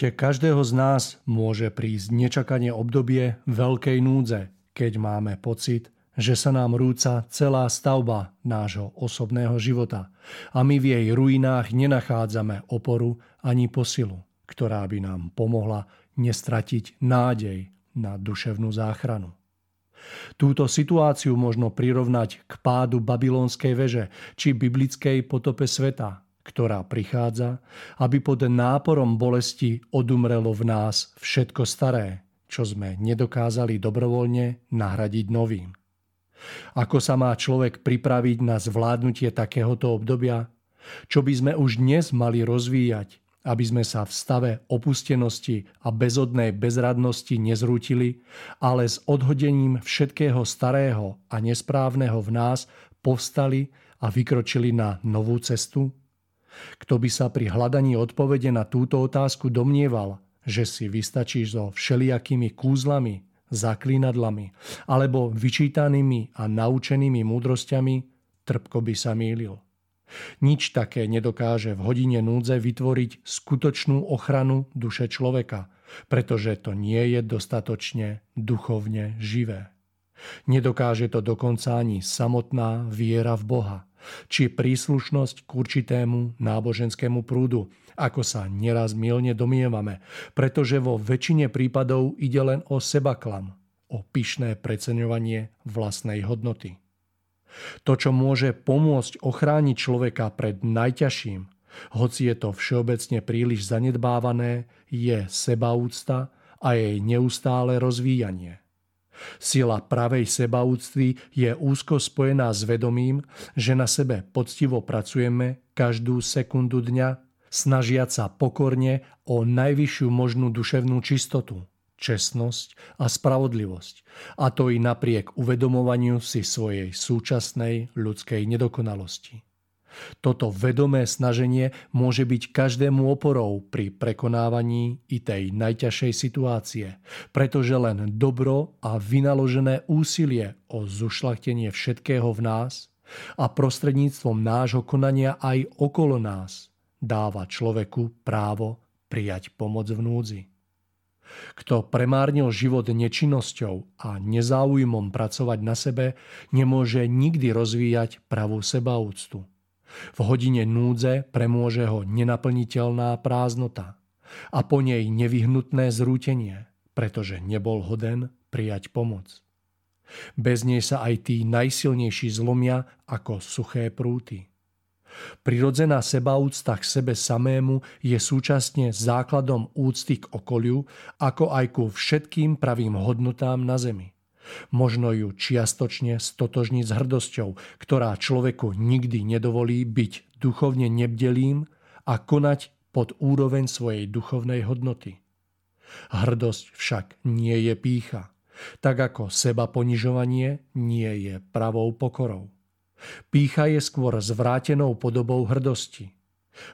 Živote každého z nás môže prísť nečakanie obdobie veľkej núdze, keď máme pocit, že sa nám rúca celá stavba nášho osobného života a my v jej ruinách nenachádzame oporu ani posilu, ktorá by nám pomohla nestratiť nádej na duševnú záchranu. Túto situáciu možno prirovnať k pádu babylonskej veže či biblickej potope sveta, ktorá prichádza, aby pod náporom bolesti odumrelo v nás všetko staré, čo sme nedokázali dobrovoľne nahradiť novým. Ako sa má človek pripraviť na zvládnutie takéhoto obdobia? Čo by sme už dnes mali rozvíjať, aby sme sa v stave opustenosti a bezodnej bezradnosti nezrútili, ale s odhodením všetkého starého a nesprávneho v nás povstali a vykročili na novú cestu? Kto by sa pri hľadaní odpovede na túto otázku domnieval, že si vystačí so všelijakými kúzlami, zaklínadlami alebo vyčítanými a naučenými múdrosťami, trpko by sa mýlil. Nič také nedokáže v hodine núdze vytvoriť skutočnú ochranu duše človeka, pretože to nie je dostatočne duchovne živé. Nedokáže to dokonca ani samotná viera v Boha, či príslušnosť k určitému náboženskému prúdu, ako sa neraz milne domievame, pretože vo väčšine prípadov ide len o sebaklam, o pyšné preceňovanie vlastnej hodnoty. To, čo môže pomôcť ochrániť človeka pred najťažším, hoci je to všeobecne príliš zanedbávané, je sebaúcta a jej neustále rozvíjanie. Sila pravej sebaúcty je úzko spojená s vedomím, že na sebe poctivo pracujeme každú sekundu dňa, snažiať sa pokorne o najvyššiu možnú duševnú čistotu čestnosť a spravodlivosť. A to i napriek uvedomovaniu si svojej súčasnej ľudskej nedokonalosti. Toto vedomé snaženie môže byť každému oporou pri prekonávaní i tej najťažšej situácie, pretože len dobro a vynaložené úsilie o zušlachtenie všetkého v nás a prostredníctvom nášho konania aj okolo nás dáva človeku právo prijať pomoc v núdzi. Kto premárnil život nečinnosťou a nezáujmom pracovať na sebe, nemôže nikdy rozvíjať pravú sebaúctu. V hodine núdze premôže ho nenaplniteľná prázdnota a po nej nevyhnutné zrútenie, pretože nebol hoden prijať pomoc. Bez nej sa aj tí najsilnejší zlomia ako suché prúty. Prirodzená sebaúcta k sebe samému je súčasne základom úcty k okoliu, ako aj ku všetkým pravým hodnotám na zemi. Možno ju čiastočne stotožniť s hrdosťou, ktorá človeku nikdy nedovolí byť duchovne nebdelým a konať pod úroveň svojej duchovnej hodnoty. Hrdosť však nie je pícha, tak ako seba ponižovanie nie je pravou pokorou. Pícha je skôr zvrátenou podobou hrdosti.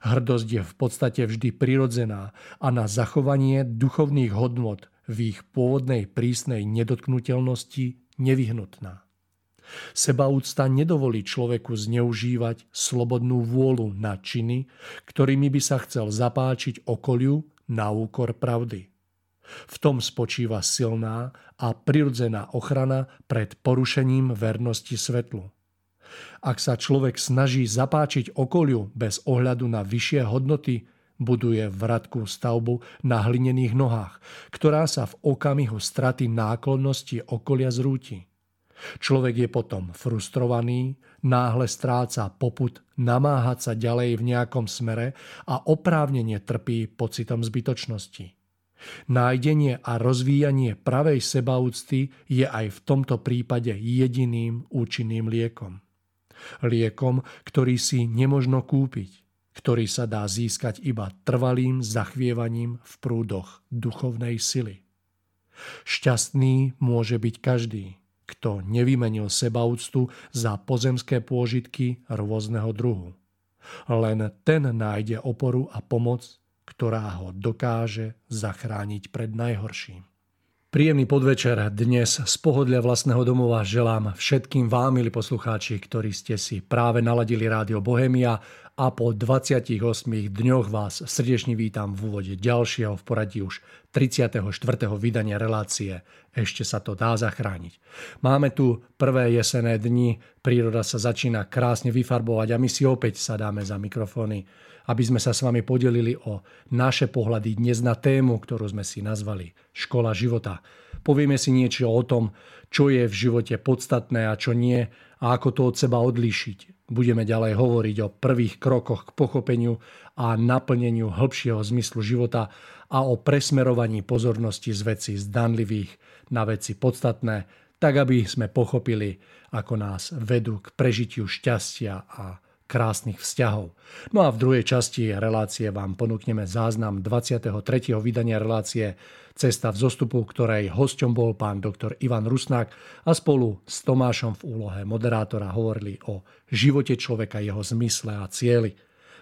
Hrdosť je v podstate vždy prirodzená a na zachovanie duchovných hodnot v ich pôvodnej prísnej nedotknutelnosti nevyhnutná. Sebaúcta nedovolí človeku zneužívať slobodnú vôľu na činy, ktorými by sa chcel zapáčiť okoliu na úkor pravdy. V tom spočíva silná a prirodzená ochrana pred porušením vernosti svetlu. Ak sa človek snaží zapáčiť okoliu bez ohľadu na vyššie hodnoty, buduje vratku stavbu na hlinených nohách, ktorá sa v okamihu straty náklonnosti okolia zrúti. Človek je potom frustrovaný, náhle stráca poput namáhať sa ďalej v nejakom smere a oprávnene trpí pocitom zbytočnosti. Nájdenie a rozvíjanie pravej sebaúcty je aj v tomto prípade jediným účinným liekom. Liekom, ktorý si nemožno kúpiť, ktorý sa dá získať iba trvalým zachvievaním v prúdoch duchovnej sily. Šťastný môže byť každý, kto nevymenil sebaúctu za pozemské pôžitky rôzneho druhu. Len ten nájde oporu a pomoc, ktorá ho dokáže zachrániť pred najhorším. Príjemný podvečer dnes z pohodlia vlastného domova želám všetkým vám, milí poslucháči, ktorí ste si práve naladili rádio Bohemia a po 28 dňoch vás srdečne vítam v úvode ďalšieho v poradí už 34. vydania relácie Ešte sa to dá zachrániť. Máme tu prvé jesené dni, príroda sa začína krásne vyfarbovať a my si opäť sadáme za mikrofóny aby sme sa s vami podelili o naše pohľady dnes na tému, ktorú sme si nazvali Škola života. Povieme si niečo o tom, čo je v živote podstatné a čo nie a ako to od seba odlíšiť. Budeme ďalej hovoriť o prvých krokoch k pochopeniu a naplneniu hĺbšieho zmyslu života a o presmerovaní pozornosti z veci zdanlivých na veci podstatné, tak aby sme pochopili, ako nás vedú k prežitiu šťastia a krásnych vzťahov. No a v druhej časti relácie vám ponúkneme záznam 23. vydania relácie Cesta v zostupu, ktorej hosťom bol pán doktor Ivan Rusnák a spolu s Tomášom v úlohe moderátora hovorili o živote človeka, jeho zmysle a cieli.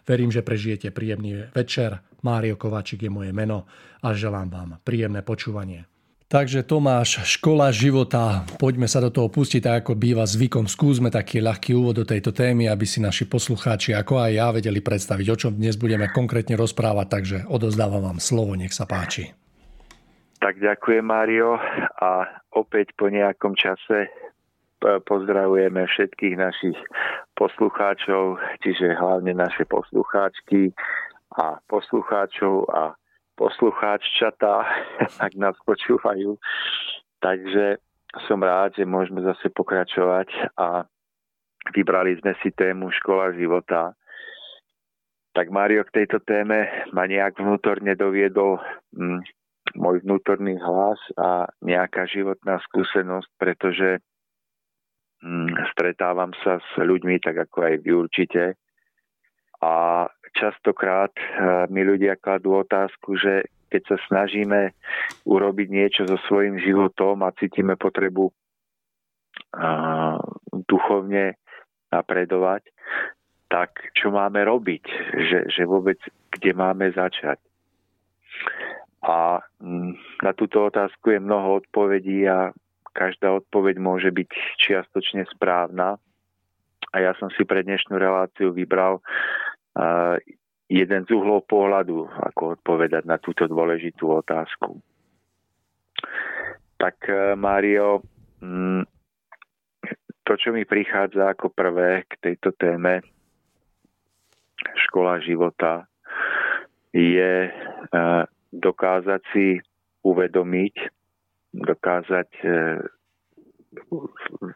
Verím, že prežijete príjemný večer. Mário Kovačik je moje meno a želám vám príjemné počúvanie. Takže Tomáš, škola života, poďme sa do toho pustiť, tak ako býva zvykom. Skúsme taký ľahký úvod do tejto témy, aby si naši poslucháči, ako aj ja, vedeli predstaviť, o čom dnes budeme konkrétne rozprávať, takže odozdávam vám slovo, nech sa páči. Tak ďakujem, Mário, a opäť po nejakom čase pozdravujeme všetkých našich poslucháčov, čiže hlavne naše poslucháčky a poslucháčov a poslucháččatá, ak nás počúvajú. Takže som rád, že môžeme zase pokračovať a vybrali sme si tému škola života. Tak Mário k tejto téme ma nejak vnútorne doviedol hm, môj vnútorný hlas a nejaká životná skúsenosť, pretože hm, stretávam sa s ľuďmi, tak ako aj vy určite, a častokrát eh, mi ľudia kladú otázku, že keď sa snažíme urobiť niečo so svojím životom a cítime potrebu uh, duchovne napredovať, tak čo máme robiť? Že, že vôbec kde máme začať? A mm, na túto otázku je mnoho odpovedí a každá odpoveď môže byť čiastočne správna. A ja som si pre dnešnú reláciu vybral jeden z uhlov pohľadu, ako odpovedať na túto dôležitú otázku. Tak e, Mário, mm, to, čo mi prichádza ako prvé k tejto téme škola života, je e, dokázať si uvedomiť, dokázať e,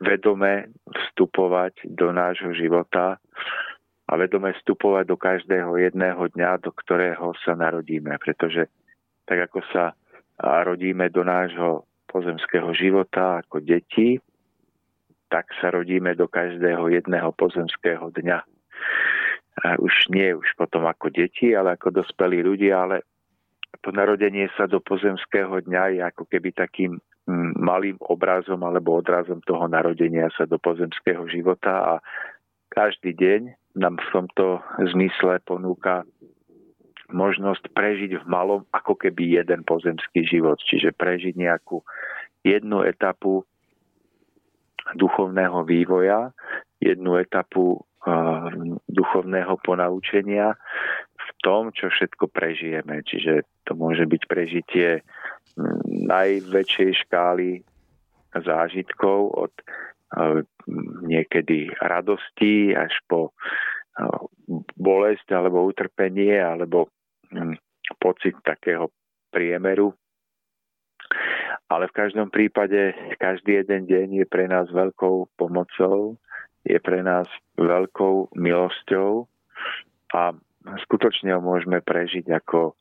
vedome vstupovať do nášho života a vedome vstupovať do každého jedného dňa, do ktorého sa narodíme. Pretože tak ako sa rodíme do nášho pozemského života ako deti, tak sa rodíme do každého jedného pozemského dňa. A už nie už potom ako deti, ale ako dospelí ľudia, ale to narodenie sa do pozemského dňa je ako keby takým malým obrazom alebo odrazom toho narodenia sa do pozemského života a každý deň nám v tomto zmysle ponúka možnosť prežiť v malom ako keby jeden pozemský život, čiže prežiť nejakú jednu etapu duchovného vývoja, jednu etapu uh, duchovného ponaučenia tom, čo všetko prežijeme. Čiže to môže byť prežitie najväčšej škály zážitkov od niekedy radosti až po bolesť alebo utrpenie alebo hm, pocit takého priemeru. Ale v každom prípade každý jeden deň je pre nás veľkou pomocou, je pre nás veľkou milosťou a skutočne ho môžeme prežiť ako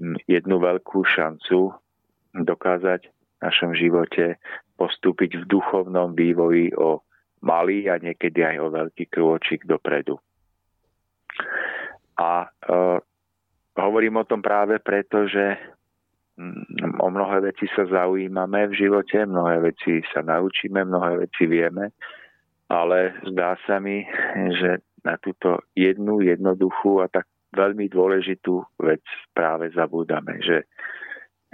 hm, jednu veľkú šancu dokázať v našom živote postúpiť v duchovnom vývoji o malý a niekedy aj o veľký krôčik dopredu. A e, hovorím o tom práve preto, že mm, o mnohé veci sa zaujímame v živote, mnohé veci sa naučíme, mnohé veci vieme, ale zdá sa mi, že na túto jednu jednoduchú a tak veľmi dôležitú vec práve zabúdame, že,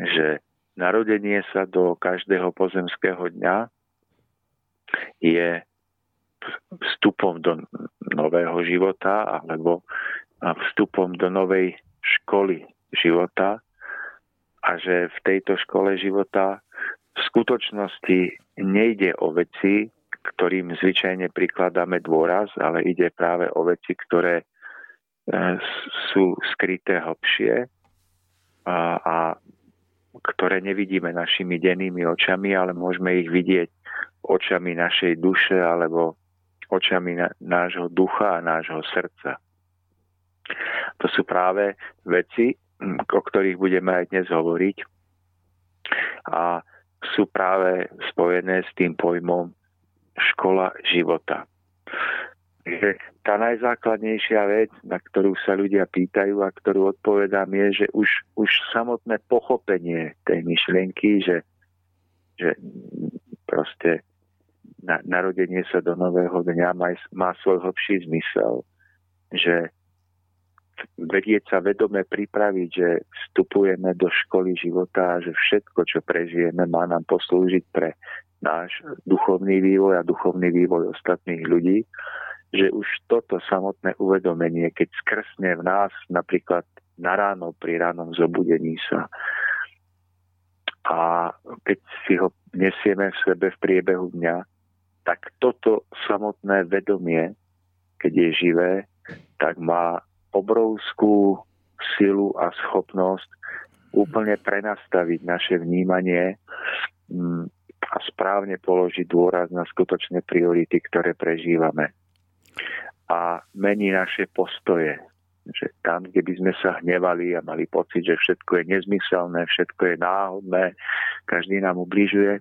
že narodenie sa do každého pozemského dňa je vstupom do nového života alebo vstupom do novej školy života a že v tejto škole života v skutočnosti nejde o veci, ktorým zvyčajne prikladáme dôraz, ale ide práve o veci, ktoré e, sú skryté hlbšie a, a ktoré nevidíme našimi dennými očami, ale môžeme ich vidieť očami našej duše alebo očami nášho ducha a nášho srdca. To sú práve veci, o ktorých budeme aj dnes hovoriť. A sú práve spojené s tým pojmom škola života. Takže tá najzákladnejšia vec, na ktorú sa ľudia pýtajú a ktorú odpovedám je, že už, už samotné pochopenie tej myšlienky, že, že proste na, narodenie sa do nového dňa má, má svoj hlbší zmysel, že vedieť sa vedome pripraviť, že vstupujeme do školy života a že všetko, čo prežijeme, má nám poslúžiť pre náš duchovný vývoj a duchovný vývoj ostatných ľudí, že už toto samotné uvedomenie, keď skrsne v nás napríklad na ráno pri ránom zobudení sa. A keď si ho nesieme v sebe v priebehu dňa, tak toto samotné vedomie, keď je živé, tak má obrovskú silu a schopnosť úplne prenastaviť naše vnímanie mm, a správne položiť dôraz na skutočné priority, ktoré prežívame. A mení naše postoje. Že tam, kde by sme sa hnevali a mali pocit, že všetko je nezmyselné, všetko je náhodné, každý nám ubližuje,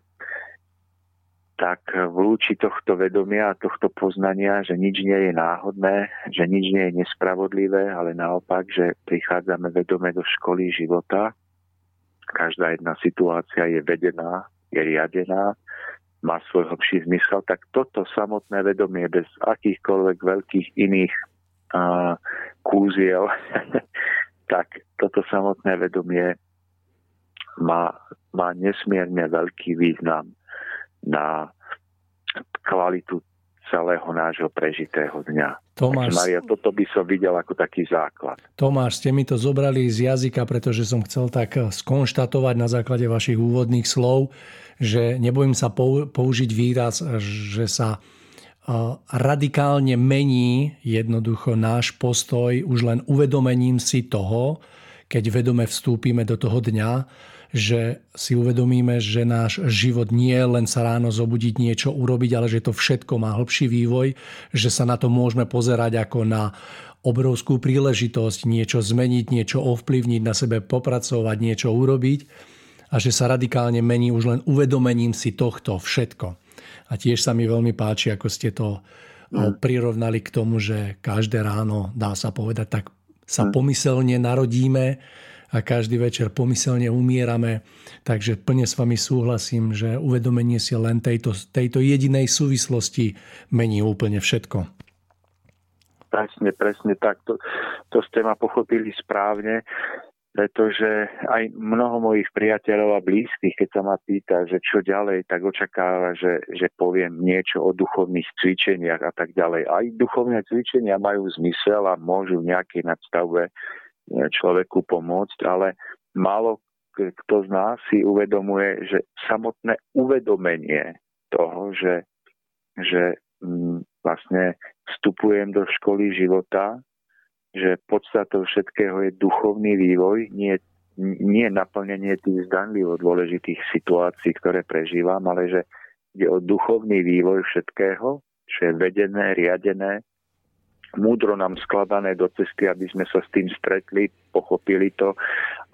tak vlúči tohto vedomia a tohto poznania, že nič nie je náhodné, že nič nie je nespravodlivé, ale naopak, že prichádzame vedome do školy života. Každá jedna situácia je vedená, je riadená, má svoj hlbší zmysel, tak toto samotné vedomie bez akýchkoľvek veľkých iných uh, kúziel, tak toto samotné vedomie má, má nesmierne veľký význam na kvalitu celého nášho prežitého dňa. Tomáš, Takže Maria, toto by som videl ako taký základ. Tomáš, ste mi to zobrali z jazyka, pretože som chcel tak skonštatovať na základe vašich úvodných slov, že nebojím sa použiť výraz, že sa radikálne mení jednoducho náš postoj už len uvedomením si toho, keď vedome vstúpime do toho dňa, že si uvedomíme, že náš život nie je len sa ráno zobudiť, niečo urobiť, ale že to všetko má hĺbší vývoj, že sa na to môžeme pozerať ako na obrovskú príležitosť niečo zmeniť, niečo ovplyvniť, na sebe popracovať, niečo urobiť a že sa radikálne mení už len uvedomením si tohto všetko. A tiež sa mi veľmi páči, ako ste to mm. prirovnali k tomu, že každé ráno, dá sa povedať, tak sa mm. pomyselne narodíme a každý večer pomyselne umierame. Takže plne s vami súhlasím, že uvedomenie si len tejto, tejto jedinej súvislosti mení úplne všetko. Presne, presne tak. To, to ste ma pochopili správne pretože aj mnoho mojich priateľov a blízkych, keď sa ma pýta, že čo ďalej, tak očakáva, že, že poviem niečo o duchovných cvičeniach a tak ďalej. Aj duchovné cvičenia majú zmysel a môžu v nejakej nadstavbe človeku pomôcť, ale málo kto z nás si uvedomuje, že samotné uvedomenie toho, že, že mm, vlastne vstupujem do školy života, že podstatou všetkého je duchovný vývoj, nie, nie naplnenie tých zdanlivo dôležitých situácií, ktoré prežívam, ale že ide o duchovný vývoj všetkého, čo je vedené, riadené múdro nám skladané do cesty, aby sme sa s tým stretli, pochopili to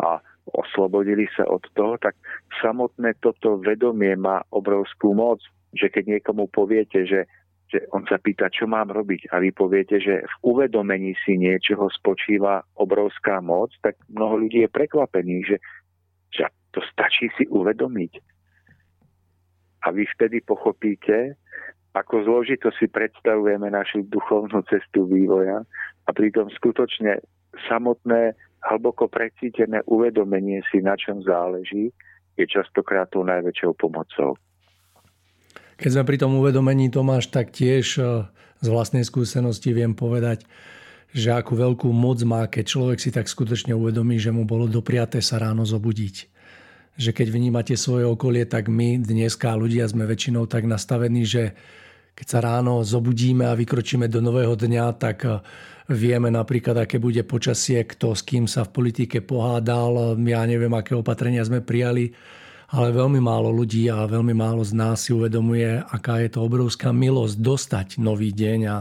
a oslobodili sa od toho, tak samotné toto vedomie má obrovskú moc, že keď niekomu poviete, že, že on sa pýta, čo mám robiť a vy poviete, že v uvedomení si niečoho spočíva obrovská moc, tak mnoho ľudí je prekvapených, že, že to stačí si uvedomiť. A vy vtedy pochopíte, ako zložito si predstavujeme našu duchovnú cestu vývoja a pritom skutočne samotné hlboko precítené uvedomenie si, na čom záleží, je častokrát tou najväčšou pomocou. Keď sme pri tom uvedomení, Tomáš, tak tiež e, z vlastnej skúsenosti viem povedať, že akú veľkú moc má, keď človek si tak skutočne uvedomí, že mu bolo dopriaté sa ráno zobudiť. Že keď vnímate svoje okolie, tak my dneska ľudia sme väčšinou tak nastavení, že keď sa ráno zobudíme a vykročíme do nového dňa, tak eh, vieme napríklad, aké bude počasie, kto s kým sa v politike pohádal, ja neviem, aké opatrenia sme prijali, ale veľmi málo ľudí a veľmi málo z nás si uvedomuje, aká je to obrovská milosť dostať nový deň a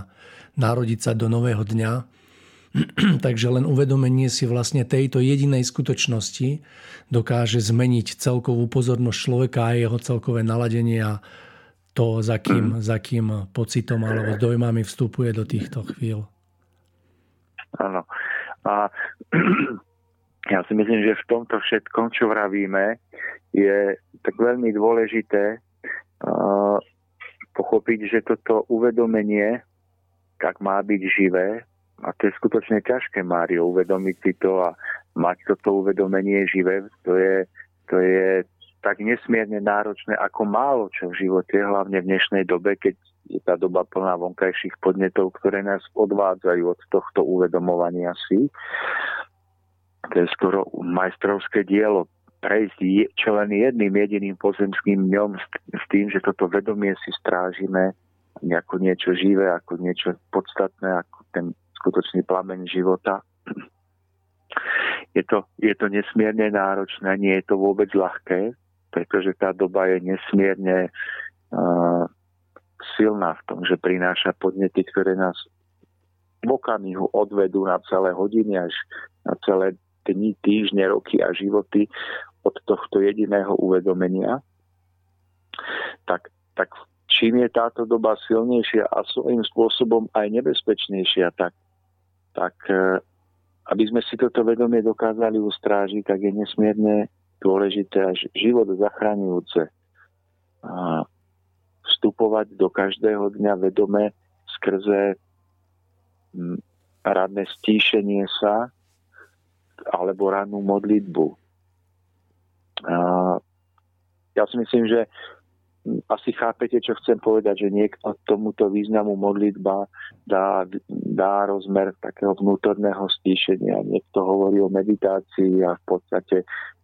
narodiť sa do nového dňa. Takže len uvedomenie si vlastne tejto jedinej skutočnosti dokáže zmeniť celkovú pozornosť človeka a jeho celkové naladenie a to, za kým, za kým pocitom alebo dojmami vstupuje do týchto chvíľ. Áno. A ja si myslím, že v tomto všetkom, čo vravíme, je tak veľmi dôležité uh, pochopiť, že toto uvedomenie, tak má byť živé, a to je skutočne ťažké, Mário, uvedomiť si to a mať toto uvedomenie živé, to je, to je tak nesmierne náročné ako málo čo v živote, hlavne v dnešnej dobe, keď je tá doba plná vonkajších podnetov, ktoré nás odvádzajú od tohto uvedomovania si. To je skoro majstrovské dielo prejsť čo len jedným jediným pozemským dňom s tým, že toto vedomie si strážime ako niečo živé, ako niečo podstatné, ako ten skutočný plameň života. Je to, je to nesmierne náročné, nie je to vôbec ľahké, pretože tá doba je nesmierne uh, silná v tom, že prináša podnety, ktoré nás v okamihu odvedú na celé hodiny až na celé dni, týždne, roky a životy od tohto jediného uvedomenia, tak, tak čím je táto doba silnejšia a svojím spôsobom aj nebezpečnejšia, tak, tak e, aby sme si toto vedomie dokázali ustrážiť, tak je nesmierne dôležité až život zachraňujúce. A vstupovať do každého dňa vedome skrze radné stíšenie sa alebo rannú modlitbu. A ja si myslím, že asi chápete, čo chcem povedať, že niekto tomuto významu modlitba dá, dá rozmer takého vnútorného stíšenia. Niekto hovorí o meditácii a v podstate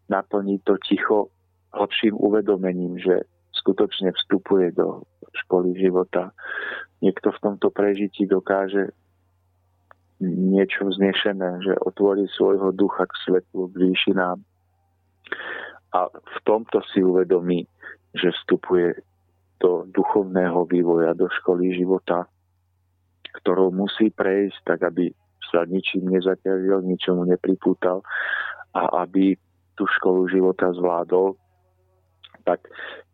naplní to ticho hlbším uvedomením, že skutočne vstupuje do školy života. Niekto v tomto prežití dokáže niečo vznešené, že otvorí svojho ducha k svetlu, k výšinám. A v tomto si uvedomí, že vstupuje do duchovného vývoja, do školy života, ktorou musí prejsť tak, aby sa ničím nezaťažil, ničomu nepripútal a aby tú školu života zvládol, tak,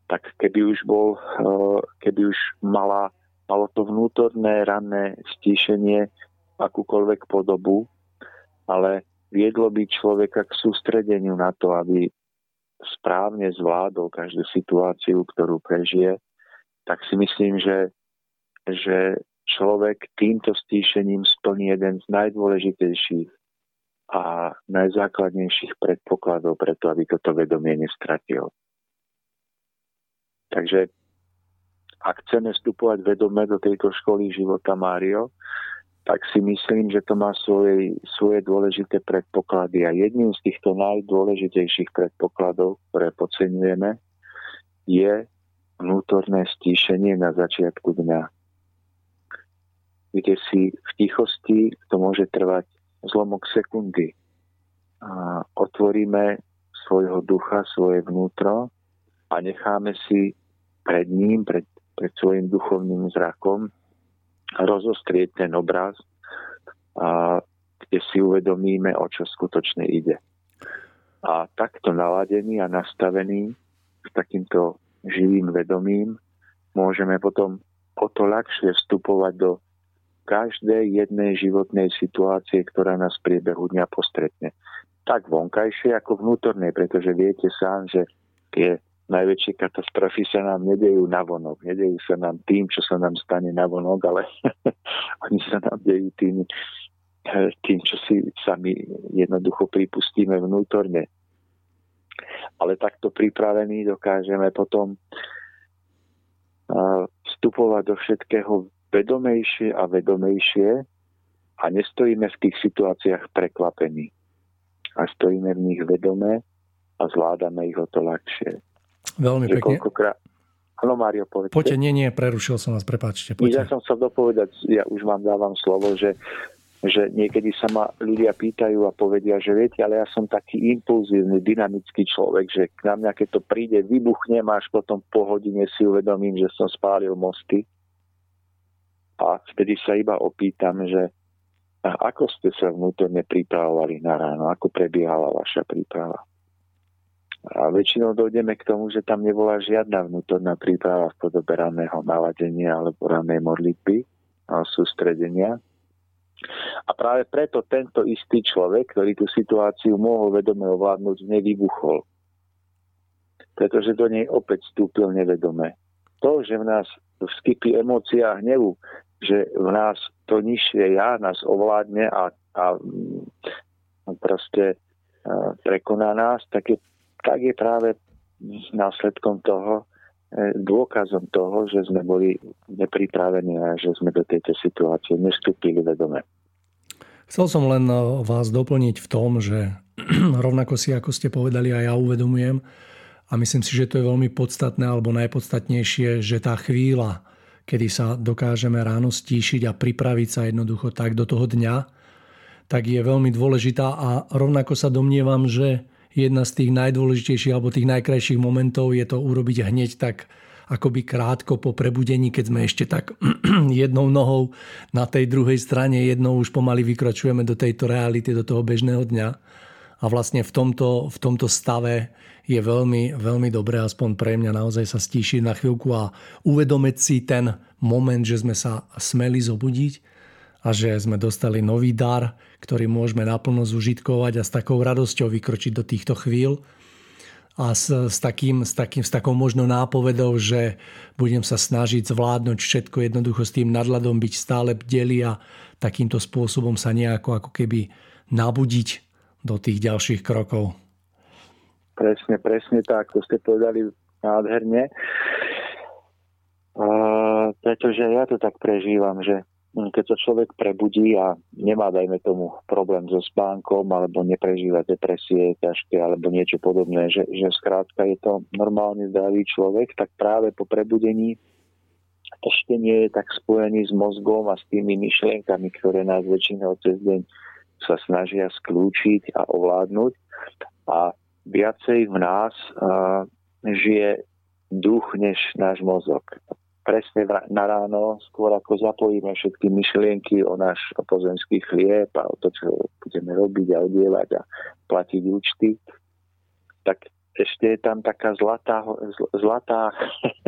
tak keby už bol, eh, keby už mala, malo to vnútorné ranné stíšenie akúkoľvek podobu, ale viedlo by človeka k sústredeniu na to, aby správne zvládol každú situáciu, ktorú prežije, tak si myslím, že, že človek týmto stíšením splní jeden z najdôležitejších a najzákladnejších predpokladov preto, aby toto vedomie nestratil. Takže ak chceme vstupovať vedome do tejto školy života Mário, tak si myslím, že to má svoje, svoje dôležité predpoklady. A jedným z týchto najdôležitejších predpokladov, ktoré podceňujeme, je vnútorné stíšenie na začiatku dňa. Kde si v tichosti to môže trvať zlomok sekundy. A otvoríme svojho ducha, svoje vnútro a necháme si pred ním, pred, pred svojim duchovným zrakom rozostrieť ten obraz, a kde si uvedomíme, o čo skutočne ide. A takto naladený a nastavený s takýmto živým vedomím môžeme potom o to ľahšie vstupovať do každej jednej životnej situácie, ktorá nás v priebehu dňa postretne. Tak vonkajšie ako vnútornej, pretože viete sám, že tie najväčšie katastrofy sa nám nedejú na vonok. Nedejú sa nám tým, čo sa nám stane na vonok, ale oni sa nám dejú tým, eh, tým, čo si sami jednoducho pripustíme vnútorne. Ale takto pripravení dokážeme potom eh, vstupovať do všetkého vedomejšie a vedomejšie a nestojíme v tých situáciách prekvapení. A stojíme v nich vedome a zvládame ich o to ľahšie. Veľmi pekne. Áno, Mário, povedzte. Poďte, nie, nie, prerušil som vás, prepáčte. Poďte. Ja som chcel dopovedať, ja už vám dávam slovo, že, že niekedy sa ma ľudia pýtajú a povedia, že viete, ale ja som taký impulzívny, dynamický človek, že na mňa, keď to príde, vybuchnem až potom po hodine si uvedomím, že som spálil mosty. A vtedy sa iba opýtam, že A ako ste sa vnútorne pripravovali na ráno? Ako prebiehala vaša príprava? A väčšinou dojdeme k tomu, že tam nebola žiadna vnútorná príprava v podobe raného naladenia alebo ranej modlitby a sústredenia. A práve preto tento istý človek, ktorý tú situáciu mohol vedome ovládnuť, nevybuchol. Pretože do nej opäť vstúpil nevedome. To, že v nás vskypí emócia hnevu, že v nás to nižšie ja nás ovládne a, a proste prekoná nás, tak je, tak je práve následkom toho, e, dôkazom toho, že sme boli nepripravení a že sme do tejto situácie nestúpili vedome. Chcel som len e, vás doplniť v tom, že rovnako si, ako ste povedali, aj ja uvedomujem a myslím si, že to je veľmi podstatné alebo najpodstatnejšie, že tá chvíľa, kedy sa dokážeme ráno stíšiť a pripraviť sa jednoducho tak do toho dňa, tak je veľmi dôležitá a rovnako sa domnievam, že jedna z tých najdôležitejších alebo tých najkrajších momentov je to urobiť hneď tak akoby krátko po prebudení, keď sme ešte tak jednou nohou na tej druhej strane, jednou už pomaly vykročujeme do tejto reality, do toho bežného dňa. A vlastne v tomto, v tomto stave je veľmi, veľmi dobré, aspoň pre mňa naozaj sa stíšiť na chvíľku a uvedomiť si ten moment, že sme sa smeli zobudiť a že sme dostali nový dar, ktorý môžeme naplno zužitkovať a s takou radosťou vykročiť do týchto chvíľ a s, s, takým, s, takým, s takou možno nápovedou, že budem sa snažiť zvládnuť všetko jednoducho s tým nadladom, byť stále bdeli a takýmto spôsobom sa nejako ako keby nabudiť do tých ďalších krokov. Presne, presne tak, to ste povedali nádherne. Uh, pretože ja to tak prežívam, že keď sa človek prebudí a nemá, dajme tomu, problém so spánkom alebo neprežíva depresie ťažké alebo niečo podobné, že, že skrátka je to normálne zdravý človek, tak práve po prebudení ešte nie je tak spojený s mozgom a s tými myšlienkami, ktoré nás väčšinou cez deň sa snažia skľúčiť a ovládnuť. A viacej v nás uh, žije duch než náš mozog. Presne na ráno, skôr ako zapojíme všetky myšlienky o náš pozemský chlieb a o to, čo budeme robiť a odievať a platiť účty, tak ešte je tam taká zlatá, zlatá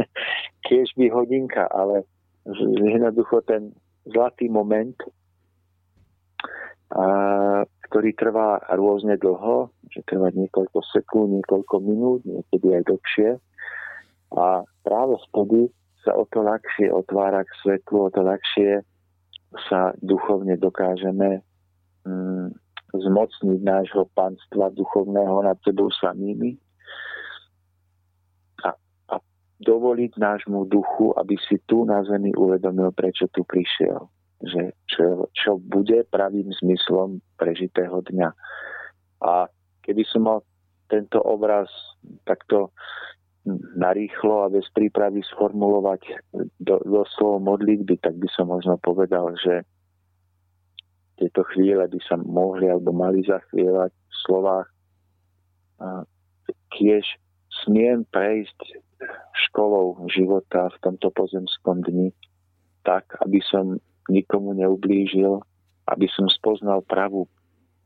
kiežby hodinka, ale jednoducho ten zlatý moment, ktorý trvá rôzne dlho, môže trvať niekoľko sekúnd, niekoľko minút, niekedy aj dlhšie. A práve vtedy sa o to ľahšie otvára k svetlu, o to ľahšie sa duchovne dokážeme mm, zmocniť nášho panstva duchovného nad sebou samými a, a dovoliť nášmu duchu, aby si tu na zemi uvedomil, prečo tu prišiel. Že čo, čo bude pravým zmyslom prežitého dňa. A keby som mal tento obraz takto narýchlo a bez prípravy sformulovať do, do slovo modlitby, tak by som možno povedal, že tieto chvíle by sa mohli alebo mali zachvievať v slovách kiež smiem prejsť školou života v tomto pozemskom dni tak, aby som nikomu neublížil, aby som spoznal pravú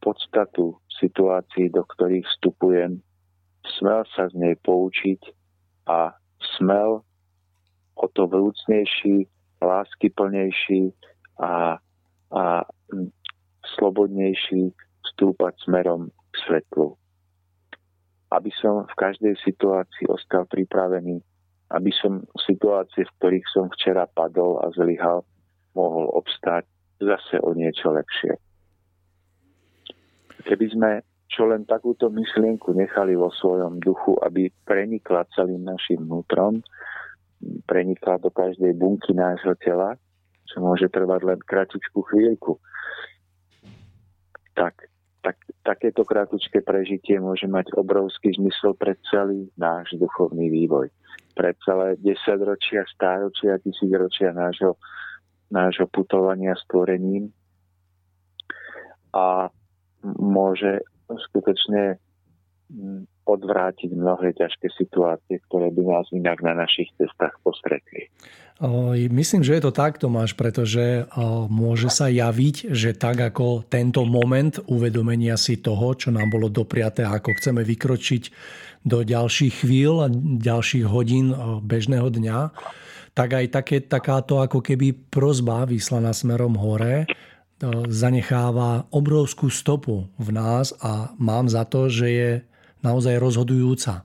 podstatu situácií, do ktorých vstupujem, smel sa z nej poučiť a smel o to vrúcnejší, láskyplnejší a, a slobodnejší vstúpať smerom k svetlu. Aby som v každej situácii ostal pripravený, aby som v situácii, v ktorých som včera padol a zlyhal, mohol obstáť zase o niečo lepšie. Keby sme čo len takúto myšlienku nechali vo svojom duchu, aby prenikla celým našim vnútrom, prenikla do každej bunky nášho tela, čo môže trvať len kratučku chvíľku, tak, tak takéto kratučké prežitie môže mať obrovský zmysel pre celý náš duchovný vývoj. Pre celé desaťročia, stáročia, tisícročia nášho, nášho putovania stvorením. A môže skutočne mm, odvrátiť mnohé ťažké situácie, ktoré by nás inak na našich cestách postretli. Myslím, že je to tak, Tomáš, pretože môže sa javiť, že tak ako tento moment uvedomenia si toho, čo nám bolo dopriaté ako chceme vykročiť do ďalších chvíľ a ďalších hodín bežného dňa, tak aj také, takáto ako keby prozba vyslaná smerom hore zanecháva obrovskú stopu v nás a mám za to, že je naozaj rozhodujúca.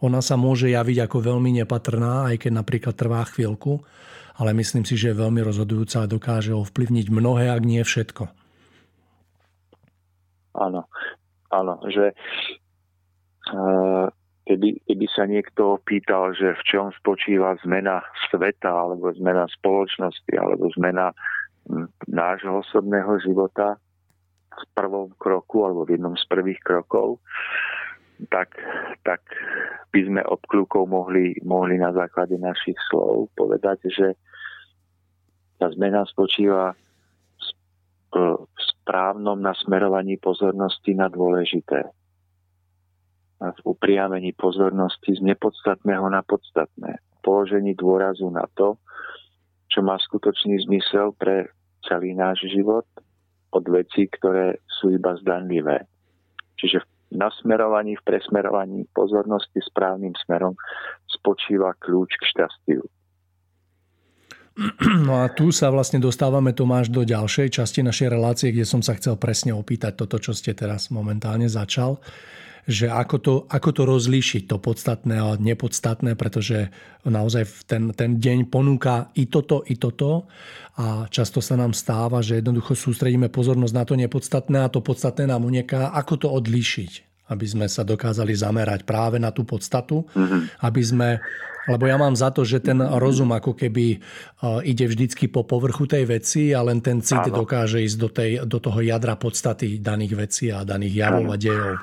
Ona sa môže javiť ako veľmi nepatrná, aj keď napríklad trvá chvíľku, ale myslím si, že je veľmi rozhodujúca a dokáže ovplyvniť mnohé, ak nie všetko. Áno, áno, že uh, keby, keby sa niekto pýtal, že v čom spočíva zmena sveta, alebo zmena spoločnosti, alebo zmena nášho osobného života v prvom kroku, alebo v jednom z prvých krokov, tak, tak by sme obklúkov mohli, mohli na základe našich slov povedať, že tá zmena spočíva v správnom nasmerovaní pozornosti na dôležité. V upriamení pozornosti z nepodstatného na podstatné. Položení dôrazu na to, čo má skutočný zmysel pre celý náš život od vecí, ktoré sú iba zdanlivé. Čiže v nasmerovaní, v presmerovaní pozornosti správnym smerom spočíva kľúč k šťastiu. No a tu sa vlastne dostávame, Tomáš, do ďalšej časti našej relácie, kde som sa chcel presne opýtať toto, čo ste teraz momentálne začal že ako to, ako to rozlíšiť, to podstatné a nepodstatné, pretože naozaj ten, ten deň ponúka i toto, i toto a často sa nám stáva, že jednoducho sústredíme pozornosť na to nepodstatné a to podstatné nám unieká. Ako to odlíšiť? aby sme sa dokázali zamerať práve na tú podstatu, mm-hmm. aby sme, lebo ja mám za to, že ten rozum ako keby ide vždycky po povrchu tej veci a len ten cit Áno. dokáže ísť do, tej, do toho jadra podstaty daných vecí a daných javov Áno. a dejov.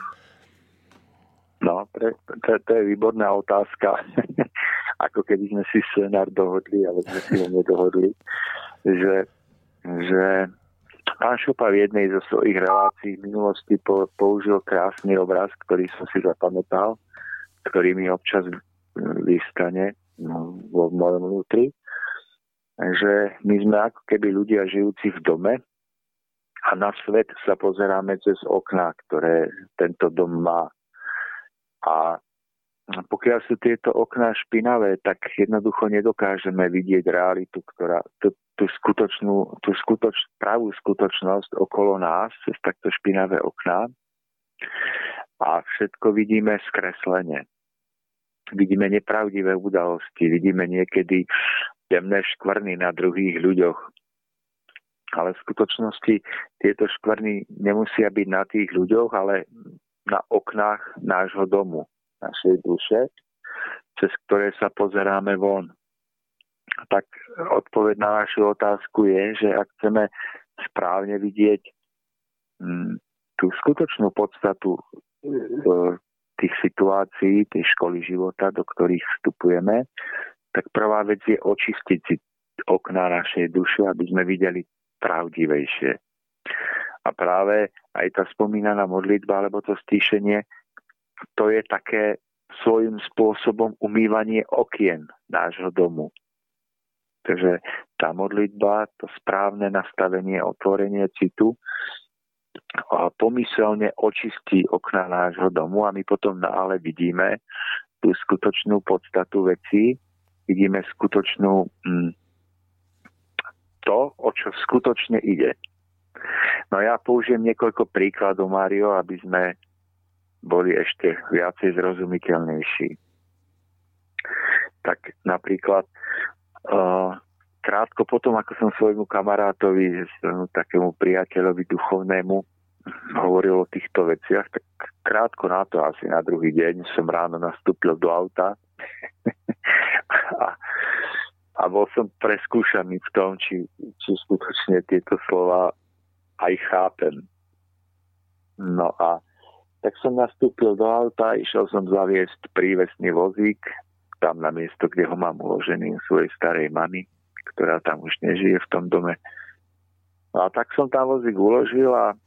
No, pre, to, to je výborná otázka. ako keby sme si scenár dohodli, ale sme si ho nedohodli, že, že Pán Šupa v jednej zo svojich relácií v minulosti použil krásny obraz, ktorý som si zapamätal, ktorý mi občas vystane no, vo mojom vnútri, že my sme ako keby ľudia žijúci v dome a na svet sa pozeráme cez okná, ktoré tento dom má. A pokiaľ sú tieto okná špinavé, tak jednoducho nedokážeme vidieť realitu, ktorá, tú skutočnú, tú skutoč, pravú skutočnosť okolo nás cez takto špinavé okná a všetko vidíme skreslene. Vidíme nepravdivé udalosti, vidíme niekedy temné škvrny na druhých ľuďoch. Ale v skutočnosti tieto škvrny nemusia byť na tých ľuďoch, ale na oknách nášho domu, našej duše, cez ktoré sa pozeráme von tak odpoveď na našu otázku je, že ak chceme správne vidieť mm, tú skutočnú podstatu e, tých situácií, tej školy života, do ktorých vstupujeme, tak prvá vec je očistiť si okná našej duše, aby sme videli pravdivejšie. A práve aj tá spomínaná modlitba alebo to stíšenie, to je také svojím spôsobom umývanie okien nášho domu. Takže tá modlitba, to správne nastavenie, otvorenie citu pomyselne očistí okna nášho domu a my potom nále vidíme tú skutočnú podstatu veci, vidíme skutočnú mm, to, o čo skutočne ide. No ja použijem niekoľko príkladov, Mário, aby sme boli ešte viacej zrozumiteľnejší. Tak napríklad krátko potom, ako som svojmu kamarátovi, takému priateľovi duchovnému, hovoril o týchto veciach, tak krátko na to, asi na druhý deň, som ráno nastúpil do auta a, a bol som preskúšaný v tom, či, či skutočne tieto slova aj chápem. No a tak som nastúpil do auta, išiel som zaviesť prívesný vozík tam na miesto, kde ho mám uložený svojej starej mamy, ktorá tam už nežije v tom dome. No a tak som tam vozík uložil a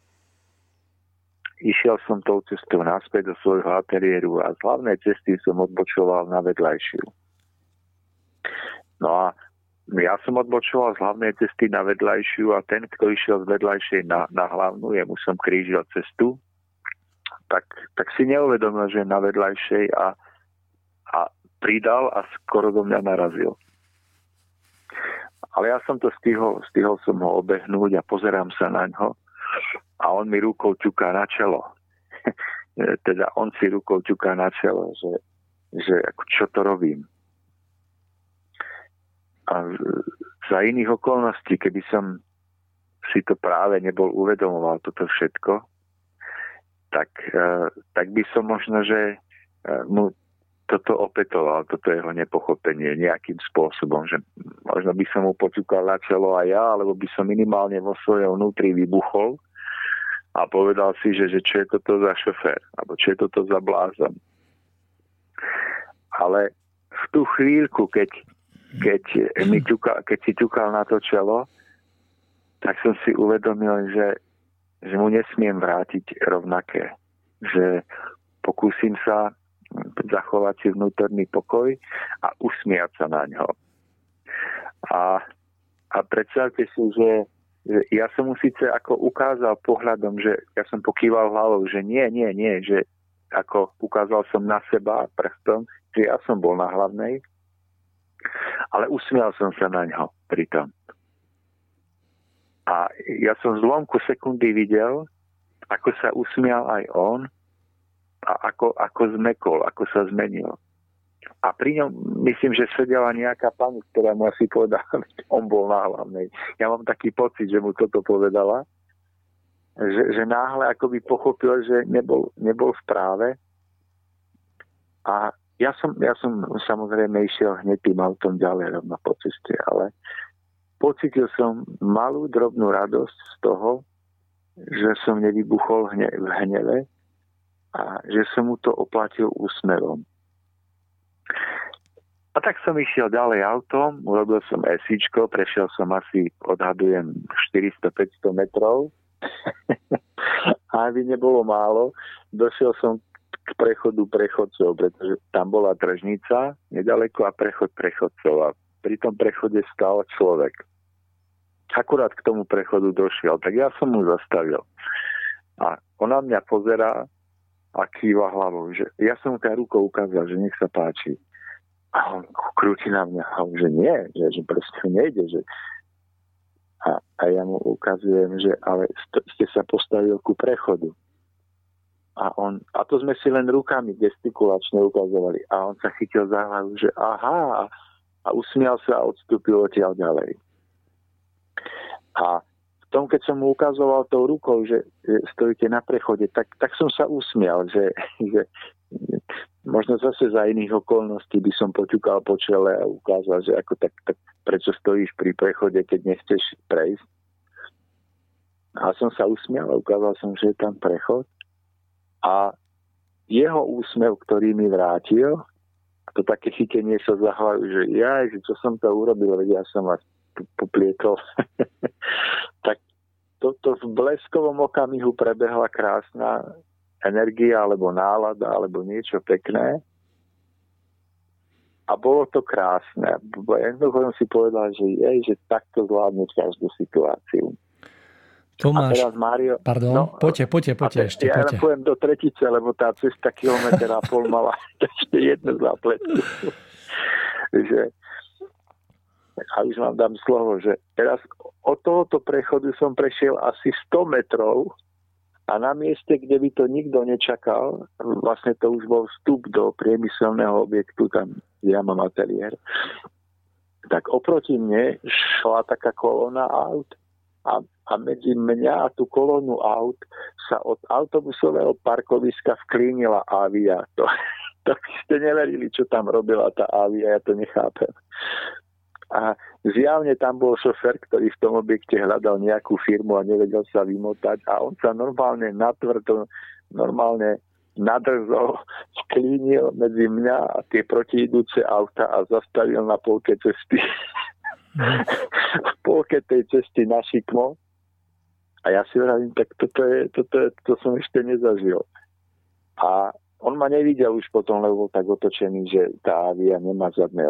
išiel som tou cestou naspäť do svojho ateliéru a z hlavnej cesty som odbočoval na vedľajšiu. No a ja som odbočoval z hlavnej cesty na vedľajšiu a ten, kto išiel z vedľajšej na, na hlavnú, jemu som krížil cestu, tak, tak si neuvedomil, že na vedľajšej a, a pridal a skoro do mňa narazil. Ale ja som to stihol, stihol som ho obehnúť a pozerám sa na ňo a on mi rukou ťuká na čelo. teda on si rukou ťuká na čelo, že, že ako, čo to robím. A za iných okolností, keby som si to práve nebol uvedomoval, toto všetko, tak, eh, tak by som možno, že eh, mu toto opetoval, toto jeho nepochopenie nejakým spôsobom, že možno by som mu počúkal na čelo aj ja, alebo by som minimálne vo svojom vnútri vybuchol a povedal si, že, že čo je toto za šofér, alebo čo je toto za blázon. Ale v tú chvíľku, keď, keď, mi ťukal, keď si ťukal na to čelo, tak som si uvedomil, že, že mu nesmiem vrátiť rovnaké. Že pokúsim sa zachovať si vnútorný pokoj a usmiať sa na ňo. A, a predstavte si, že, že ja som mu síce ako ukázal pohľadom, že ja som pokýval hlavou, že nie, nie, nie, že ako ukázal som na seba prstom, že ja som bol na hlavnej, ale usmial som sa na ňo pritom. A ja som z lomku sekundy videl, ako sa usmial aj on a ako, ako zmekol, ako sa zmenil. A pri ňom myslím, že sedela nejaká pani, ktorá mu asi povedala, že on bol na hlavnej. Ja mám taký pocit, že mu toto povedala, že, že náhle akoby pochopil, že nebol, nebol v práve. A ja som, ja som samozrejme išiel hneď tým autom ďalej rovno po ceste, ale pocitil som malú drobnú radosť z toho, že som nevybuchol hne, v hneve, a že som mu to oplatil úsmevom. A tak som išiel ďalej autom, urobil som esíčko, prešiel som asi, odhadujem, 400-500 metrov. a aby nebolo málo, došiel som k prechodu prechodcov, pretože tam bola tržnica nedaleko a prechod prechodcov a pri tom prechode stal človek. Akurát k tomu prechodu došiel, tak ja som mu zastavil. A ona mňa pozerá a kýva hlavou, že ja som tá rukou ukázal, že nech sa páči. A on krúti na mňa hlavou, že nie, že, že proste nejde, že a, a ja mu ukazujem, že ale ste sa postavil ku prechodu. A, on, a to sme si len rukami gestikulačne ukazovali. A on sa chytil za hlavu, že aha, a usmial sa a odstúpil odtiaľ ďalej. A tom, keď som mu ukazoval tou rukou, že, že stojíte na prechode, tak, tak som sa usmial, že, že možno zase za iných okolností by som poťukal po čele a ukázal, že ako tak, tak prečo stojíš pri prechode, keď nechceš prejsť. A som sa usmial a ukázal som, že je tam prechod. A jeho úsmev, ktorý mi vrátil, to také chytenie sa za hlavu, že ja, že čo som to urobil, veď ja som vás poplietol. tak toto v bleskovom okamihu prebehla krásna energia alebo nálada alebo niečo pekné. A bolo to krásne. Jednoducho som si povedal, že je, že takto zvládnuť každú situáciu. Tomáš, a teraz Mário, pardon, no, poďte, poďte, poďte ešte. Ja poďte. poviem do tretice, lebo tá cesta kilometr a pol mala ešte jednu zápletku. že a už vám dám slovo, že teraz od tohoto prechodu som prešiel asi 100 metrov a na mieste, kde by to nikto nečakal, vlastne to už bol vstup do priemyselného objektu, tam ja mám ateliér, tak oproti mne šla taká kolóna aut a, a medzi mňa a tú kolónu aut sa od autobusového parkoviska vklínila avia. To, to by ste neverili, čo tam robila tá avia, ja to nechápem a zjavne tam bol šofer, ktorý v tom objekte hľadal nejakú firmu a nevedel sa vymotať a on sa normálne natvrdo, normálne nadrzol, sklínil medzi mňa a tie protiidúce auta a zastavil na polke cesty. v polke tej cesty na šikmo A ja si hovorím, tak toto, je, toto, je, to som ešte nezažil. A on ma nevidel už potom, lebo bol tak otočený, že tá avia nemá zadné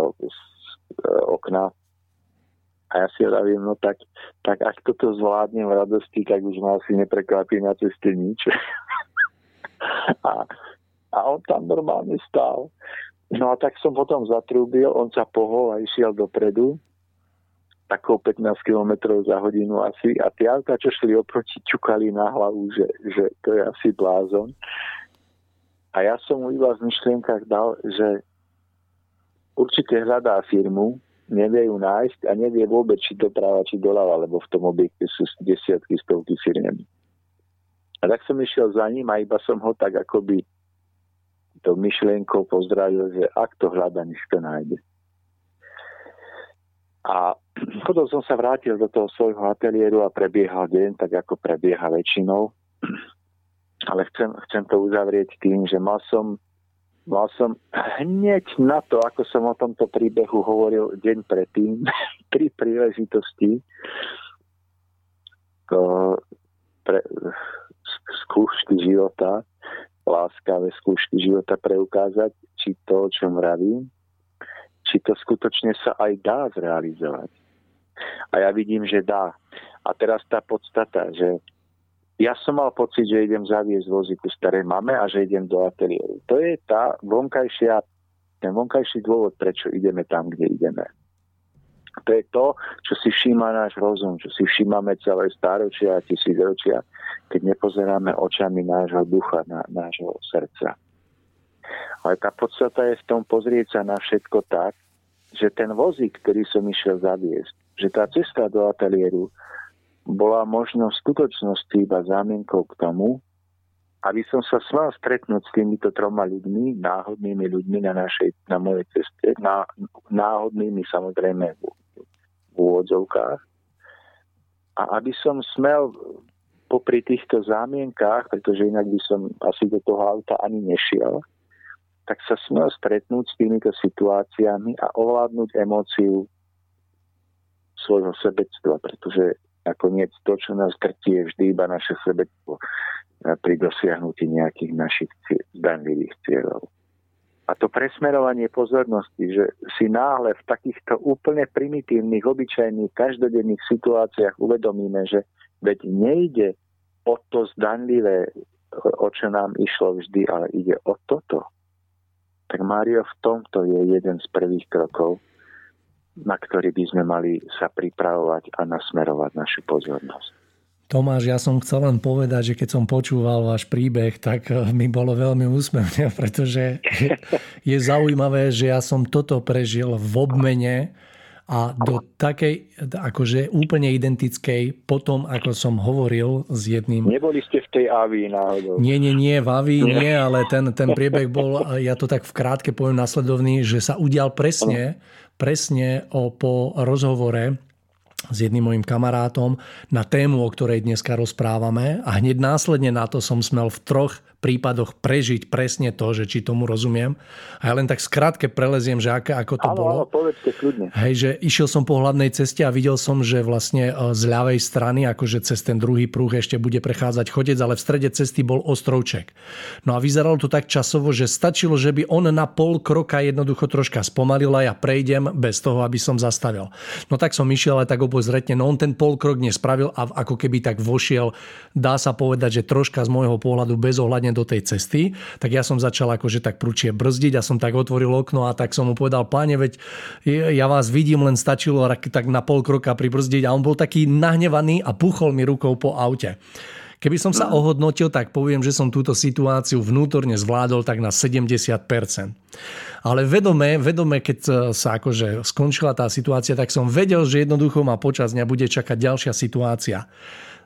okna. A ja si hovorím, no tak, tak ak toto zvládnem v radosti, tak už ma asi neprekvapí na ceste nič. a, a on tam normálne stál. No a tak som potom zatrúbil, on sa pohol a išiel dopredu takou 15 km za hodinu asi a tie auta, čo šli oproti, ťukali na hlavu, že, že to je asi blázon. A ja som mu iba v myšlienkach dal, že určite hľadá firmu, nevie ju nájsť a nevie vôbec, či doprava, či doľava, lebo v tom objekte sú desiatky, stovky firiem. A tak som išiel za ním a iba som ho tak akoby to myšlienkou pozdravil, že ak to hľada, nech to nájde. A potom som sa vrátil do toho svojho ateliéru a prebiehal deň, tak ako prebieha väčšinou. Ale chcem, chcem to uzavrieť tým, že mal som, mal som hneď na to, ako som o tomto príbehu hovoril deň predtým, pri príležitosti pre, skúšky života, láskavé skúšky života preukázať, či to, o čom vravím, či to skutočne sa aj dá zrealizovať. A ja vidím, že dá. A teraz tá podstata, že ja som mal pocit, že idem zaviesť vozíku staré mame a že idem do ateliéru. To je tá vonkajšia, ten vonkajší dôvod, prečo ideme tam, kde ideme. To je to, čo si všíma náš rozum, čo si všímame celé stáročia a tisícročia, keď nepozeráme očami nášho ducha, na, nášho srdca. Ale tá podstata je v tom pozrieť sa na všetko tak, že ten vozík, ktorý som išiel zaviesť, že tá cesta do ateliéru bola možno v skutočnosti iba zámienkou k tomu, aby som sa smel stretnúť s týmito troma ľuďmi, náhodnými ľuďmi na, našej, na mojej ceste, ná, náhodnými samozrejme v, v úvodzovkách. A aby som smel popri týchto zámienkách, pretože inak by som asi do toho auta ani nešiel, tak sa smel stretnúť s týmito situáciami a ovládnuť emóciu svojho sebectva, pretože nakoniec to, čo nás krtí, je vždy iba naše sebectvo pri dosiahnutí nejakých našich zdanlivých cieľov. A to presmerovanie pozornosti, že si náhle v takýchto úplne primitívnych, obyčajných, každodenných situáciách uvedomíme, že veď nejde o to zdanlivé, o čo nám išlo vždy, ale ide o toto tak Mário v tomto je jeden z prvých krokov, na ktorý by sme mali sa pripravovať a nasmerovať našu pozornosť. Tomáš, ja som chcel len povedať, že keď som počúval váš príbeh, tak eh, mi bolo veľmi úsmevne, pretože je zaujímavé, že ja som toto prežil v obmene a do takej, akože úplne identickej, potom ako som hovoril s jedným... Neboli ste v tej AVI náhodou? Nie, nie, nie, v AVI nie, nie ale ten, ten priebeh bol, ja to tak v krátke poviem nasledovný, že sa udial presne, presne o, po rozhovore s jedným mojim kamarátom na tému, o ktorej dneska rozprávame. A hneď následne na to som smel v troch prípadoch prežiť presne to, že či tomu rozumiem. A ja len tak skrátke preleziem, že ako, ako to áno, bolo. Áno, povedzte kľudne. Hej, že išiel som po hlavnej ceste a videl som, že vlastne e, z ľavej strany, akože cez ten druhý prúh ešte bude prechádzať chodec, ale v strede cesty bol ostrovček. No a vyzeralo to tak časovo, že stačilo, že by on na pol kroka jednoducho troška spomalil a ja prejdem bez toho, aby som zastavil. No tak som išiel ale tak obozretne, no on ten pol krok nespravil a ako keby tak vošiel, dá sa povedať, že troška z môjho pohľadu bezohľadne do tej cesty, tak ja som začal akože tak prúčie brzdiť a som tak otvoril okno a tak som mu povedal, páne, veď ja vás vidím, len stačilo tak na pol kroka pribrzdiť a on bol taký nahnevaný a puchol mi rukou po aute. Keby som sa ohodnotil, tak poviem, že som túto situáciu vnútorne zvládol tak na 70%. Ale vedome, vedome, keď sa akože skončila tá situácia, tak som vedel, že jednoducho ma počas dňa bude čakať ďalšia situácia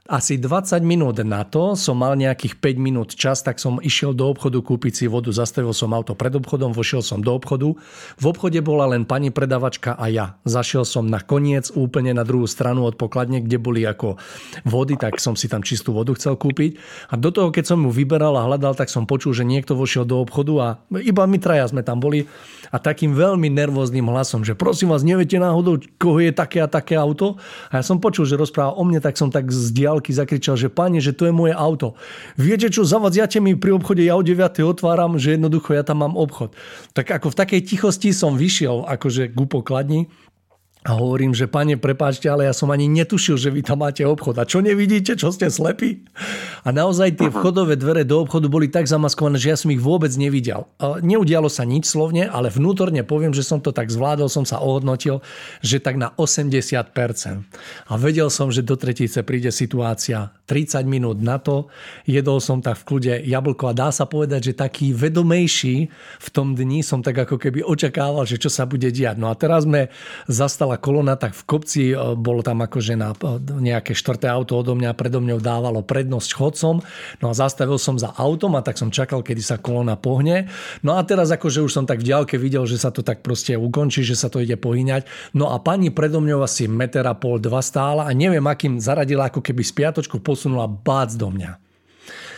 asi 20 minút na to som mal nejakých 5 minút čas, tak som išiel do obchodu kúpiť si vodu, zastavil som auto pred obchodom, vošiel som do obchodu. V obchode bola len pani predavačka a ja. Zašiel som na koniec úplne na druhú stranu od pokladne, kde boli ako vody, tak som si tam čistú vodu chcel kúpiť. A do toho, keď som ju vyberal a hľadal, tak som počul, že niekto vošiel do obchodu a iba my traja sme tam boli a takým veľmi nervóznym hlasom, že prosím vás, neviete náhodou, koho je také a také auto? A ja som počul, že rozpráva o mne, tak som tak zdial diálky zakričal, že pane, že to je moje auto. Viete čo, zavadziate mi pri obchode, ja o 9. otváram, že jednoducho ja tam mám obchod. Tak ako v takej tichosti som vyšiel akože k pokladni a hovorím, že pane, prepáčte, ale ja som ani netušil, že vy tam máte obchod. A čo nevidíte, čo ste slepí? A naozaj tie vchodové dvere do obchodu boli tak zamaskované, že ja som ich vôbec nevidel. Neudialo sa nič slovne, ale vnútorne poviem, že som to tak zvládol, som sa ohodnotil, že tak na 80%. A vedel som, že do tretice príde situácia 30 minút na to. Jedol som tak v kľude jablko a dá sa povedať, že taký vedomejší v tom dni som tak ako keby očakával, že čo sa bude diať. No a teraz sme zastala bola kolona, tak v kopci e, bolo tam akože na e, nejaké štvrté auto odo mňa, predo mňou dávalo prednosť chodcom. No a zastavil som za autom a tak som čakal, kedy sa kolona pohne. No a teraz akože už som tak v ďalke videl, že sa to tak proste ukončí, že sa to ide pohyňať. No a pani predo mňou asi meter a pol, dva stála a neviem, akým zaradila, ako keby spiatočku posunula bác do mňa.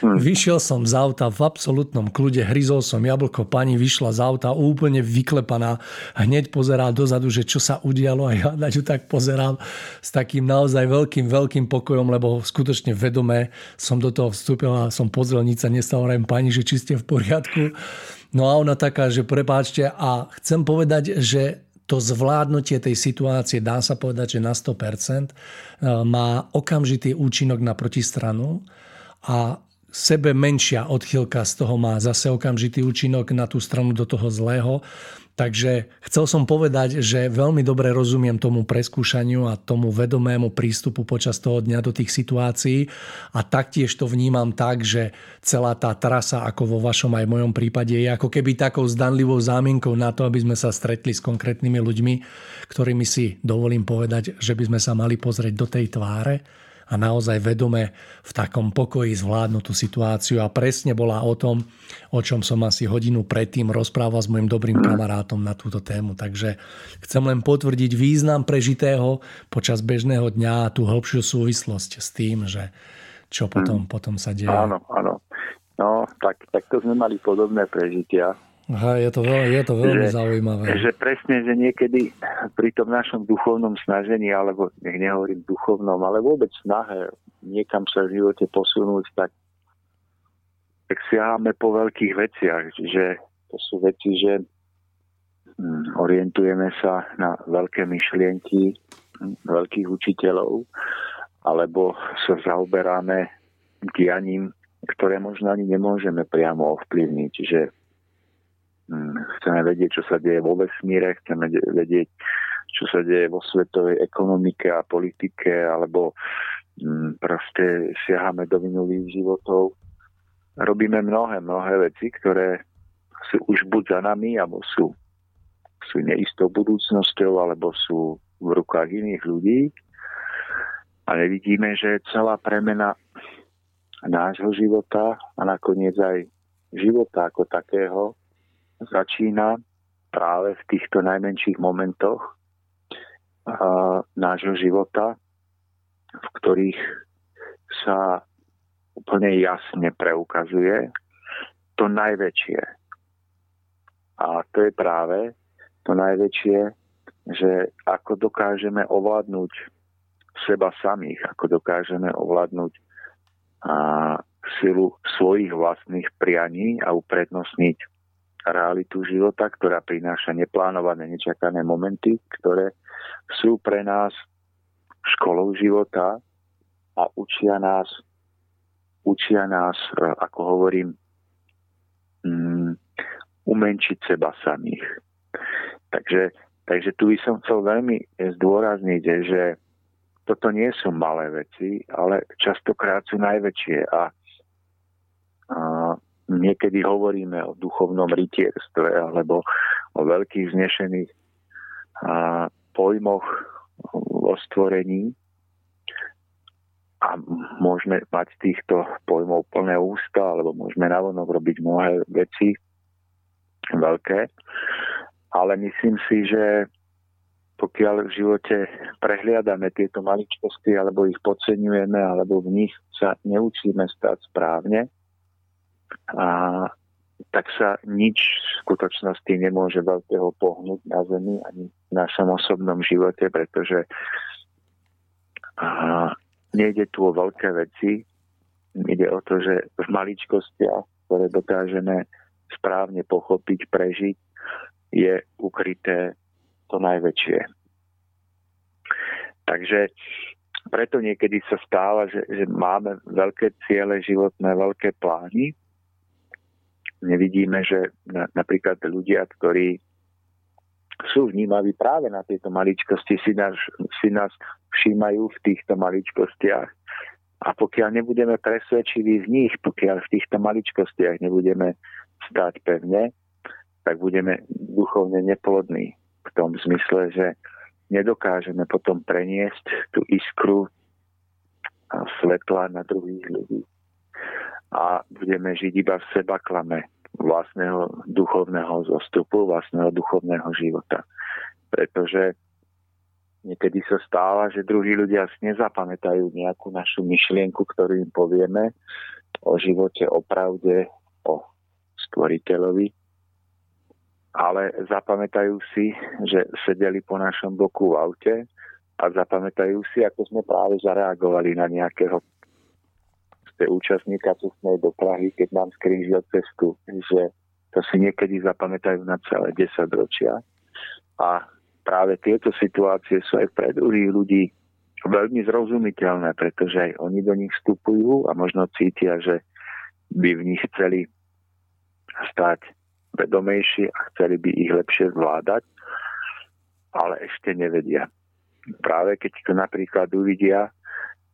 Hmm. Vyšiel som z auta v absolútnom kľude, hryzol som jablko, pani vyšla z auta úplne vyklepaná, hneď pozerá dozadu, že čo sa udialo a ja na ňu tak pozerám s takým naozaj veľkým, veľkým pokojom, lebo skutočne vedome som do toho vstúpil a som pozrel, nič sa nestalo, pani, že či ste v poriadku. No a ona taká, že prepáčte a chcem povedať, že to zvládnutie tej situácie, dá sa povedať, že na 100% eh, má okamžitý účinok na protistranu a sebe menšia odchylka z toho má zase okamžitý účinok na tú stranu do toho zlého. Takže chcel som povedať, že veľmi dobre rozumiem tomu preskúšaniu a tomu vedomému prístupu počas toho dňa do tých situácií a taktiež to vnímam tak, že celá tá trasa, ako vo vašom aj mojom prípade, je ako keby takou zdanlivou zámienkou na to, aby sme sa stretli s konkrétnymi ľuďmi, ktorými si dovolím povedať, že by sme sa mali pozrieť do tej tváre a naozaj vedome v takom pokoji zvládnu tú situáciu a presne bola o tom, o čom som asi hodinu predtým rozprával s mojim dobrým kamarátom na túto tému. Takže chcem len potvrdiť význam prežitého počas bežného dňa a tú hĺbšiu súvislosť s tým, že čo potom, hmm. potom sa deje. Áno, áno. No, tak, tak to sme mali podobné prežitia Aha, je to veľmi, je to veľmi že, zaujímavé. Že presne, že niekedy pri tom našom duchovnom snažení, alebo nech nehovorím duchovnom, ale vôbec snahe niekam sa v živote posunúť, tak, tak siaháme po veľkých veciach. Že to sú veci, že hm, orientujeme sa na veľké myšlienky hm, veľkých učiteľov, alebo sa zaoberáme dianím, ktoré možno ani nemôžeme priamo ovplyvniť. Mm, chceme vedieť, čo sa deje vo vesmíre, chceme vedieť, čo sa deje vo svetovej ekonomike a politike, alebo mm, proste siahame do minulých životov. Robíme mnohé, mnohé veci, ktoré sú už buď za nami, alebo sú, sú neistou budúcnosťou, alebo sú v rukách iných ľudí. A nevidíme, že celá premena nášho života a nakoniec aj života ako takého začína práve v týchto najmenších momentoch nášho života, v ktorých sa úplne jasne preukazuje to najväčšie. A to je práve to najväčšie, že ako dokážeme ovládnuť seba samých, ako dokážeme ovládnuť a, silu svojich vlastných prianí a uprednostniť realitu života, ktorá prináša neplánované, nečakané momenty, ktoré sú pre nás školou života a učia nás, učia nás, e, ako hovorím, um, umenčiť seba samých. Takže, takže tu by som chcel veľmi zdôrazniť, že toto nie sú malé veci, ale častokrát sú najväčšie a, a niekedy hovoríme o duchovnom rytierstve alebo o veľkých znešených a, pojmoch o stvorení. A môžeme mať týchto pojmov plné ústa alebo môžeme navonok robiť mnohé veci veľké, ale myslím si, že pokiaľ v živote prehliadame tieto maličkosti alebo ich podceňujeme alebo v nich sa neučíme stať správne, a tak sa nič v skutočnosti nemôže veľkého pohnúť na Zemi ani v našom osobnom živote, pretože a, nejde tu o veľké veci, ide o to, že v maličkostiach, ktoré dokážeme správne pochopiť, prežiť, je ukryté to najväčšie. Takže preto niekedy sa stáva, že, že máme veľké ciele životné, veľké plány. Nevidíme, že na, napríklad ľudia, ktorí sú vnímaví práve na tieto maličkosti, si nás, si nás všímajú v týchto maličkostiach. A pokiaľ nebudeme presvedčiví v nich, pokiaľ v týchto maličkostiach nebudeme stáť pevne, tak budeme duchovne neplodní. V tom zmysle, že nedokážeme potom preniesť tú iskru svetla na druhých ľudí. A budeme žiť iba v seba klame vlastného duchovného zostupu, vlastného duchovného života. Pretože niekedy sa stáva, že druhí ľudia si nezapamätajú nejakú našu myšlienku, ktorú im povieme o živote, o pravde, o stvoriteľovi, ale zapamätajú si, že sedeli po našom boku v aute a zapamätajú si, ako sme práve zareagovali na nejakého účastníka cestnej dopravy, keď nám skrížil cestu, že to si niekedy zapamätajú na celé 10 ročia. A práve tieto situácie sú aj pre druhých ľudí veľmi zrozumiteľné, pretože aj oni do nich vstupujú a možno cítia, že by v nich chceli stať vedomejší a chceli by ich lepšie zvládať, ale ešte nevedia. Práve keď to napríklad uvidia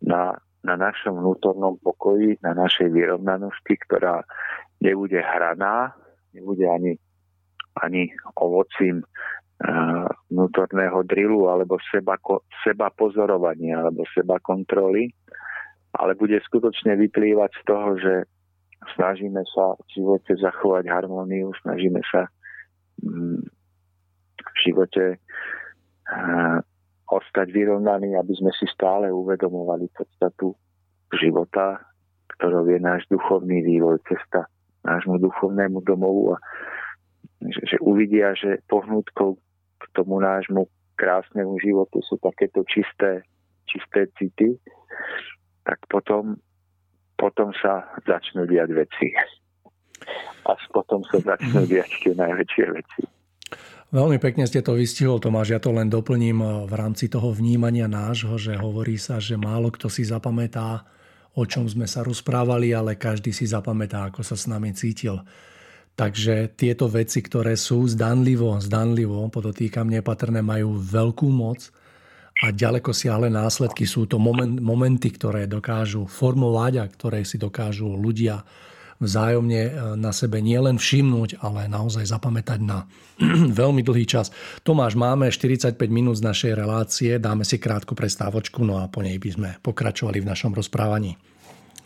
na, na našom vnútornom pokoji, na našej vyrovnanosti, ktorá nebude hraná, nebude ani, ani ovocím uh, vnútorného drilu alebo seba, seba pozorovania alebo seba kontroly, ale bude skutočne vyplývať z toho, že snažíme sa v živote zachovať harmóniu, snažíme sa mm, v živote ostať vyrovnaní, aby sme si stále uvedomovali podstatu života, ktorou je náš duchovný vývoj, cesta nášmu duchovnému domovu a že, že uvidia, že pohnutkou k tomu nášmu krásnemu životu sú takéto čisté, čisté city, tak potom potom sa začnú diať veci. Až potom sa začnú diať tie najväčšie veci. Veľmi pekne ste to vystihol, Tomáš. Ja to len doplním eh, v rámci toho vnímania nášho, že hovorí sa, že málo kto si zapamätá, o čom sme sa rozprávali, ale každý si zapamätá, ako sa s nami cítil. Takže tieto veci, ktoré sú zdanlivo, zdanlivo, podotýkam nepatrné, majú veľkú moc a ďaleko siahle následky. Sú to moment, momenty, ktoré dokážu formovať a ktoré si dokážu ľudia vzájomne e, na sebe nielen všimnúť, ale naozaj zapamätať na veľmi dlhý čas. Tomáš, máme 45 minút z našej relácie, dáme si krátku prestávočku, no a po nej by sme pokračovali v našom rozprávaní.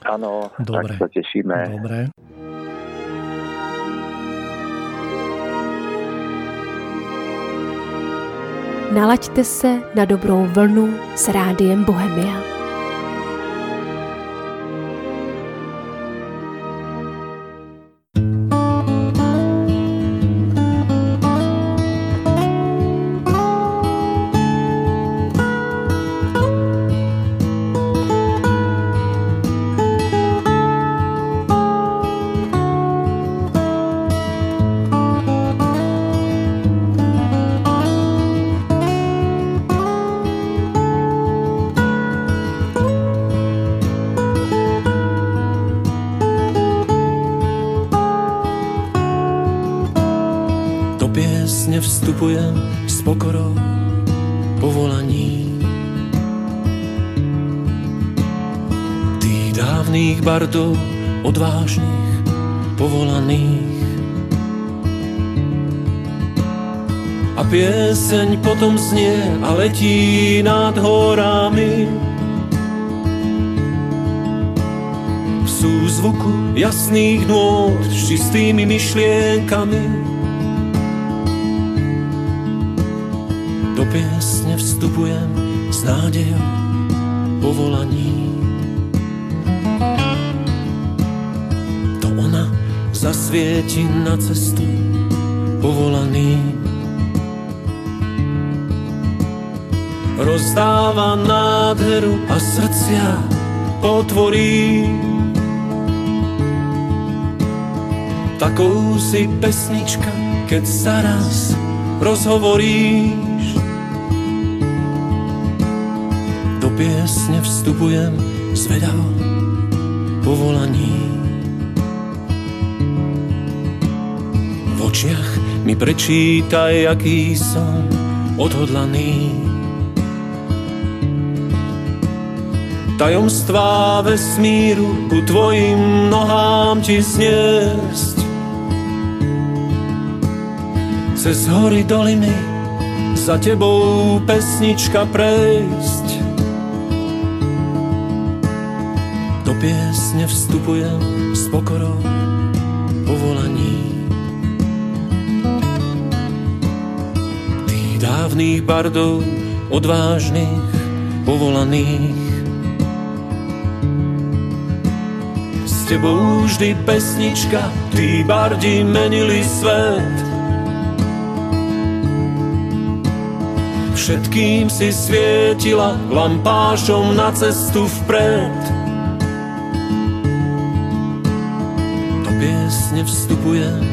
Áno, Dobre. tak sa tešíme. Dobre. Nalaďte se na dobrou vlnu s rádiem Bohemia. Pieseň potom znie a letí nad horami. V súzvuku jasných nôd s čistými myšlienkami. Do piesne vstupujem s nádejou povolaním. zasvieti na cestu povolaný. Rozdáva nádheru a srdcia potvorí. Takou si pesnička, keď sa raz rozhovoríš. Do piesne vstupujem zvedavo. V očiach mi prečítaj, aký som odhodlaný. Tajomstvá vesmíru ku tvojim nohám ti zniesť. Cez hory doliny za tebou pesnička prejsť. Do piesne vstupujem s pokorou povolaní. dávnych bardov, odvážnych, povolaných. S tebou vždy pesnička, tí bardi menili svet. Všetkým si svietila lampášom na cestu vpred. Do piesne vstupujem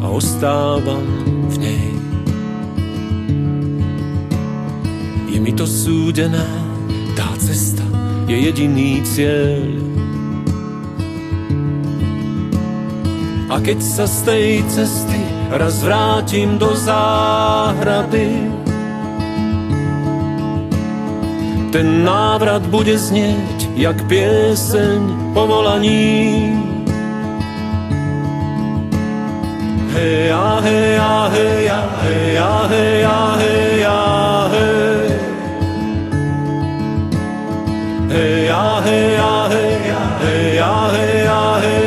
a ostávam v nej. mi to súdené, tá cesta je jediný cieľ. A keď sa z tej cesty raz vrátim do záhrady, ten návrat bude znieť jak pieseň povolaní. Hej, a hej, a hej, a hej, a hej, a hej, a hej. hey, ah, hey, ah, hey, ah, hey, ah, hey, ah, hey,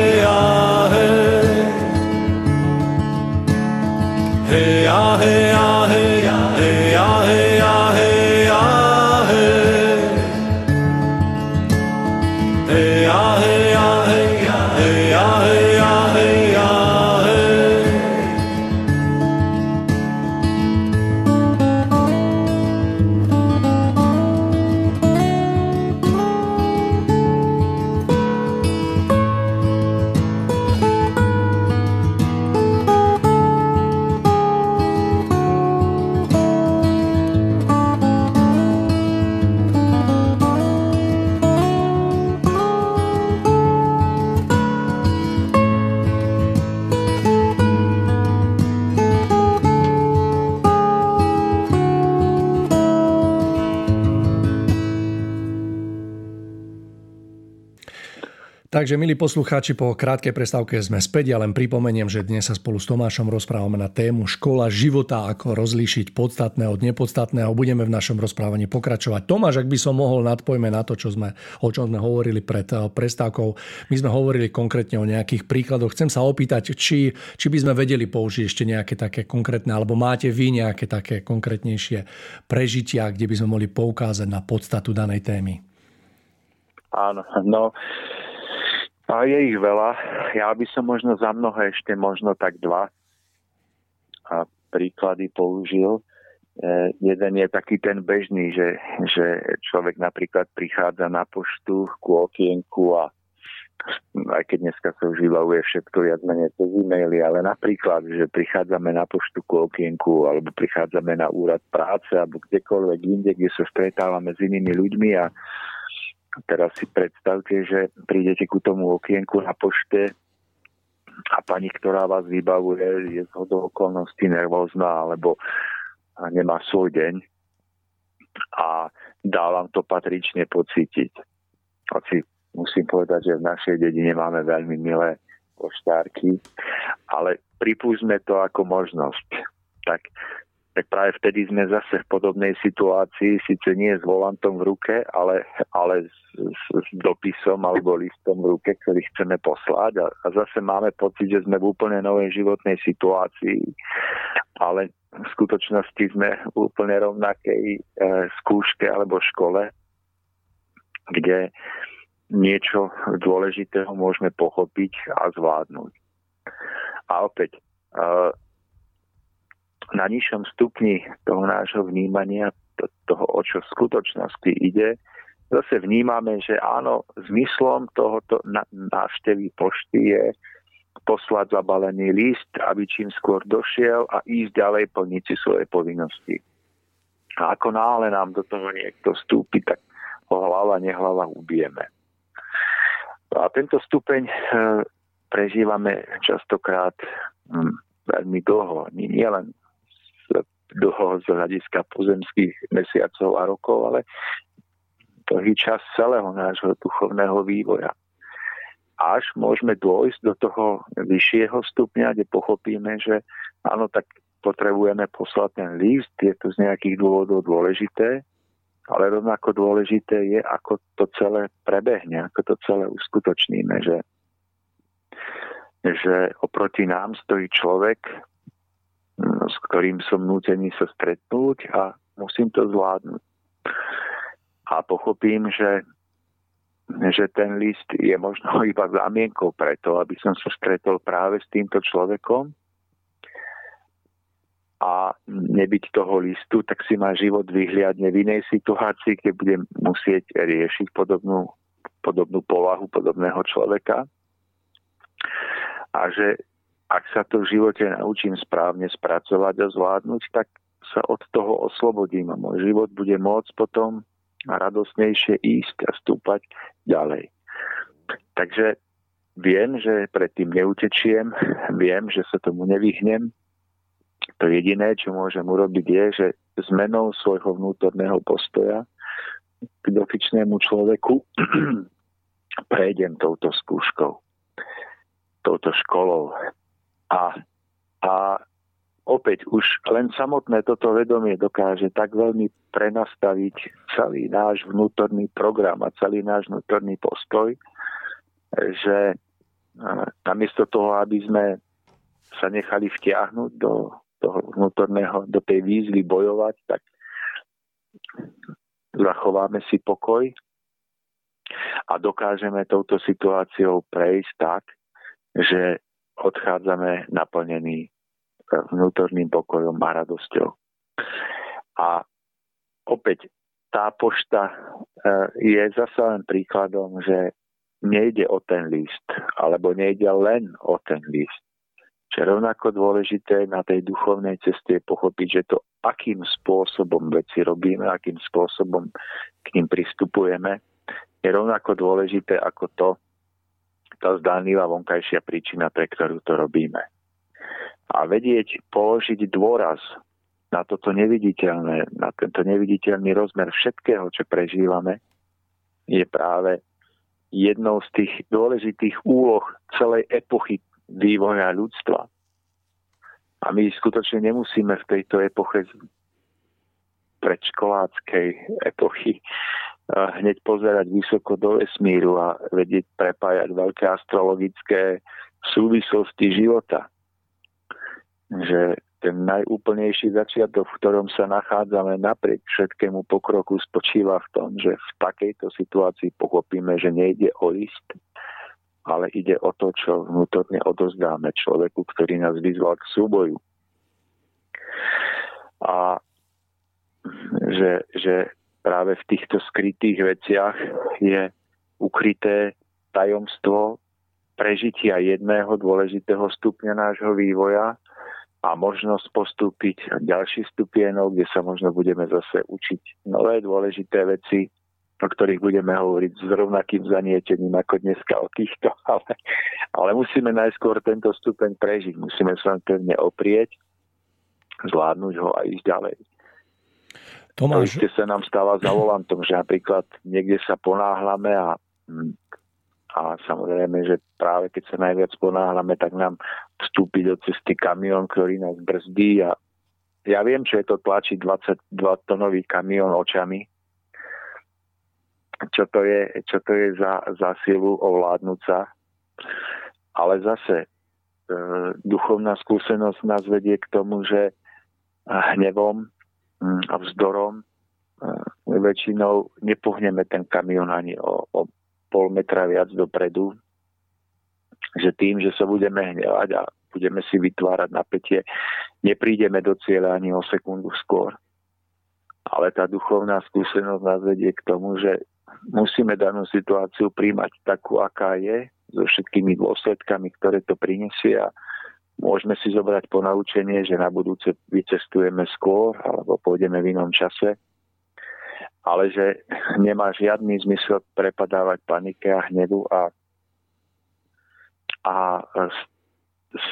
Takže, milí poslucháči, po krátkej prestávke sme späť. Ja len pripomeniem, že dnes sa spolu s Tomášom rozprávame na tému škola života, ako rozlíšiť podstatné od nepodstatného. Budeme v našom rozprávaní pokračovať. Tomáš, ak by som mohol nadpojme na to, čo sme, o čom sme hovorili pred eh, prestávkou. My sme hovorili konkrétne o nejakých príkladoch. Chcem sa opýtať, či, či by sme vedeli použiť ešte nejaké také konkrétne, alebo máte vy nejaké také konkrétnejšie prežitia, kde by sme mohli poukázať na podstatu danej témy. Áno, no a je ich veľa. Ja by som možno za mnohé ešte možno tak dva a príklady použil. E, jeden je taký ten bežný, že, že človek napríklad prichádza na poštu ku okienku a aj keď dneska sa už vylavuje všetko viac menej cez e-maily, ale napríklad, že prichádzame na poštu ku okienku alebo prichádzame na úrad práce alebo kdekoľvek inde, kde sa stretávame s inými ľuďmi a Teraz si predstavte, že prídete ku tomu okienku na pošte a pani, ktorá vás vybavuje, je z okolností nervózna alebo nemá svoj deň a dá vám to patrične pocítiť. Hoci musím povedať, že v našej dedine máme veľmi milé poštárky, ale pripúsme to ako možnosť. Tak tak práve vtedy sme zase v podobnej situácii, síce nie s volantom v ruke, ale, ale s, s, dopisom alebo listom v ruke, ktorý chceme poslať a, a zase máme pocit, že sme v úplne novej životnej situácii, ale v skutočnosti sme v úplne rovnakej e, skúške alebo škole, kde niečo dôležitého môžeme pochopiť a zvládnuť. A opäť, e, na nižšom stupni toho nášho vnímania toho, o čo v skutočnosti ide, zase vnímame, že áno, zmyslom tohoto návštevy pošty je poslať zabalený list, aby čím skôr došiel a ísť ďalej plniť si svoje povinnosti. A ako náhle nám do toho niekto vstúpi, tak ho hlava, nehlava ubijeme. A tento stupeň e, prežívame častokrát hm, veľmi dlho. Nie len dlho z hľadiska pozemských mesiacov a rokov, ale dlhý čas celého nášho duchovného vývoja. Až môžeme dôjsť do toho vyššieho stupňa, kde pochopíme, že áno, tak potrebujeme poslať ten list, je to z nejakých dôvodov dôležité, ale rovnako dôležité je, ako to celé prebehne, ako to celé uskutočníme, že, že oproti nám stojí človek, s ktorým som nútený sa stretnúť a musím to zvládnuť a pochopím, že, že ten list je možno iba zámienkou preto, aby som sa stretol práve s týmto človekom a nebyť toho listu, tak si ma život vyhliadne v inej situácii, keď budem musieť riešiť podobnú, podobnú povahu podobného človeka. A že ak sa to v živote naučím správne spracovať a zvládnuť, tak sa od toho oslobodím a môj život bude môcť potom radosnejšie ísť a stúpať ďalej. Takže viem, že predtým neutečiem, viem, že sa tomu nevyhnem. To jediné, čo môžem urobiť, je, že zmenou svojho vnútorného postoja k dotyčnému človeku prejdem touto skúškou, touto školou. A, a opäť už len samotné toto vedomie dokáže tak veľmi prenastaviť celý náš vnútorný program a celý náš vnútorný postoj, že namiesto toho, aby sme sa nechali vtiahnuť do toho vnútorného, do tej výzvy bojovať, tak zachováme si pokoj a dokážeme touto situáciou prejsť tak, že odchádzame naplnení vnútorným pokojom a radosťou. A opäť tá pošta e, je zase len príkladom, že nejde o ten list, alebo nejde len o ten list. Čo rovnako dôležité na tej duchovnej ceste je pochopiť, že to, akým spôsobom veci robíme, akým spôsobom k ním pristupujeme, je rovnako dôležité ako to, tá zdánlivá vonkajšia príčina, pre ktorú to robíme a vedieť položiť dôraz na toto neviditeľné, na tento neviditeľný rozmer všetkého, čo prežívame, je práve jednou z tých dôležitých úloh celej epochy vývoja ľudstva. A my skutočne nemusíme v tejto epoche predškoláckej epochy hneď pozerať vysoko do vesmíru a vedieť prepájať veľké astrologické súvislosti života že ten najúplnejší začiatok, v ktorom sa nachádzame napriek všetkému pokroku, spočíva v tom, že v takejto situácii pochopíme, že nejde o list, ale ide o to, čo vnútorne odozdáme človeku, ktorý nás vyzval k súboju. A že, že práve v týchto skrytých veciach je ukryté tajomstvo prežitia jedného dôležitého stupňa nášho vývoja, a možnosť postúpiť ďalší stupienok, kde sa možno budeme zase učiť nové dôležité veci, o ktorých budeme hovoriť s rovnakým zanietením ako dneska o týchto, ale, ale musíme najskôr tento stupeň prežiť, musíme sa pevne oprieť, zvládnuť ho a ísť ďalej. Tomáš... To sa nám stáva za volantom, že napríklad niekde sa ponáhlame a hm, a samozrejme, že práve keď sa najviac ponáhľame, tak nám vstúpi do cesty kamión, ktorý nás brzdí a ja viem, čo je to tlačiť 22-tonový kamión očami, čo to je, čo to je za, za silu sa. Ale zase e, duchovná skúsenosť nás vedie k tomu, že hnevom a vzdorom e, väčšinou nepohneme ten kamión ani o, o pol metra viac dopredu, že tým, že sa budeme hnevať a budeme si vytvárať napätie, neprídeme do cieľa ani o sekundu skôr. ale tá duchovná skúsenosť nás vedie k tomu, že musíme danú situáciu príjmať takú, aká je, so všetkými dôsledkami, ktoré to prinesie a môžeme si zobrať ponaučenie, že na budúce vycestujeme skôr alebo pôjdeme v inom čase, ale že nemá žiadny zmysel prepadávať panike a hnevu a, a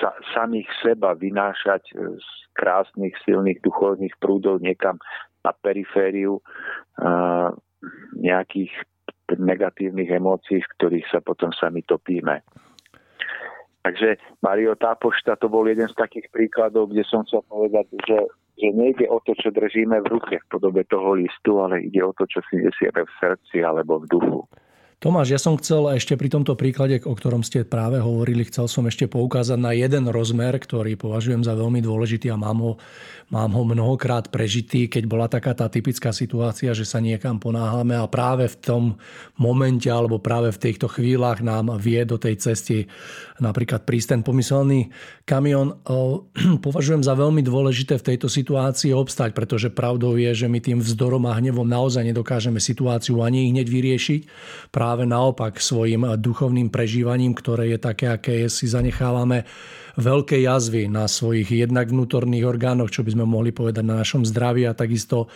sa, samých seba vynášať z krásnych, silných duchovných prúdov niekam na perifériu uh, nejakých negatívnych emócií, v ktorých sa potom sami topíme. Takže Mario, tá pošta to bol jeden z takých príkladov, kde som chcel povedať, že, že nejde o to, čo držíme v ruke v podobe toho listu, ale ide o to, čo si nesieme v srdci alebo v duchu. Tomáš, ja som chcel ešte pri tomto príklade, o ktorom ste práve hovorili, chcel som ešte poukázať na jeden rozmer, ktorý považujem za veľmi dôležitý a mám ho, mám ho mnohokrát prežitý, keď bola taká tá typická situácia, že sa niekam ponáhľame a práve v tom momente alebo práve v týchto chvíľach nám vie do tej cesty napríklad prísť ten pomyselný kamion. Považujem za veľmi dôležité v tejto situácii obstať, pretože pravdou je, že my tým vzdorom a hnevom naozaj nedokážeme situáciu ani hneď vyriešiť. Práve práve naopak svojim duchovným prežívaním, ktoré je také, aké je, si zanechávame veľké jazvy na svojich jednak vnútorných orgánoch, čo by sme mohli povedať na našom zdraví a takisto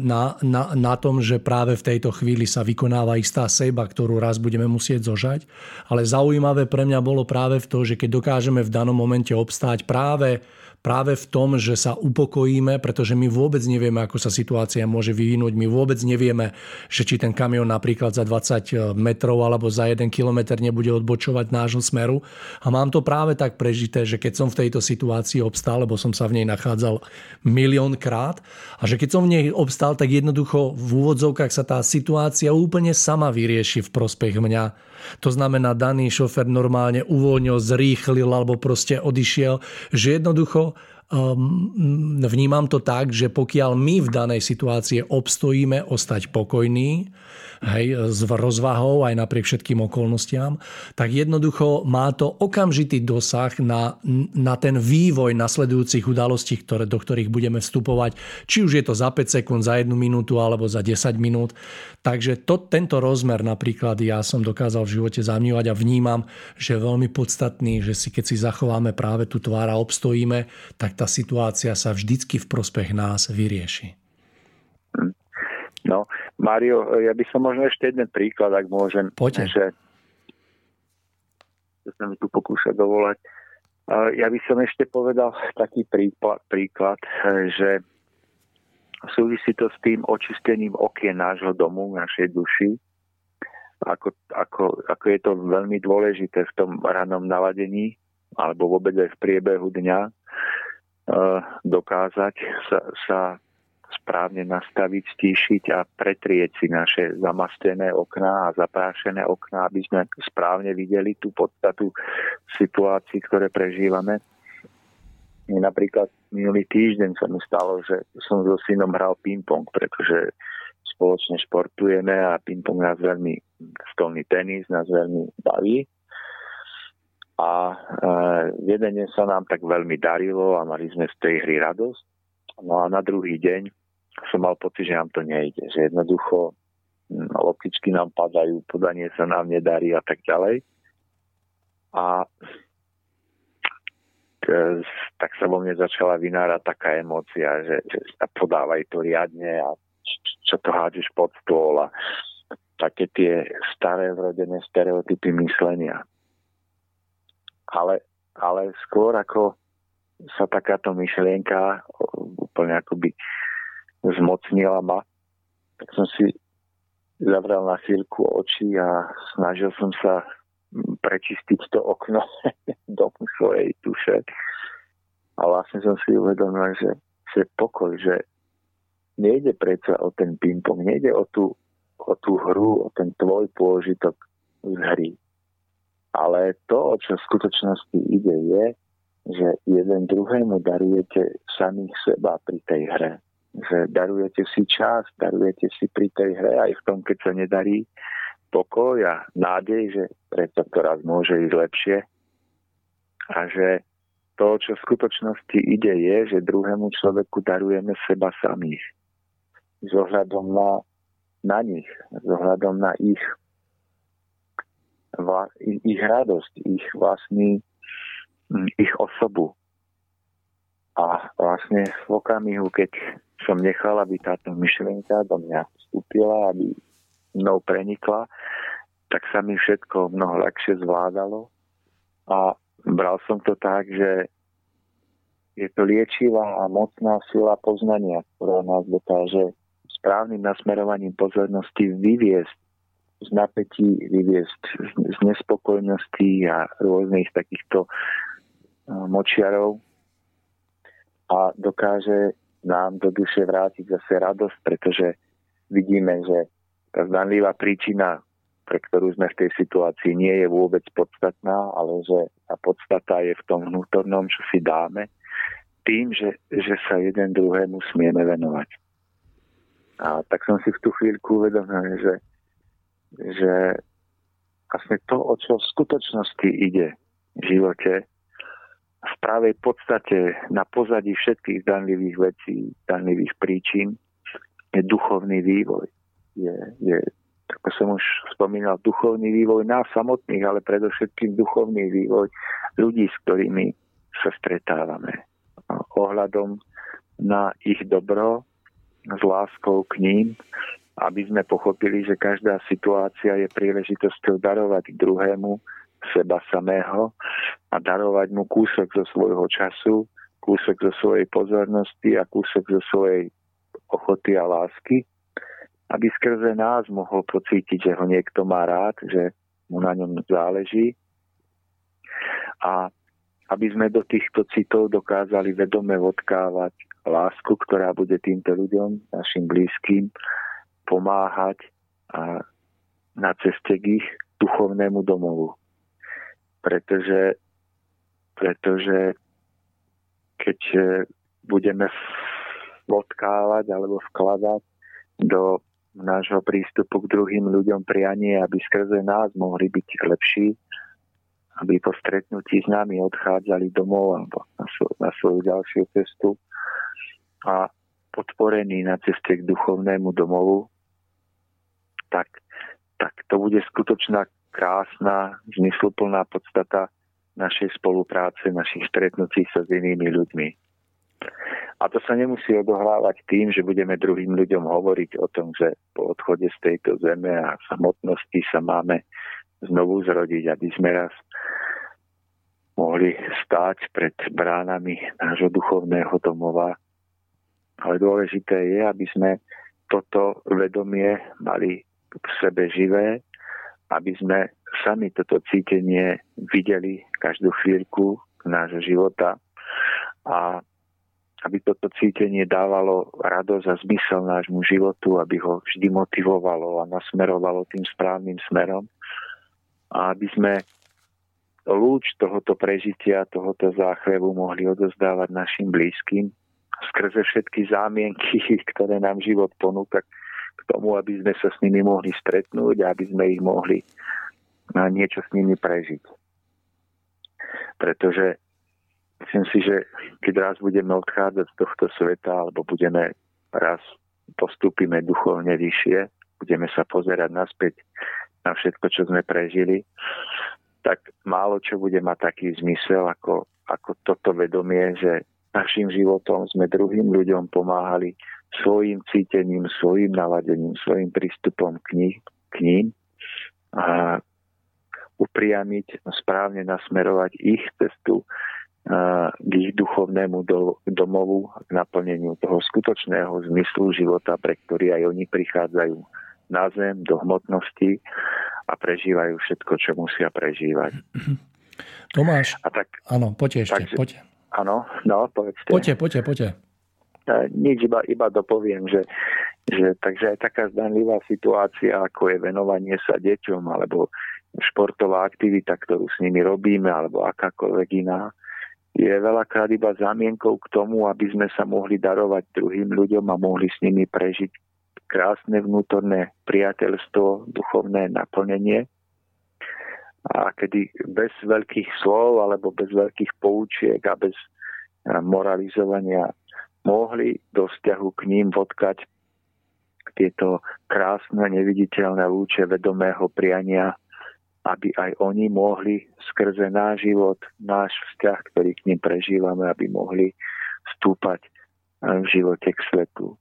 na, na, na tom, že práve v tejto chvíli sa vykonáva istá seba, ktorú raz budeme musieť zožať. Ale zaujímavé pre mňa bolo práve v to, že keď dokážeme v danom momente obstáť práve práve v tom, že sa upokojíme, pretože my vôbec nevieme, ako sa situácia môže vyvinúť. My vôbec nevieme, že či ten kamion napríklad za 20 metrov alebo za 1 kilometr nebude odbočovať nášho smeru. A mám to práve tak prežité, že keď som v tejto situácii obstál, lebo som sa v nej nachádzal miliónkrát, a že keď som v nej obstál, tak jednoducho v úvodzovkách sa tá situácia úplne sama vyrieši v prospech mňa to znamená, daný šofer normálne uvoľnil, zrýchlil alebo proste odišiel, že jednoducho um, vnímam to tak, že pokiaľ my v danej situácii obstojíme ostať pokojní, hej, s rozvahou aj napriek všetkým okolnostiam, tak jednoducho má to okamžitý dosah na, na ten vývoj nasledujúcich udalostí, ktoré, do ktorých budeme vstupovať, či už je to za 5 sekúnd, za 1 minútu alebo za 10 minút. Takže to, tento rozmer napríklad ja som dokázal v živote zamývať a vnímam, že je veľmi podstatný, že si keď si zachováme práve tú tvár a obstojíme, tak tá situácia sa vždycky v prospech nás vyrieši. No, Mario, ja by som možno ešte jeden príklad, ak môžem. Poďte. Že, že sa mi tu pokúša dovolať. Ja by som ešte povedal taký príklad, príklad, že súvisí to s tým očistením okien nášho domu, našej duši. Ako, ako, ako je to veľmi dôležité v tom ranom naladení alebo vôbec aj v priebehu dňa dokázať sa, sa správne nastaviť, stíšiť a pretrieť si naše zamastené okná a zaprášené okná, aby sme správne videli tú podstatu situácií, ktoré prežívame. Napríklad minulý týždeň sa mi stalo, že som so synom hral ping-pong, pretože spoločne športujeme a ping-pong nás veľmi, stolný tenis nás veľmi baví. A e, jeden deň sa nám tak veľmi darilo a mali sme z tej hry radosť. No a na druhý deň som mal pocit, že nám to nejde. Že jednoducho hm, loptičky nám padajú, podanie sa nám nedarí a tak ďalej. A tak sa vo mne začala vynárať taká emócia, že, že podávaj to riadne a čo to hádžeš pod stôl a také tie staré vrodené stereotypy myslenia. Ale, ale skôr ako sa takáto myšlienka úplne akoby zmocnila ma, tak som si zavrel na chvíľku oči a snažil som sa prečistiť to okno do svojej duše. A vlastne som si uvedomil, že, že pokoj, že nejde predsa o ten ping-pong, nejde o tú, o tú hru, o ten tvoj pôžitok z hry. Ale to, o čo v skutočnosti ide, je, že jeden druhému darujete samých seba pri tej hre že darujete si čas, darujete si pri tej hre aj v tom, keď sa nedarí pokoj a nádej, že preto to raz môže ísť lepšie a že to, čo v skutočnosti ide, je, že druhému človeku darujeme seba samých. s ohľadom na, na nich, s ohľadom na ich, ich radosť, ich vlastný, ich osobu. A vlastne v okamihu, keď som nechal, aby táto myšlienka do mňa vstúpila, aby mnou prenikla, tak sa mi všetko mnoho ľahšie zvládalo. A bral som to tak, že je to liečivá a mocná sila poznania, ktorá nás dokáže správnym nasmerovaním pozornosti vyviesť z napätí, vyviesť z nespokojnosti a rôznych takýchto močiarov a dokáže nám do duše vrátiť zase radosť, pretože vidíme, že tá zdanlivá príčina, pre ktorú sme v tej situácii, nie je vôbec podstatná, ale že tá podstata je v tom vnútornom, čo si dáme, tým, že, že sa jeden druhému smieme venovať. A tak som si v tú chvíľku uvedomil, že, že vlastne to, o čo v skutočnosti ide v živote, v pravej podstate na pozadí všetkých danlivých vecí, danlivých príčin je duchovný vývoj. Je, je, ako som už spomínal, duchovný vývoj nás samotných, ale predovšetkým duchovný vývoj ľudí, s ktorými sa stretávame. Ohľadom na ich dobro, s láskou k ním, aby sme pochopili, že každá situácia je príležitosťou darovať druhému seba samého a darovať mu kúsok zo svojho času, kúsok zo svojej pozornosti a kúsok zo svojej ochoty a lásky, aby skrze nás mohol pocítiť, že ho niekto má rád, že mu na ňom záleží. A aby sme do týchto citov dokázali vedome vodkávať lásku, ktorá bude týmto ľuďom, našim blízkym, pomáhať a na ceste k ich duchovnému domovu. Pretože, pretože keď e, budeme vodkávať alebo vkladať do nášho prístupu k druhým ľuďom prianie, aby skrze nás mohli byť lepší, aby po stretnutí s nami odchádzali domov alebo na, svoj, na svoju ďalšiu cestu a podporení na ceste k duchovnému domovu, tak, tak to bude skutočná krásna, zmysluplná podstata našej spolupráce, našich stretnutí sa s inými ľuďmi. A to sa nemusí odohrávať tým, že budeme druhým ľuďom hovoriť o tom, že po odchode z tejto zeme a samotnosti sa máme znovu zrodiť, aby sme raz mohli stáť pred bránami nášho duchovného domova. Ale dôležité je, aby sme toto vedomie mali v sebe živé, aby sme sami toto cítenie videli každú chvíľku nášho života a aby toto cítenie dávalo radosť a zmysel nášmu životu, aby ho vždy motivovalo a nasmerovalo tým správnym smerom. A aby sme lúč tohoto prežitia, tohoto záchvevu mohli odozdávať našim blízkym. Skrze všetky zámienky, ktoré nám život ponúka k tomu, aby sme sa s nimi mohli stretnúť a aby sme ich mohli niečo s nimi prežiť. Pretože myslím si, že keď raz budeme odchádzať z tohto sveta alebo budeme raz postúpime duchovne vyššie, budeme sa pozerať naspäť na všetko, čo sme prežili, tak málo čo bude mať taký zmysel ako, ako toto vedomie, že našim životom sme druhým ľuďom pomáhali svojim cítením, svojim naladením, svojim prístupom k, nich, k ním a upriamiť, správne nasmerovať ich cestu k ich duchovnému do, domovu, k naplneniu toho skutočného zmyslu života, pre ktorý aj oni prichádzajú na zem, do hmotnosti a prežívajú všetko, čo musia prežívať. Tomáš, a tak, áno, poďte ešte, takže, poďte. Áno, no, povedzte. Poďte, poďte, poďte. Nič, iba, iba dopoviem, že, že takže aj taká zdanlivá situácia, ako je venovanie sa deťom, alebo športová aktivita, ktorú s nimi robíme, alebo akákoľvek iná, je veľakrát iba zámienkou k tomu, aby sme sa mohli darovať druhým ľuďom a mohli s nimi prežiť krásne vnútorné priateľstvo, duchovné naplnenie. A kedy bez veľkých slov alebo bez veľkých poučiek a bez moralizovania mohli do vzťahu k ním vodkať tieto krásne, neviditeľné lúče vedomého priania, aby aj oni mohli skrze náš život, náš vzťah, ktorý k ním prežívame, aby mohli stúpať v živote k svetu.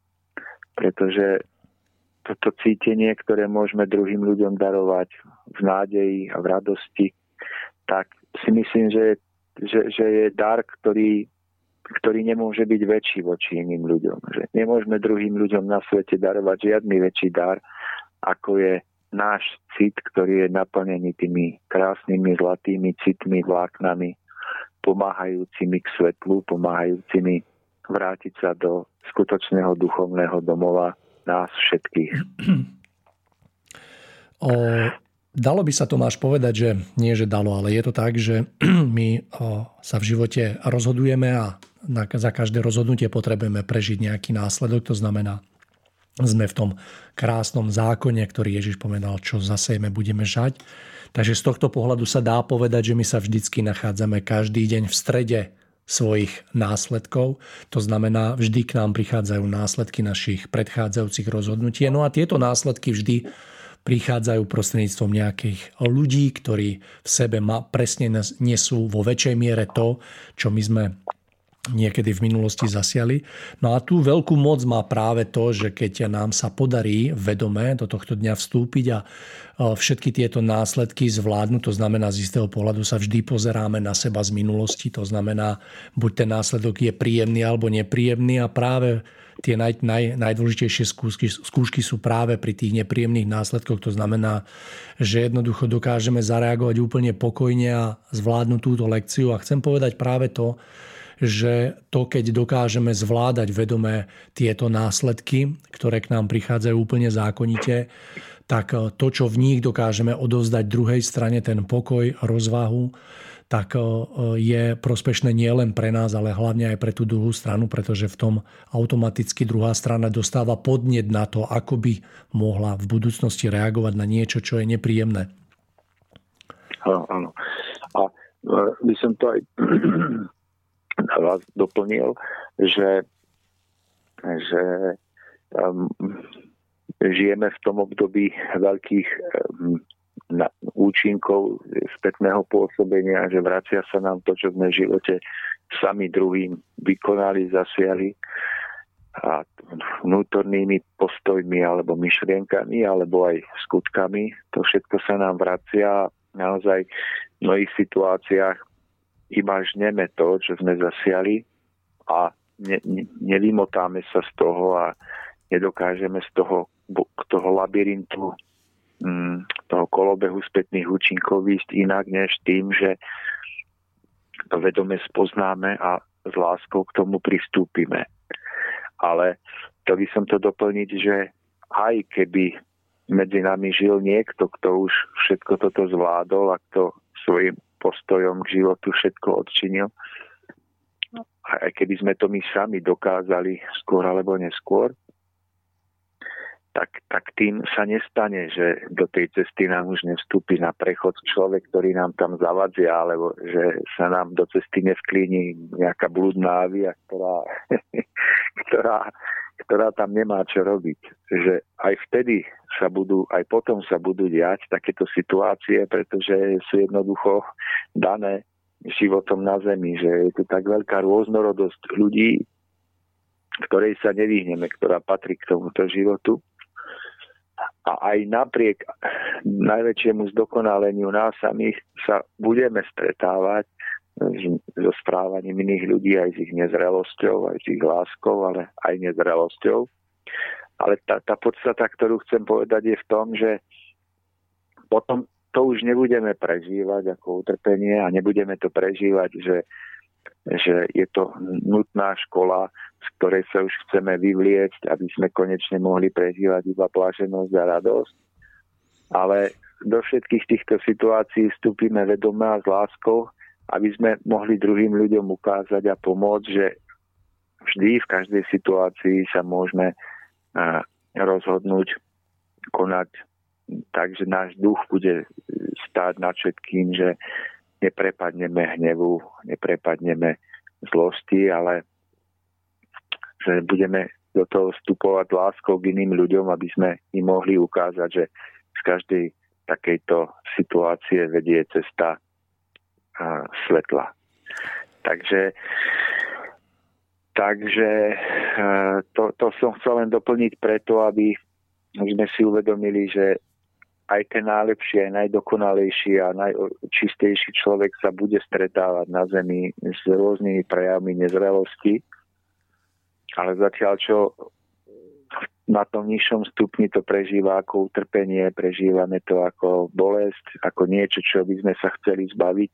Pretože toto cítenie, ktoré môžeme druhým ľuďom darovať v nádeji a v radosti, tak si myslím, že, že, že je dar, ktorý, ktorý nemôže byť väčší voči iným ľuďom. Že nemôžeme druhým ľuďom na svete darovať žiadny väčší dar, ako je náš cit, ktorý je naplnený tými krásnymi zlatými citmi, vláknami, pomáhajúcimi k svetlu, pomáhajúcimi vrátiť sa do skutočného duchovného domova nás všetkých. O, dalo by sa Tomáš povedať, že nie, že dalo, ale je to tak, že my o, sa v živote rozhodujeme a na, za každé rozhodnutie potrebujeme prežiť nejaký následok. To znamená, sme v tom krásnom zákone, ktorý Ježiš povedal, čo zasejme, budeme žať. Takže z tohto pohľadu sa dá povedať, že my sa vždycky nachádzame každý deň v strede svojich následkov. To znamená, vždy k nám prichádzajú následky našich predchádzajúcich rozhodnutí. No a tieto následky vždy prichádzajú prostredníctvom nejakých ľudí, ktorí v sebe ma, presne nesú vo väčšej miere to, čo my sme niekedy v minulosti zasiali. No a tú veľkú moc má práve to, že keď nám sa podarí vedome do tohto dňa vstúpiť a všetky tieto následky zvládnuť, to znamená z istého pohľadu sa vždy pozeráme na seba z minulosti, to znamená buď ten následok je príjemný alebo nepríjemný a práve tie naj, naj, najdôležitejšie skúšky, skúšky sú práve pri tých nepríjemných následkoch. To znamená, že jednoducho dokážeme zareagovať úplne pokojne a zvládnuť túto lekciu. A chcem povedať práve to, že to, keď dokážeme zvládať vedomé tieto následky, ktoré k nám prichádzajú úplne zákonite, tak to, čo v nich dokážeme odovzdať druhej strane, ten pokoj, rozvahu, tak je prospešné nielen pre nás, ale hlavne aj pre tú druhú stranu, pretože v tom automaticky druhá strana dostáva podnet na to, ako by mohla v budúcnosti reagovať na niečo, čo je nepríjemné. Áno, áno. A e, by som to aj vás doplnil, že, že um, žijeme v tom období veľkých um, na, účinkov spätného pôsobenia, že vracia sa nám to, čo sme v živote sami druhým vykonali, zasiali a vnútornými postojmi alebo myšlienkami alebo aj skutkami. To všetko sa nám vracia naozaj v mnohých situáciách iba žneme to, čo sme zasiali a ne, ne, nevymotáme sa z toho a nedokážeme z toho, toho labyrintu mm, toho kolobehu spätných účinkov ísť inak než tým, že to vedome spoznáme a s láskou k tomu pristúpime. Ale to by som to doplniť, že aj keby medzi nami žil niekto, kto už všetko toto zvládol a kto svojim postojom k životu všetko odčinil. A aj keby sme to my sami dokázali skôr alebo neskôr, tak, tak tým sa nestane, že do tej cesty nám už nevstúpi na prechod človek, ktorý nám tam zavadzia, alebo že sa nám do cesty nevklíni nejaká blúdna avia, ktorá, ktorá, ktorá tam nemá čo robiť. Že aj vtedy sa budú, aj potom sa budú diať takéto situácie, pretože sú jednoducho dané životom na Zemi, že je tu tak veľká rôznorodosť ľudí, ktorej sa nevyhneme, ktorá patrí k tomuto životu. A aj napriek najväčšiemu zdokonaleniu nás samých sa budeme stretávať so správaním iných ľudí, aj s ich nezrelosťou, aj s ich láskou, ale aj nezrelosťou. Ale tá, tá podstata, ktorú chcem povedať, je v tom, že potom to už nebudeme prežívať ako utrpenie a nebudeme to prežívať, že, že je to nutná škola, z ktorej sa už chceme vyvliecť, aby sme konečne mohli prežívať iba pláženosť a radosť. Ale do všetkých týchto situácií vstúpime vedomé a s láskou, aby sme mohli druhým ľuďom ukázať a pomôcť, že vždy v každej situácii sa môžeme rozhodnúť konať tak, že náš duch bude stáť nad všetkým, že neprepadneme hnevu, neprepadneme zlosti, ale že budeme do toho vstupovať láskou k iným ľuďom, aby sme im mohli ukázať, že z každej takejto situácie vedie cesta svetla. Takže, takže to, to som chcel len doplniť preto, aby sme si uvedomili, že aj ten najlepší, aj najdokonalejší a najčistejší človek sa bude stretávať na Zemi s rôznymi prejavmi nezrelosti. Ale zatiaľ, čo na tom nižšom stupni to prežíva ako utrpenie, prežívame to ako bolesť, ako niečo, čo by sme sa chceli zbaviť,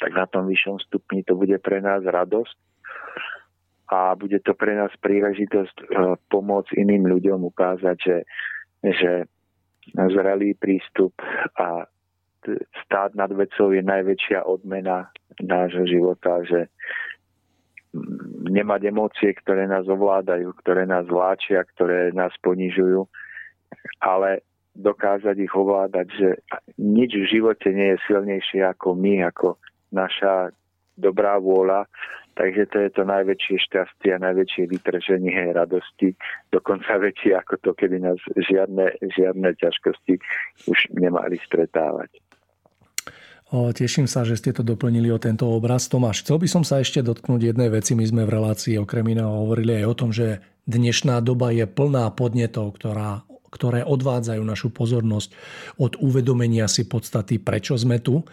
tak na tom vyššom stupni to bude pre nás radosť a bude to pre nás príležitosť e, pomôcť iným ľuďom ukázať, že, že zrelý prístup a stáť nad vecou je najväčšia odmena nášho života, že nemať emócie, ktoré nás ovládajú, ktoré nás vláčia, ktoré nás ponižujú, ale dokázať ich ovládať, že nič v živote nie je silnejšie ako my, ako naša dobrá vôľa Takže to je to najväčšie šťastie a najväčšie vytrženie radosti, dokonca väčšie ako to, kedy nás žiadne, žiadne ťažkosti už nemali stretávať. Teším sa, že ste to doplnili o tento obraz. Tomáš, chcel by som sa ešte dotknúť jednej veci. My sme v relácii okrem iného hovorili aj o tom, že dnešná doba je plná podnetov, ktorá ktoré odvádzajú našu pozornosť od uvedomenia si podstaty, prečo sme tu.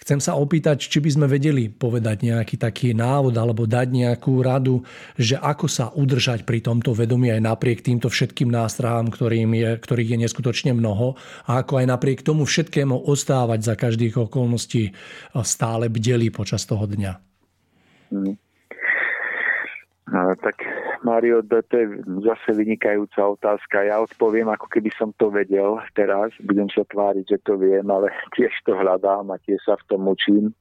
Chcem sa opýtať, či by sme vedeli povedať nejaký taký návod alebo dať nejakú radu, že ako sa udržať pri tomto vedomí aj napriek týmto všetkým nástrahám, ktorým je, ktorých je neskutočne mnoho a ako aj napriek tomu všetkému ostávať za každých okolností stále bdelí počas toho dňa. Mm. No, tak Mario, to je zase vynikajúca otázka. Ja odpoviem, ako keby som to vedel teraz. Budem sa tváriť, že to viem, ale tiež to hľadám a tiež sa v tom učím.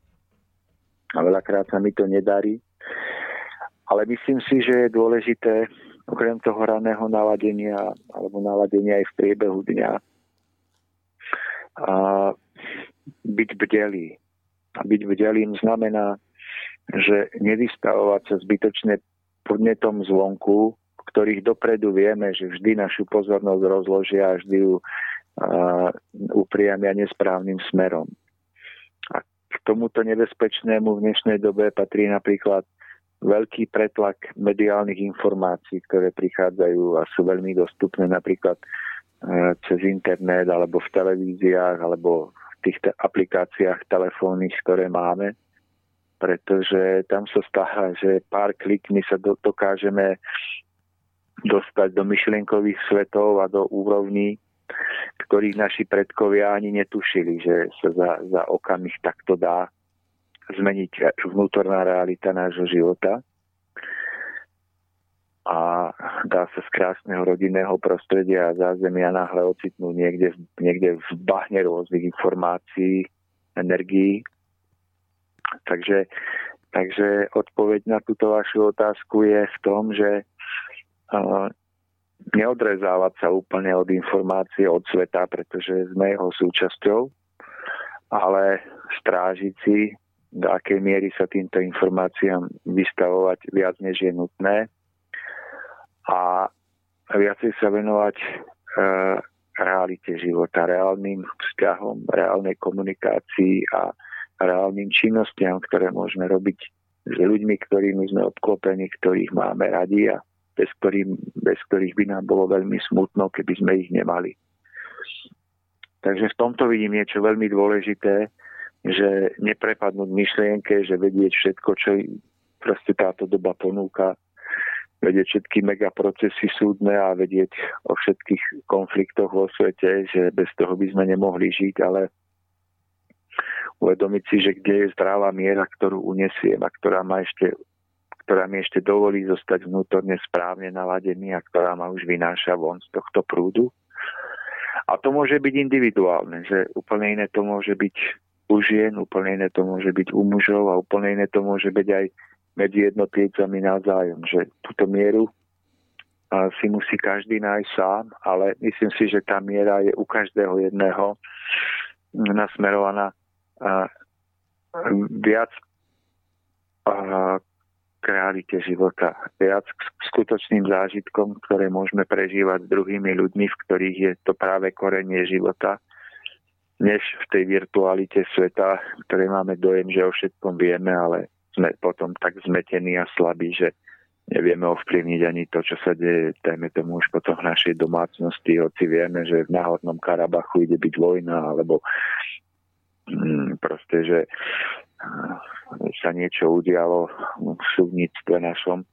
A veľakrát sa mi to nedarí. Ale myslím si, že je dôležité, okrem toho raného naladenia alebo naladenia aj v priebehu dňa, a byť bdelý. A byť bdelým znamená, že nevystavovať sa zbytočne podnetom zvonku, ktorých dopredu vieme, že vždy našu pozornosť rozložia a vždy ju upriamia nesprávnym smerom. A k tomuto nebezpečnému v dnešnej dobe patrí napríklad veľký pretlak mediálnych informácií, ktoré prichádzajú a sú veľmi dostupné napríklad uh, cez internet alebo v televíziách alebo v tých aplikáciách telefónnych, ktoré máme pretože tam sa stáva, že pár klikmi sa do, dokážeme dostať do myšlienkových svetov a do úrovní, ktorých naši predkovia ani netušili, že sa za, za okamih takto dá zmeniť vnútorná realita nášho života. A dá sa z krásneho rodinného prostredia a zázemia náhle ocitnúť niekde, niekde v bahne rôznych informácií, energií Takže, takže odpoveď na túto vašu otázku je v tom, že neodrezávať sa úplne od informácie, od sveta, pretože sme jeho súčasťou, ale strážiť si, do akej miery sa týmto informáciám vystavovať viac, než je nutné a viacej sa venovať e, realite života, reálnym vzťahom, reálnej komunikácii a reálnym činnostiam, ktoré môžeme robiť s ľuďmi, ktorými sme obklopení, ktorých máme radi a bez, ktorým, bez ktorých by nám bolo veľmi smutno, keby sme ich nemali. Takže v tomto vidím niečo veľmi dôležité, že neprepadnúť myšlienke, že vedieť všetko, čo proste táto doba ponúka, vedieť všetky megaprocesy súdne a vedieť o všetkých konfliktoch vo svete, že bez toho by sme nemohli žiť, ale uvedomiť si, že kde je zdravá miera, ktorú unesiem a ktorá ma ešte ktorá mi ešte dovolí zostať vnútorne správne naladený a ktorá ma už vynáša von z tohto prúdu. A to môže byť individuálne, že úplne iné to môže byť u žien, úplne iné to môže byť u mužov a úplne iné to môže byť aj medzi jednotlivcami navzájom, že túto mieru si musí každý nájsť sám, ale myslím si, že tá miera je u každého jedného nasmerovaná viac k realite života, viac k skutočným zážitkom, ktoré môžeme prežívať s druhými ľuďmi, v ktorých je to práve korenie života, než v tej virtualite sveta, ktoré máme dojem, že o všetkom vieme, ale sme potom tak zmetení a slabí, že nevieme ovplyvniť ani to, čo sa deje, dajme tomu už potom v našej domácnosti, hoci vieme, že v náhodnom Karabachu ide byť vojna, alebo proste, že sa niečo udialo v súdnictve našom.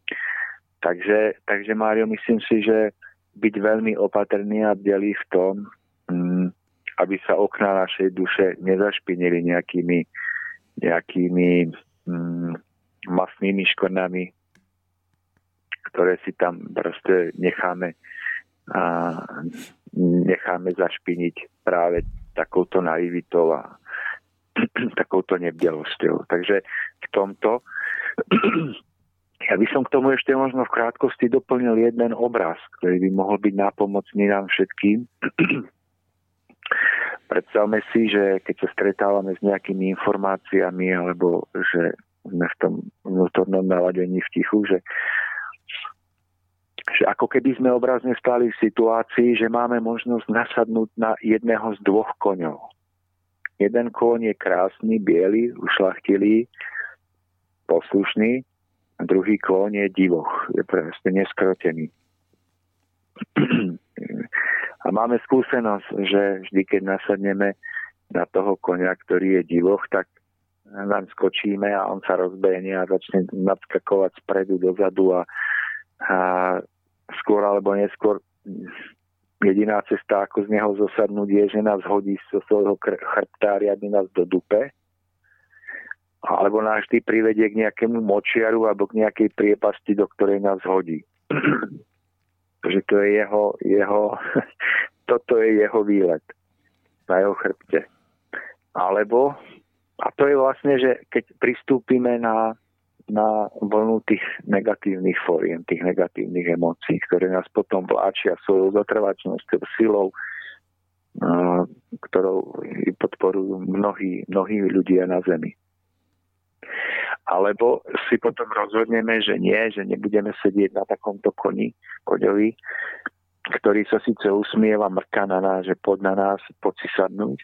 Takže, takže Mário, myslím si, že byť veľmi opatrný a bdelý v tom, mm, aby sa okná našej duše nezašpinili nejakými, nejakými mm, masnými škornami, ktoré si tam proste necháme necháme zašpiniť práve takouto naivitou a takouto nebdelosťou. Takže v tomto ja by som k tomu ešte možno v krátkosti doplnil jeden obraz, ktorý by mohol byť nápomocný nám všetkým. Predstavme si, že keď sa stretávame s nejakými informáciami alebo že sme v tom vnútornom naladení v tichu, že, že ako keby sme obrazne stali v situácii, že máme možnosť nasadnúť na jedného z dvoch koňov. Jeden kôň je krásny, biely, ušlachtilý, poslušný, a druhý kôň je divoch, je proste neskrotený. A máme skúsenosť, že vždy, keď nasadneme na toho konia, ktorý je divoch, tak nám skočíme a on sa rozbehne a začne nadskakovať spredu dozadu a, a skôr alebo neskôr jediná cesta, ako z neho zosadnúť, je, že nás hodí zo svojho chrbta riadne nás do dupe alebo nás vždy privedie k nejakému močiaru alebo k nejakej priepasti, do ktorej nás hodí že to je jeho, jeho toto je jeho výlet na jeho chrbte. Alebo, a to je vlastne, že keď pristúpime na, na vlnu tých negatívnych fóriem, tých negatívnych emócií, ktoré nás potom vláčia svojou zotrvačnosťou, silou, ktorou podporujú mnohí, mnohí ľudia na Zemi. Alebo si potom rozhodneme, že nie, že nebudeme sedieť na takomto koni, koďovi, ktorý sa síce usmieva, mrká na nás, že pod na nás, pod si sadnúť.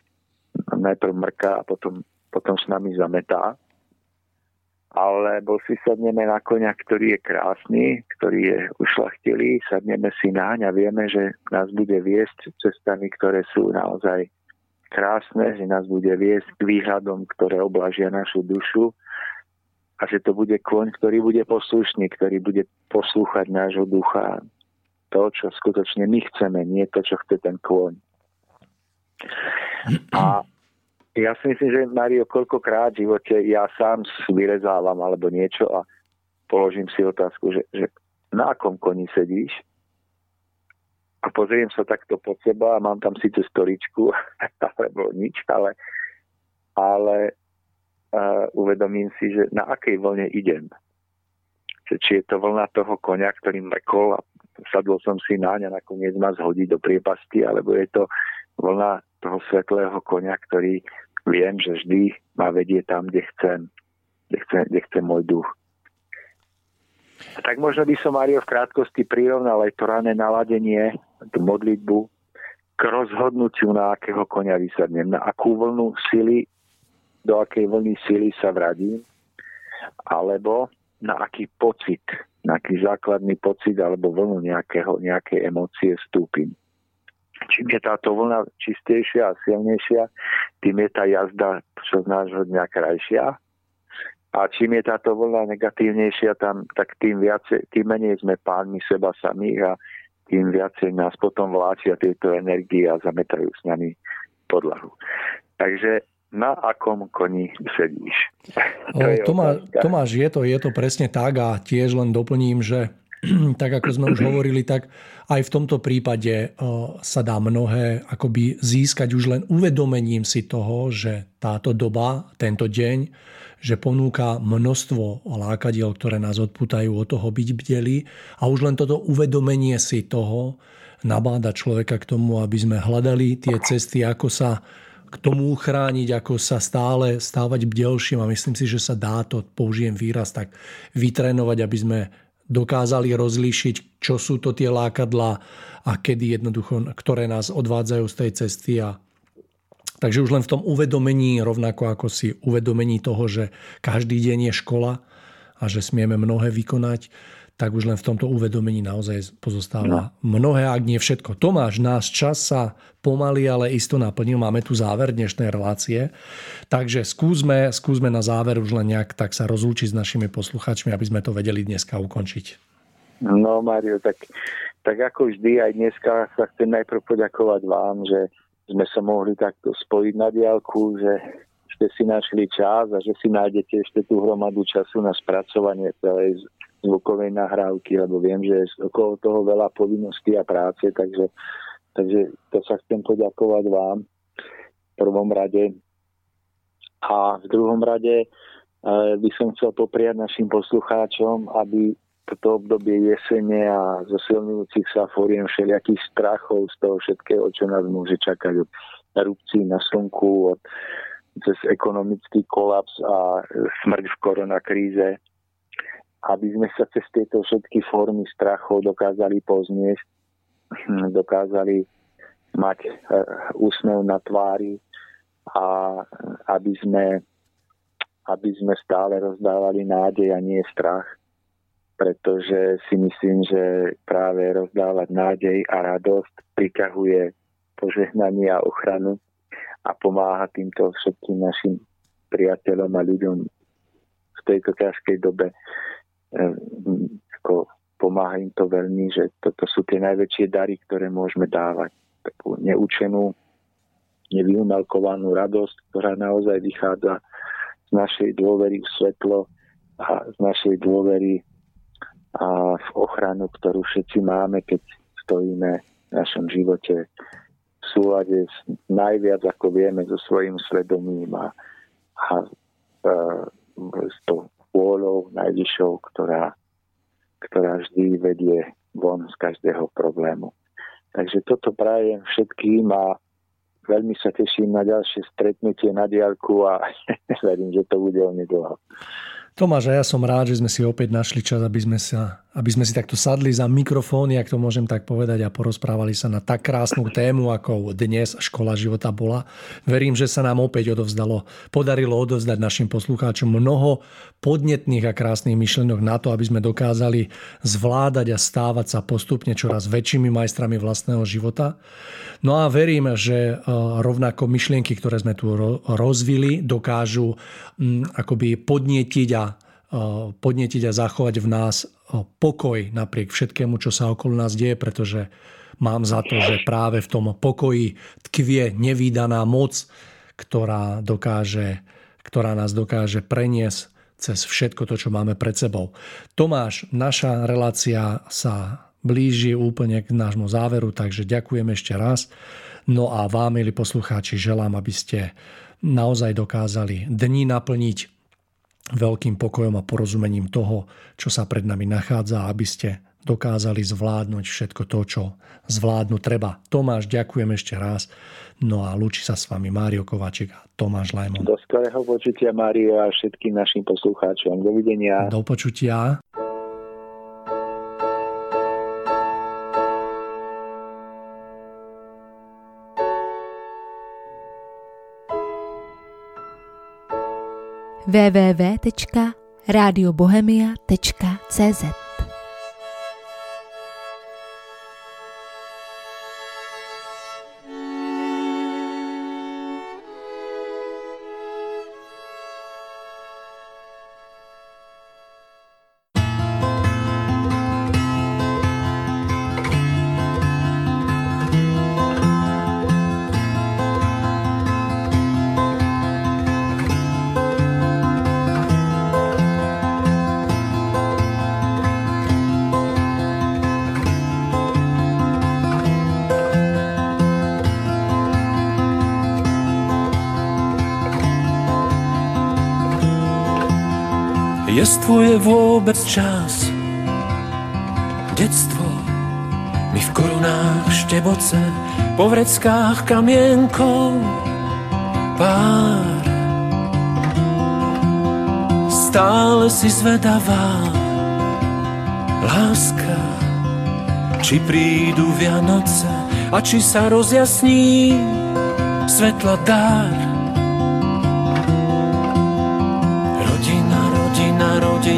Najprv mrká a potom, potom s nami zametá. Alebo si sadneme na konia, ktorý je krásny, ktorý je ušlachtilý, sadneme si naň a vieme, že nás bude viesť cestami, ktoré sú naozaj krásne, že nás bude viesť k výhľadom, ktoré oblažia našu dušu a že to bude kôň, ktorý bude poslušný, ktorý bude poslúchať nášho ducha. To, čo skutočne my chceme, nie to, čo chce ten kôň. A ja si myslím, že Mario, koľkokrát v živote ja sám vyrezávam alebo niečo a položím si otázku, že, že na akom koni sedíš? A pozriem sa takto pod seba a mám tam síce stoličku alebo nič, ale, ale uh, uvedomím si, že na akej vlne idem. Že, či je to vlna toho konia, ktorý mrekol a sadol som si naň a nakoniec ma zhodí do priepasti, alebo je to vlna toho svetlého konia, ktorý viem, že vždy ma vedie tam, kde chcem, kde chce, kde chce môj duch. Tak možno by som, Mario, v krátkosti prirovnal aj to rané naladenie, tú modlitbu, k rozhodnutiu, na akého konia vysadnem, na akú vlnu sily do akej vlny síly sa vradím, alebo na aký pocit, na aký základný pocit alebo vlnu nejakého, nejakej emócie vstúpim. Čím je táto vlna čistejšia a silnejšia, tým je tá jazda čo z nášho dňa krajšia. A čím je táto vlna negatívnejšia, tam, tak tým, viacej, tým menej sme pánmi seba samých a tým viacej nás potom vláčia tieto energie a zametajú s nami podlahu. Takže na akom koni sedíš. to Tomá, Tomáš, je to, je to presne tak a tiež len doplním, že tak ako sme už hovorili, tak aj v tomto prípade sa dá mnohé akoby získať už len uvedomením si toho, že táto doba, tento deň, že ponúka množstvo lákadiel, ktoré nás odputajú od toho byť bdeli a už len toto uvedomenie si toho nabáda človeka k tomu, aby sme hľadali tie cesty, ako sa k tomu uchrániť, ako sa stále stávať bdelším. A myslím si, že sa dá to, použijem výraz, tak vytrénovať, aby sme dokázali rozlíšiť, čo sú to tie lákadlá a kedy jednoducho, ktoré nás odvádzajú z tej cesty a Takže už len v tom uvedomení, rovnako ako si uvedomení toho, že každý deň je škola a že smieme mnohé vykonať, tak už len v tomto uvedomení naozaj pozostáva no. mnohé, ak nie všetko. Tomáš, náš čas sa pomaly, ale isto naplnil. Máme tu záver dnešnej relácie. Takže skúsme, skúsme na záver už len nejak tak sa rozlúčiť s našimi posluchačmi, aby sme to vedeli dneska ukončiť. No Mario, tak, tak ako vždy aj dneska sa chcem najprv poďakovať vám, že sme sa mohli takto spojiť na diálku, že ste si našli čas a že si nájdete ešte tú hromadu času na spracovanie celej zvukovej nahrávky, lebo viem, že je okolo toho veľa povinností a práce, takže, takže to sa chcem poďakovať vám v prvom rade. A v druhom rade e, by som chcel popriať našim poslucháčom, aby toto obdobie jesene a zosilňujúcich sa fóriem všelijakých strachov z toho všetkého, čo nás môže čakať od erupcií na slnku, od, cez ekonomický kolaps a smrť v koronakríze, aby sme sa cez tieto všetky formy strachov dokázali pozniesť, dokázali mať e, úsmev na tvári a aby sme, aby sme stále rozdávali nádej a nie strach. Pretože si myslím, že práve rozdávať nádej a radosť priťahuje požehnanie a ochranu a pomáha týmto všetkým našim priateľom a ľuďom v tejto ťažkej dobe ako pomáha im to veľmi, že toto sú tie najväčšie dary, ktoré môžeme dávať. Takú neučenú, nevyumelkovanú radosť, ktorá naozaj vychádza z našej dôvery v svetlo a z našej dôvery a v ochranu, ktorú všetci máme, keď stojíme v našom živote v súlade s najviac, ako vieme, so svojím svedomím a, a, a s tou vôľou najvyššou, ktorá, ktorá vždy vedie von z každého problému. Takže toto prajem všetkým a veľmi sa teším na ďalšie stretnutie na diálku a verím, že to bude onedlho. Tomáš, a ja som rád, že sme si opäť našli čas, aby sme, sa, aby sme si takto sadli za mikrofóny, ak to môžem tak povedať, a porozprávali sa na tak krásnu tému, ako dnes škola života bola. Verím, že sa nám opäť odovzdalo, podarilo odovzdať našim poslucháčom mnoho podnetných a krásnych myšlenok na to, aby sme dokázali zvládať a stávať sa postupne čoraz väčšími majstrami vlastného života. No a verím, že e, rovnako myšlienky, ktoré sme tu rozvili, dokážu akoby podnietiť a podnetiť a zachovať v nás pokoj napriek všetkému, čo sa okolo nás deje, pretože mám za to, že práve v tom pokoji tkvie nevýdaná moc, ktorá, dokáže, ktorá nás dokáže preniesť cez všetko to, čo máme pred sebou. Tomáš, naša relácia sa blíži úplne k nášmu záveru, takže ďakujem ešte raz. No a vám, milí poslucháči, želám, aby ste naozaj dokázali dni naplniť veľkým pokojom a porozumením toho, čo sa pred nami nachádza, aby ste dokázali zvládnuť všetko to, čo zvládnu treba. Tomáš, ďakujem ešte raz. No a lúči sa s vami Mário Kovaček a Tomáš Lajmon. Do skorého počutia Mário a všetkým našim poslucháčom. Dovidenia. Do počutia. www.radiobohemia.cz Jestvuje vôbec čas Detstvo mi v korunách šteboce Po vreckách kamienkov pár. Stále si zvedavá, láska, či prídu Vianoce a či sa rozjasní svetla dár.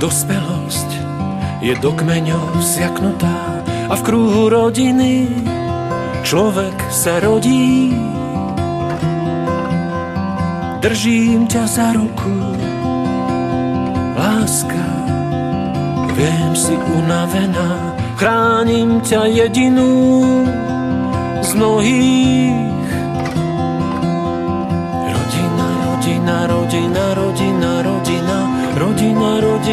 dospelosť je do kmeňov siaknutá a v kruhu rodiny človek sa rodí. Držím ťa za ruku, láska, viem si unavená, chránim ťa jedinú z mnohých.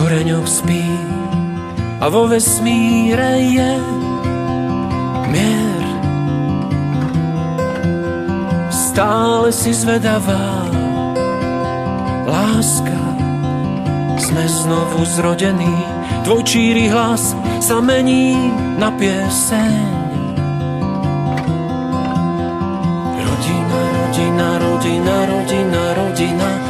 koreňoch spí a vo vesmíre je mier. Stále si zvedavá, láska, sme znovu zrodení, tvoj hlas sa mení na pieseň. Rodina, rodina, rodina, rodina, rodina,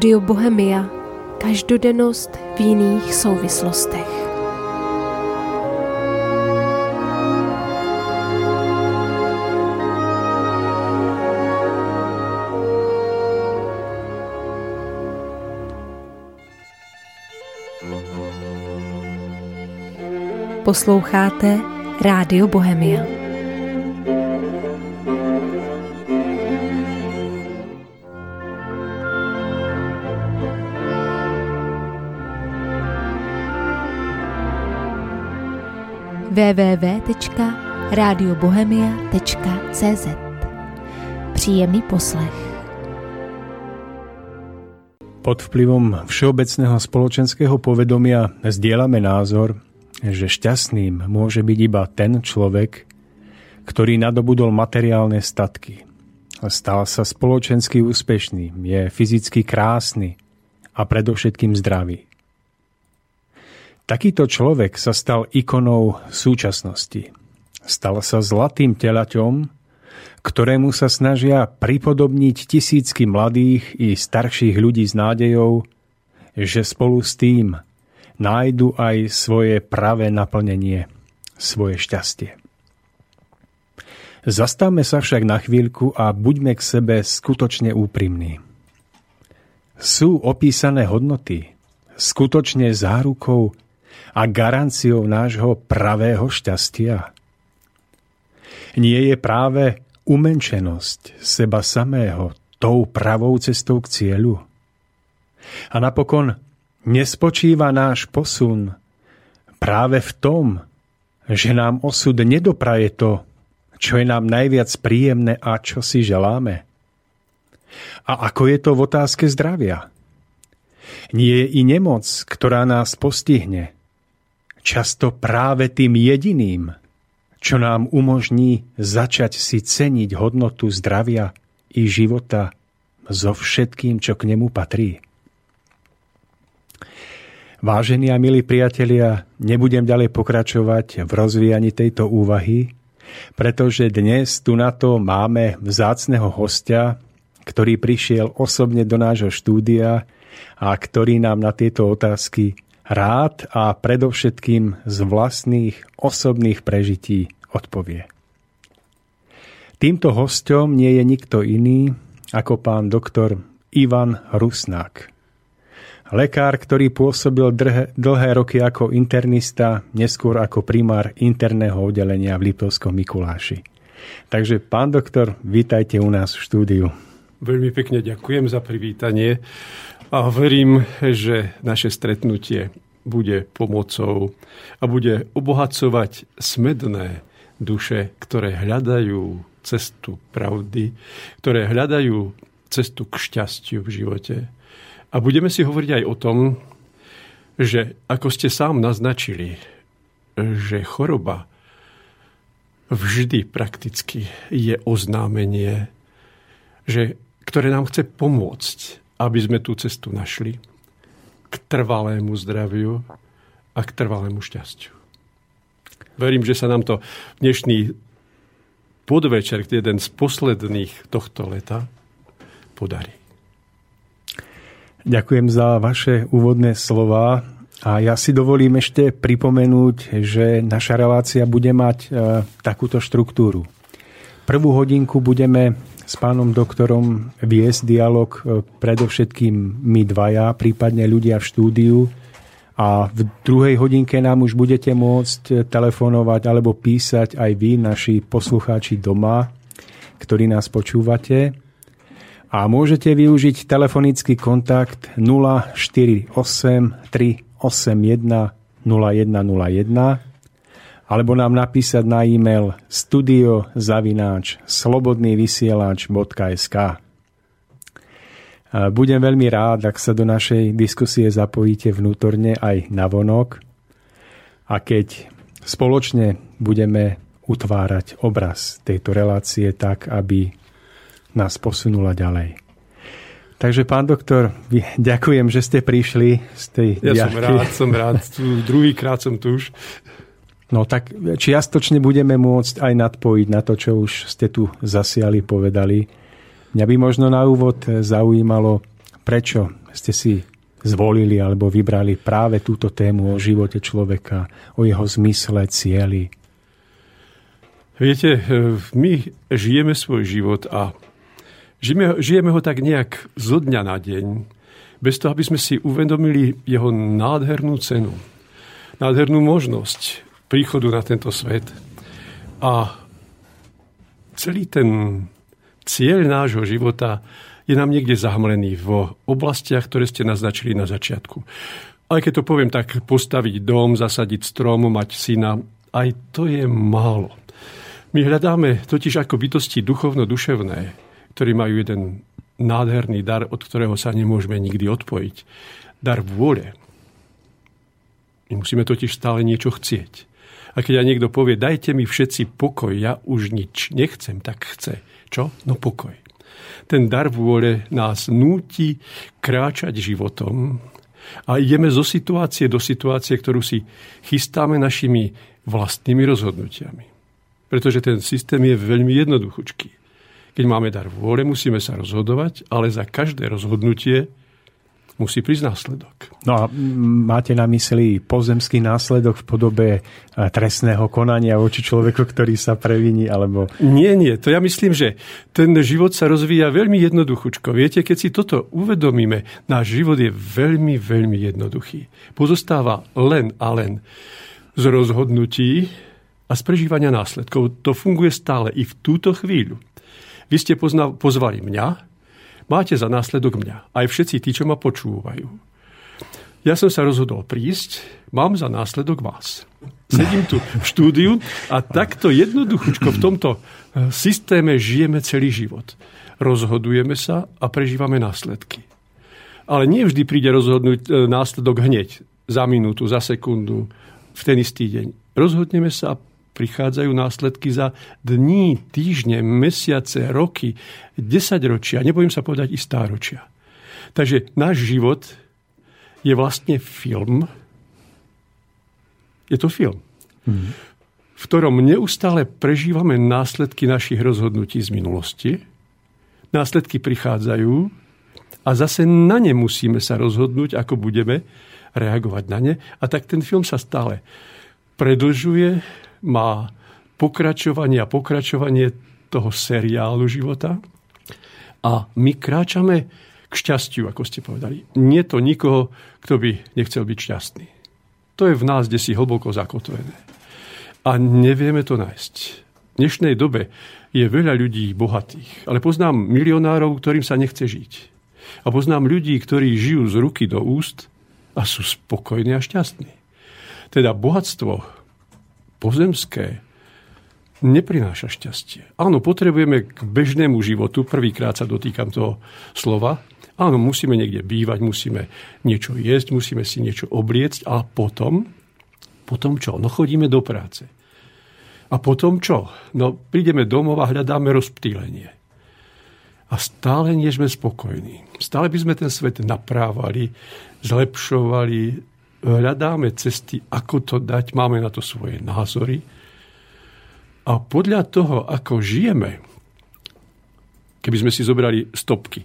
Rádio Bohemia. Každodennost v jiných souvislostech. Posloucháte Rádio Bohemia. www.radiobohemia.cz Příjemný poslech. Pod vplyvom všeobecného spoločenského povedomia zdieľame názor, že šťastným môže byť iba ten človek, ktorý nadobudol materiálne statky. Stal sa spoločensky úspešný, je fyzicky krásny a predovšetkým zdravý. Takýto človek sa stal ikonou súčasnosti. Stal sa zlatým telaťom, ktorému sa snažia pripodobniť tisícky mladých i starších ľudí s nádejou, že spolu s tým nájdu aj svoje pravé naplnenie, svoje šťastie. Zastavme sa však na chvíľku a buďme k sebe skutočne úprimní. Sú opísané hodnoty skutočne zárukou a garanciou nášho pravého šťastia? Nie je práve umenčenosť seba samého tou pravou cestou k cieľu? A napokon nespočíva náš posun práve v tom, že nám osud nedopraje to, čo je nám najviac príjemné a čo si želáme. A ako je to v otázke zdravia? Nie je i nemoc, ktorá nás postihne. Často práve tým jediným, čo nám umožní začať si ceniť hodnotu zdravia i života so všetkým, čo k nemu patrí. Vážení a milí priatelia, nebudem ďalej pokračovať v rozvíjaní tejto úvahy, pretože dnes tu na to máme vzácného hostia, ktorý prišiel osobne do nášho štúdia a ktorý nám na tieto otázky rád a predovšetkým z vlastných osobných prežití odpovie. Týmto hostom nie je nikto iný ako pán doktor Ivan Rusnák. Lekár, ktorý pôsobil dlhé, dlhé roky ako internista, neskôr ako primár interného oddelenia v Liptovskom Mikuláši. Takže, pán doktor, vítajte u nás v štúdiu. Veľmi pekne ďakujem za privítanie a verím, že naše stretnutie bude pomocou a bude obohacovať smedné duše, ktoré hľadajú cestu pravdy, ktoré hľadajú cestu k šťastiu v živote. A budeme si hovoriť aj o tom, že ako ste sám naznačili, že choroba vždy prakticky je oznámenie, že, ktoré nám chce pomôcť, aby sme tú cestu našli k trvalému zdraviu a k trvalému šťastiu. Verím, že sa nám to dnešný podvečer, jeden z posledných tohto leta, podarí. Ďakujem za vaše úvodné slova a ja si dovolím ešte pripomenúť, že naša relácia bude mať e, takúto štruktúru. Prvú hodinku budeme s pánom doktorom viesť dialog e, predovšetkým my dvaja, prípadne ľudia v štúdiu. A v druhej hodinke nám už budete môcť e, telefonovať alebo písať aj vy, naši poslucháči doma, ktorí nás počúvate. A môžete využiť telefonický kontakt 048 381 0101 alebo nám napísať na e-mail studiozavináč slobodnývysielač.sk Budem veľmi rád, ak sa do našej diskusie zapojíte vnútorne aj na vonok a keď spoločne budeme utvárať obraz tejto relácie tak, aby nás posunula ďalej. Takže, pán doktor, ďakujem, že ste prišli z tej Ja ďaky. som rád, som rád. Druhýkrát som tu už. No tak čiastočne budeme môcť aj nadpojiť na to, čo už ste tu zasiali, povedali. Mňa by možno na úvod zaujímalo, prečo ste si zvolili alebo vybrali práve túto tému o živote človeka, o jeho zmysle, cieli. Viete, my žijeme svoj život a Žijeme, žijeme ho tak nejak zo dňa na deň, bez toho, aby sme si uvedomili jeho nádhernú cenu, nádhernú možnosť príchodu na tento svet. A celý ten cieľ nášho života je nám niekde zahmlený v oblastiach, ktoré ste naznačili na začiatku. Aj keď to poviem tak, postaviť dom, zasadiť strom, mať syna, aj to je málo. My hľadáme totiž ako bytosti duchovno-duševné ktorí majú jeden nádherný dar, od ktorého sa nemôžeme nikdy odpojiť. Dar vôle. My musíme totiž stále niečo chcieť. A keď ja niekto povie, dajte mi všetci pokoj, ja už nič nechcem, tak chce. Čo? No pokoj. Ten dar vôle nás núti kráčať životom a ideme zo situácie do situácie, ktorú si chystáme našimi vlastnými rozhodnutiami. Pretože ten systém je veľmi jednoduchúčký. Keď máme dar vôle, musíme sa rozhodovať, ale za každé rozhodnutie musí prísť následok. No a máte na mysli pozemský následok v podobe e, trestného konania voči človeku, ktorý sa previní, alebo... Nie, nie. To ja myslím, že ten život sa rozvíja veľmi jednoduchučko. Viete, keď si toto uvedomíme, náš život je veľmi, veľmi jednoduchý. Pozostáva len a len z rozhodnutí a z prežívania následkov. To funguje stále i v túto chvíľu. Vy ste pozvali mňa, máte za následok mňa. Aj všetci tí, čo ma počúvajú. Ja som sa rozhodol prísť, mám za následok vás. Sedím tu v štúdiu a takto jednoduchučko v tomto eh, systéme žijeme celý život. Rozhodujeme sa a prežívame následky. Ale nie vždy príde rozhodnúť eh, následok hneď, za minútu, za sekundu, v ten istý deň. Rozhodneme sa a prichádzajú následky za dní, týždne, mesiace, roky, desaťročia, nebojím sa povedať i stáročia. Takže náš život je vlastne film. Je to film, hmm. v ktorom neustále prežívame následky našich rozhodnutí z minulosti. Následky prichádzajú a zase na ne musíme sa rozhodnúť, ako budeme reagovať na ne. A tak ten film sa stále predlžuje, má pokračovanie a pokračovanie toho seriálu života. A my kráčame k šťastiu, ako ste povedali. Nie to nikoho, kto by nechcel byť šťastný. To je v nás, kde si hlboko zakotvené. A nevieme to nájsť. V dnešnej dobe je veľa ľudí bohatých, ale poznám milionárov, ktorým sa nechce žiť. A poznám ľudí, ktorí žijú z ruky do úst a sú spokojní a šťastní. Teda bohatstvo pozemské neprináša šťastie. Áno, potrebujeme k bežnému životu, prvýkrát sa dotýkam toho slova, áno, musíme niekde bývať, musíme niečo jesť, musíme si niečo obliecť a potom, potom čo? No chodíme do práce. A potom čo? No prídeme domov a hľadáme rozptýlenie. A stále nie sme spokojní. Stále by sme ten svet naprávali, zlepšovali, hľadáme cesty, ako to dať, máme na to svoje názory. A podľa toho, ako žijeme, keby sme si zobrali stopky,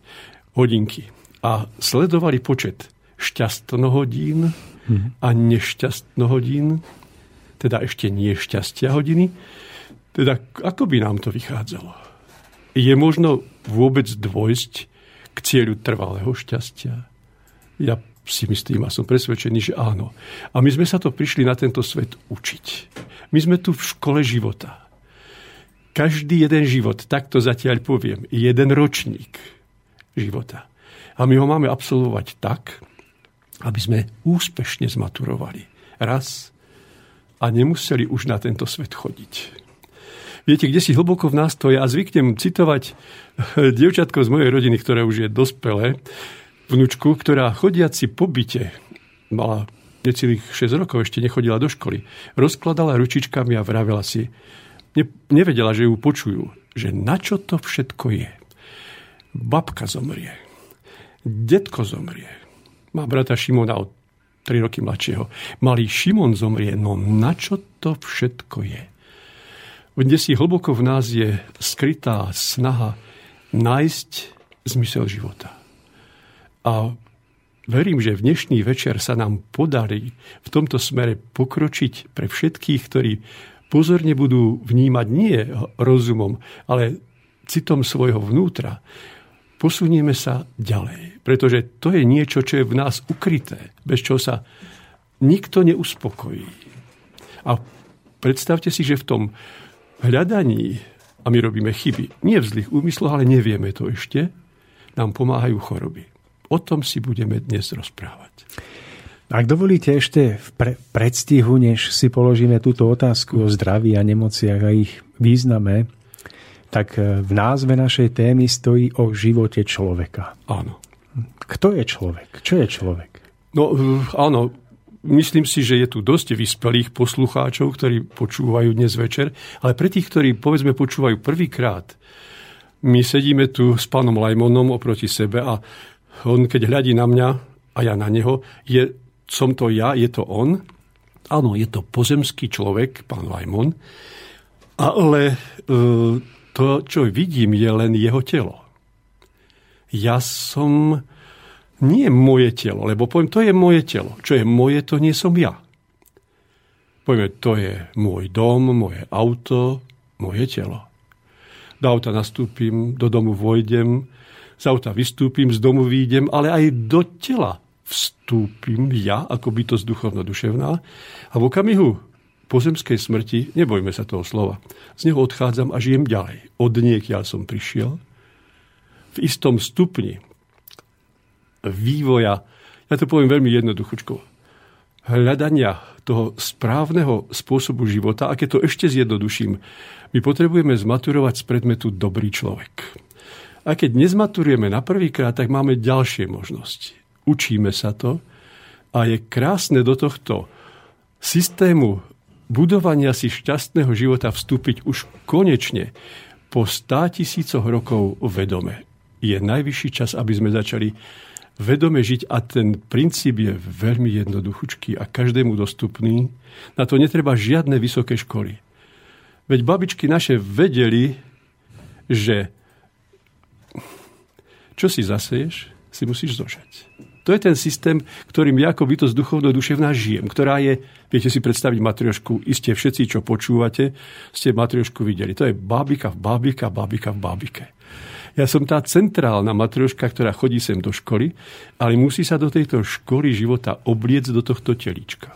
hodinky a sledovali počet šťastnohodín a nešťastnohodín, teda ešte nie šťastia hodiny, teda ako by nám to vychádzalo? Je možno vôbec dôjsť k cieľu trvalého šťastia? Ja si myslím a som presvedčený, že áno. A my sme sa to prišli na tento svet učiť. My sme tu v škole života. Každý jeden život, takto zatiaľ poviem, jeden ročník života. A my ho máme absolvovať tak, aby sme úspešne zmaturovali. Raz a nemuseli už na tento svet chodiť. Viete, kde si hlboko v nás to ja zvyknem citovať dievčatko z mojej rodiny, ktoré už je dospelé, vnúčku, ktorá chodiaci po byte, mala necelých 6 rokov, ešte nechodila do školy, rozkladala ručičkami a vravela si, ne, nevedela, že ju počujú, že na čo to všetko je. Babka zomrie, detko zomrie, má brata Šimona od 3 roky mladšieho. Malý Šimon zomrie, no na čo to všetko je? Kde si hlboko v nás je skrytá snaha nájsť zmysel života. A verím, že v dnešný večer sa nám podarí v tomto smere pokročiť pre všetkých, ktorí pozorne budú vnímať nie rozumom, ale citom svojho vnútra. Posunieme sa ďalej, pretože to je niečo, čo je v nás ukryté, bez čoho sa nikto neuspokojí. A predstavte si, že v tom hľadaní, a my robíme chyby, nie v zlých úmysloch, ale nevieme to ešte, nám pomáhajú choroby. O tom si budeme dnes rozprávať. Ak dovolíte ešte v pre- predstihu, než si položíme túto otázku o zdraví a nemociach a ich význame, tak e, v názve našej témy stojí o živote človeka. Áno. Kto je človek? Čo je človek? No áno, myslím si, že je tu dosť vyspelých poslucháčov, ktorí počúvajú dnes večer, ale pre tých, ktorí povedzme počúvajú prvýkrát, my sedíme tu s pánom Lajmonom oproti sebe a on keď hľadí na mňa a ja na neho, je, som to ja, je to on. Áno, je to pozemský človek, pán Lajmon, ale e, to, čo vidím, je len jeho telo. Ja som nie moje telo, lebo poviem, to je moje telo. Čo je moje, to nie som ja. Povieme, to je môj dom, moje auto, moje telo. Do auta nastúpim, do domu vojdem, z auta vystúpim, z domu výjdem, ale aj do tela vstúpim ja, ako bytosť duchovno-duševná a v okamihu pozemskej smrti, nebojme sa toho slova, z neho odchádzam a žijem ďalej. Od niekiaľ som prišiel. V istom stupni vývoja, ja to poviem veľmi jednoduchučko, hľadania toho správneho spôsobu života, a keď to ešte zjednoduším, my potrebujeme zmaturovať z predmetu dobrý človek. A keď nezmaturujeme na prvýkrát, tak máme ďalšie možnosti. Učíme sa to a je krásne do tohto systému budovania si šťastného života vstúpiť už konečne po stá tisícoch rokov vedome. Je najvyšší čas, aby sme začali vedome žiť a ten princíp je veľmi jednoduchúčký a každému dostupný. Na to netreba žiadne vysoké školy. Veď babičky naše vedeli, že čo si zaseješ, si musíš zožať. To je ten systém, ktorým ja ako bytosť duchovno duševná žijem, ktorá je, viete si predstaviť matriošku, iste všetci, čo počúvate, ste matriošku videli. To je bábika v bábika, bábika v bábike. Ja som tá centrálna matrioška, ktorá chodí sem do školy, ale musí sa do tejto školy života obliec do tohto telička.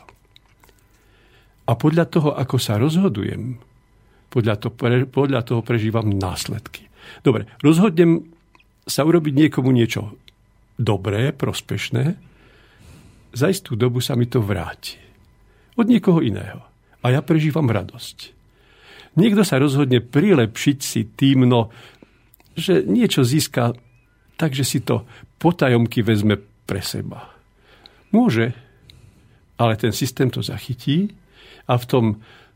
A podľa toho, ako sa rozhodujem, podľa, to, podľa toho prežívam následky. Dobre, rozhodnem sa urobiť niekomu niečo dobré, prospešné, za istú dobu sa mi to vráti. Od niekoho iného. A ja prežívam radosť. Niekto sa rozhodne prilepšiť si tým, no že niečo získa tak, že si to potajomky vezme pre seba. Môže, ale ten systém to zachytí a v tom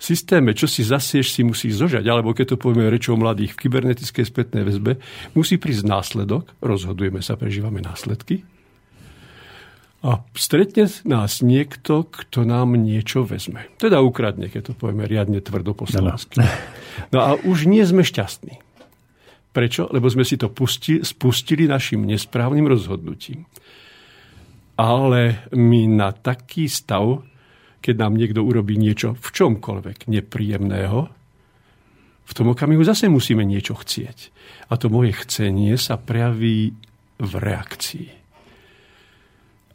systéme, čo si zasieš, si musí zožať, alebo keď to povieme rečou mladých v kybernetickej spätnej väzbe, musí prísť následok, rozhodujeme sa, prežívame následky, a stretne nás niekto, kto nám niečo vezme. Teda ukradne, keď to povieme riadne tvrdo po slovensky. No a už nie sme šťastní. Prečo? Lebo sme si to pustili, spustili našim nesprávnym rozhodnutím. Ale my na taký stav, keď nám niekto urobí niečo v čomkoľvek nepríjemného, v tom okamihu zase musíme niečo chcieť. A to moje chcenie sa prejaví v reakcii.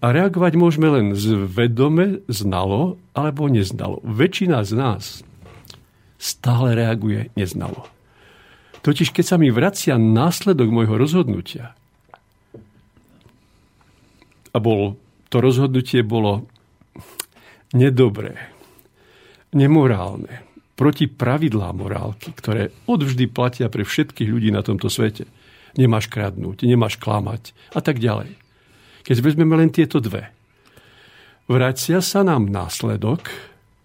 A reagovať môžeme len zvedome, znalo alebo neznalo. Väčšina z nás stále reaguje neznalo. Totiž keď sa mi vracia následok môjho rozhodnutia, a bol, to rozhodnutie bolo nedobré, nemorálne, proti pravidlá morálky, ktoré odvždy platia pre všetkých ľudí na tomto svete. Nemáš kradnúť, nemáš klamať a tak ďalej. Keď vezmeme len tieto dve, vracia sa nám následok,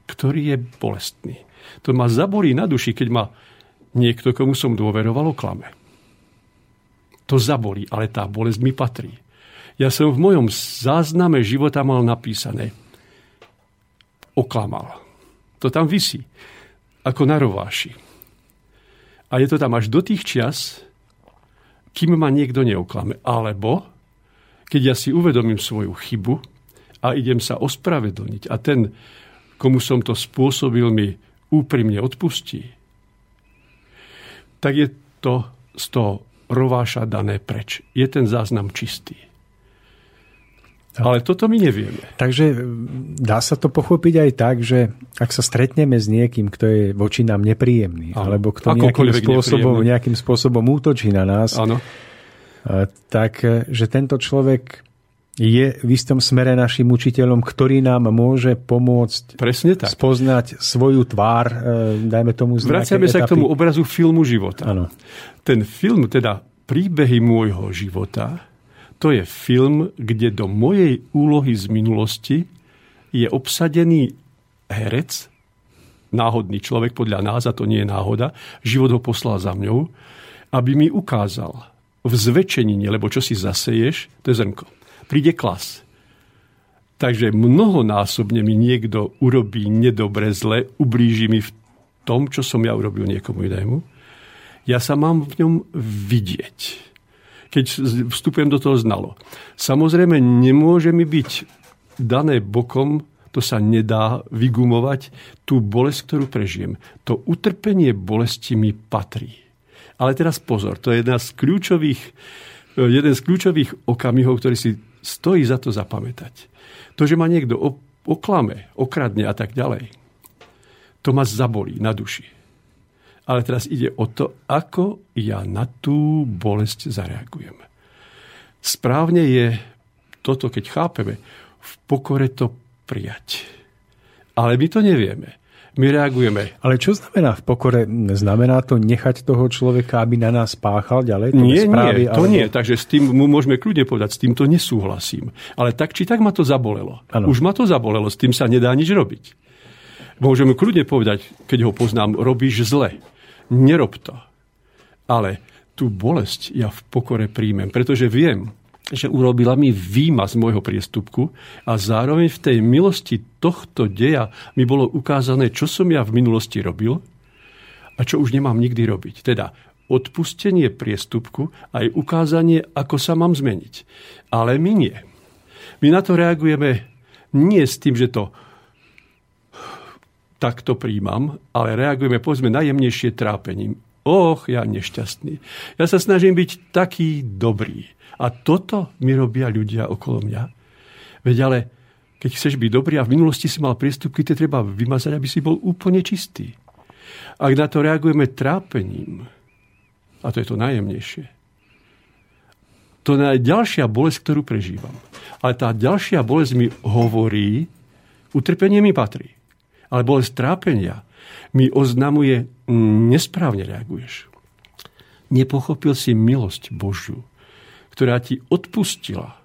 ktorý je bolestný. To ma zabolí na duši, keď ma niekto, komu som dôveroval, klame. To zabolí, ale tá bolesť mi patrí. Ja som v mojom zázname života mal napísané oklamal. To tam vysí, ako na rováši. A je to tam až do tých čias, kým ma niekto neoklame. Alebo, keď ja si uvedomím svoju chybu a idem sa ospravedlniť a ten, komu som to spôsobil, mi úprimne odpustí, tak je to z toho rováša dané preč. Je ten záznam čistý. Ale toto my nevieme. Takže dá sa to pochopiť aj tak, že ak sa stretneme s niekým, kto je voči nám nepríjemný, ano. alebo kto nejakým spôsobom, nejakým spôsobom útočí na nás, ano. tak že tento človek je v istom smere našim učiteľom, ktorý nám môže pomôcť Presne tak. spoznať svoju tvár, e, dajme tomu z Vraciame sa etapy. k tomu obrazu filmu života. Ano. Ten film, teda príbehy môjho života, to je film, kde do mojej úlohy z minulosti je obsadený herec, náhodný človek podľa nás, a to nie je náhoda, život ho poslal za mňou, aby mi ukázal v zväčšenine, lebo čo si zaseješ, to je zrnko príde klas. Takže mnohonásobne mi niekto urobí nedobre, zle, ublíži mi v tom, čo som ja urobil niekomu inému. Ja sa mám v ňom vidieť. Keď vstupujem do toho znalo. Samozrejme, nemôže mi byť dané bokom to sa nedá vygumovať, tú bolesť, ktorú prežijem. To utrpenie bolesti mi patrí. Ale teraz pozor, to je jedna z kľúčových, jeden z kľúčových okamihov, ktorý si stojí za to zapamätať. To, že ma niekto oklame, okradne a tak ďalej, to ma zabolí na duši. Ale teraz ide o to, ako ja na tú bolesť zareagujem. Správne je toto, keď chápeme, v pokore to prijať. Ale my to nevieme. My reagujeme. Ale čo znamená v pokore? Znamená to nechať toho človeka, aby na nás páchal ďalej? To nie, správy, nie, to alebo... nie. Takže s tým mu môžeme kľudne povedať, s týmto nesúhlasím. Ale tak či tak ma to zabolelo. Ano. Už ma to zabolelo, s tým sa nedá nič robiť. Môžeme kľudne povedať, keď ho poznám, robíš zle. Nerob to. Ale tú bolesť ja v pokore príjmem, pretože viem, že urobila mi výma z môjho priestupku a zároveň v tej milosti tohto deja mi bolo ukázané, čo som ja v minulosti robil a čo už nemám nikdy robiť. Teda odpustenie priestupku aj ukázanie, ako sa mám zmeniť. Ale my nie. My na to reagujeme nie s tým, že to takto príjmam, ale reagujeme povedzme najjemnejšie trápením. Och, ja nešťastný. Ja sa snažím byť taký dobrý. A toto mi robia ľudia okolo mňa. Veď ale, keď chceš byť dobrý a v minulosti si mal priestupky, to treba vymazať, aby si bol úplne čistý. Ak na to reagujeme trápením, a to je to najjemnejšie, to je ďalšia bolesť, ktorú prežívam. Ale tá ďalšia bolesť mi hovorí, utrpenie mi patrí. Ale bolesť trápenia mi oznamuje, nesprávne reaguješ. Nepochopil si milosť Božiu ktorá ti odpustila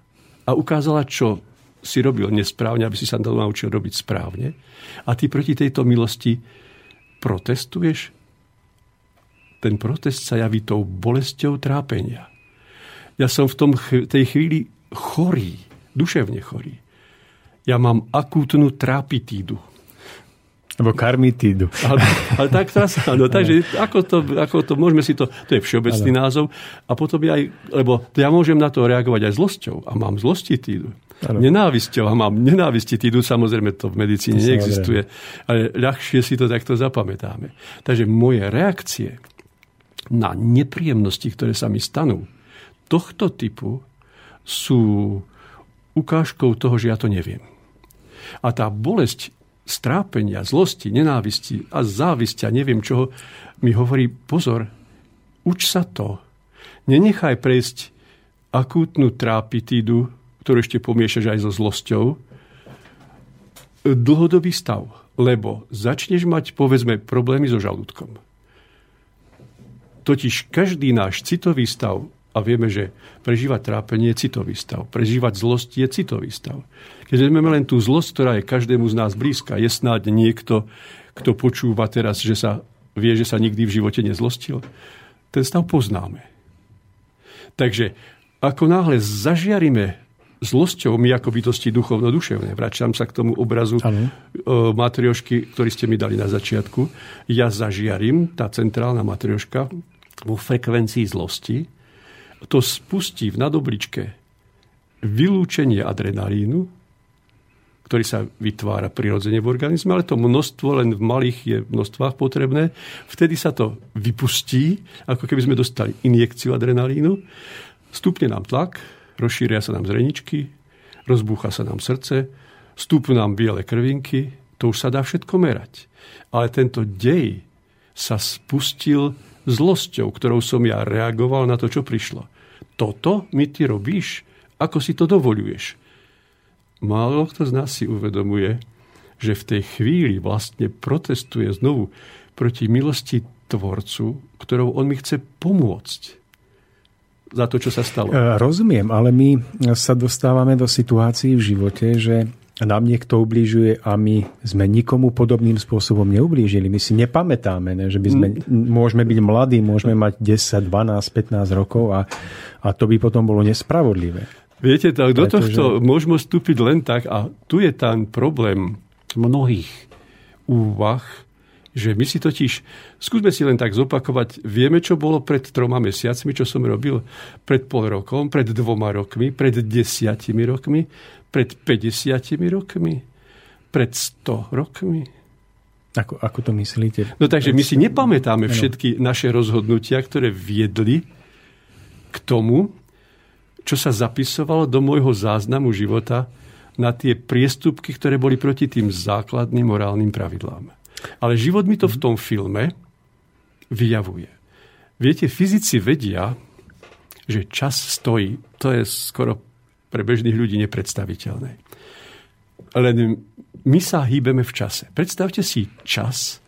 a ukázala, čo si robil nesprávne, aby si sa to naučil robiť správne. A ty proti tejto milosti protestuješ? Ten protest sa javí tou bolesťou trápenia. Ja som v tom, tej chvíli chorý, duševne chorý. Ja mám akútnu trápitídu. Alebo karmitídu. Ale, ale tak teraz, no, takže ako to, ako to, môžeme si to, to je všeobecný ano. názov. A potom aj, lebo ja môžem na to reagovať aj zlosťou a mám zlostitídu. Ano. Nenávisťou a mám nenávistitídu, samozrejme to v medicíne to neexistuje, ale ľahšie si to takto zapamätáme. Takže moje reakcie na nepríjemnosti, ktoré sa mi stanú, tohto typu sú ukážkou toho, že ja to neviem. A tá bolesť strápenia, zlosti, nenávisti a závisti a neviem čoho, mi hovorí, pozor, uč sa to. Nenechaj prejsť akútnu trápitídu, ktorú ešte pomiešaš aj so zlosťou, dlhodobý stav, lebo začneš mať, povedzme, problémy so žalúdkom. Totiž každý náš citový stav a vieme, že prežívať trápenie je citový stav. Prežívať zlosť je citový stav. Keď vezmeme len tú zlosť, ktorá je každému z nás blízka, je snáď niekto, kto počúva teraz, že sa vie, že sa nikdy v živote nezlostil. Ten stav poznáme. Takže ako náhle zažiarime zlosťou my ako bytosti duchovno-duševné. Vračam sa k tomu obrazu ano. matriošky, ktorý ste mi dali na začiatku. Ja zažiarím, tá centrálna matrioška, vo frekvencii zlosti to spustí v nadobličke vylúčenie adrenalínu, ktorý sa vytvára prirodzene v organizme, ale to množstvo len v malých je množstvách potrebné. Vtedy sa to vypustí, ako keby sme dostali injekciu adrenalínu, stupne nám tlak, rozšíria sa nám zreničky, rozbúcha sa nám srdce, stúpnú nám biele krvinky, to už sa dá všetko merať. Ale tento dej sa spustil zlosťou, ktorou som ja reagoval na to, čo prišlo. Toto mi ty robíš? Ako si to dovoluješ? Málo kto z nás si uvedomuje, že v tej chvíli vlastne protestuje znovu proti milosti Tvorcu, ktorou on mi chce pomôcť za to, čo sa stalo. E, rozumiem, ale my sa dostávame do situácií v živote, že nám niekto ublížuje a my sme nikomu podobným spôsobom neublížili. My si nepamätáme, ne, že by sme, mm. môžeme byť mladí, môžeme mať 10, 12, 15 rokov a, a to by potom bolo nespravodlivé. Viete, tak do tohto môžeme vstúpiť len tak a tu je ten problém mnohých úvah Že my si totiž, skúsme si len tak zopakovať, vieme, čo bolo pred troma mesiacmi, čo som robil pred pol rokom, pred dvoma rokmi, pred desiatimi rokmi, pred 50 rokmi, pred 100 rokmi. Ako, ako to myslíte? No takže my si nepamätáme všetky naše rozhodnutia, ktoré viedli k tomu, čo sa zapisovalo do môjho záznamu života na tie priestupky, ktoré boli proti tým základným morálnym pravidlám. Ale život mi to v tom filme vyjavuje. Viete, fyzici vedia, že čas stojí. To je skoro pre bežných ľudí nepredstaviteľné. Len my sa hýbeme v čase. Predstavte si čas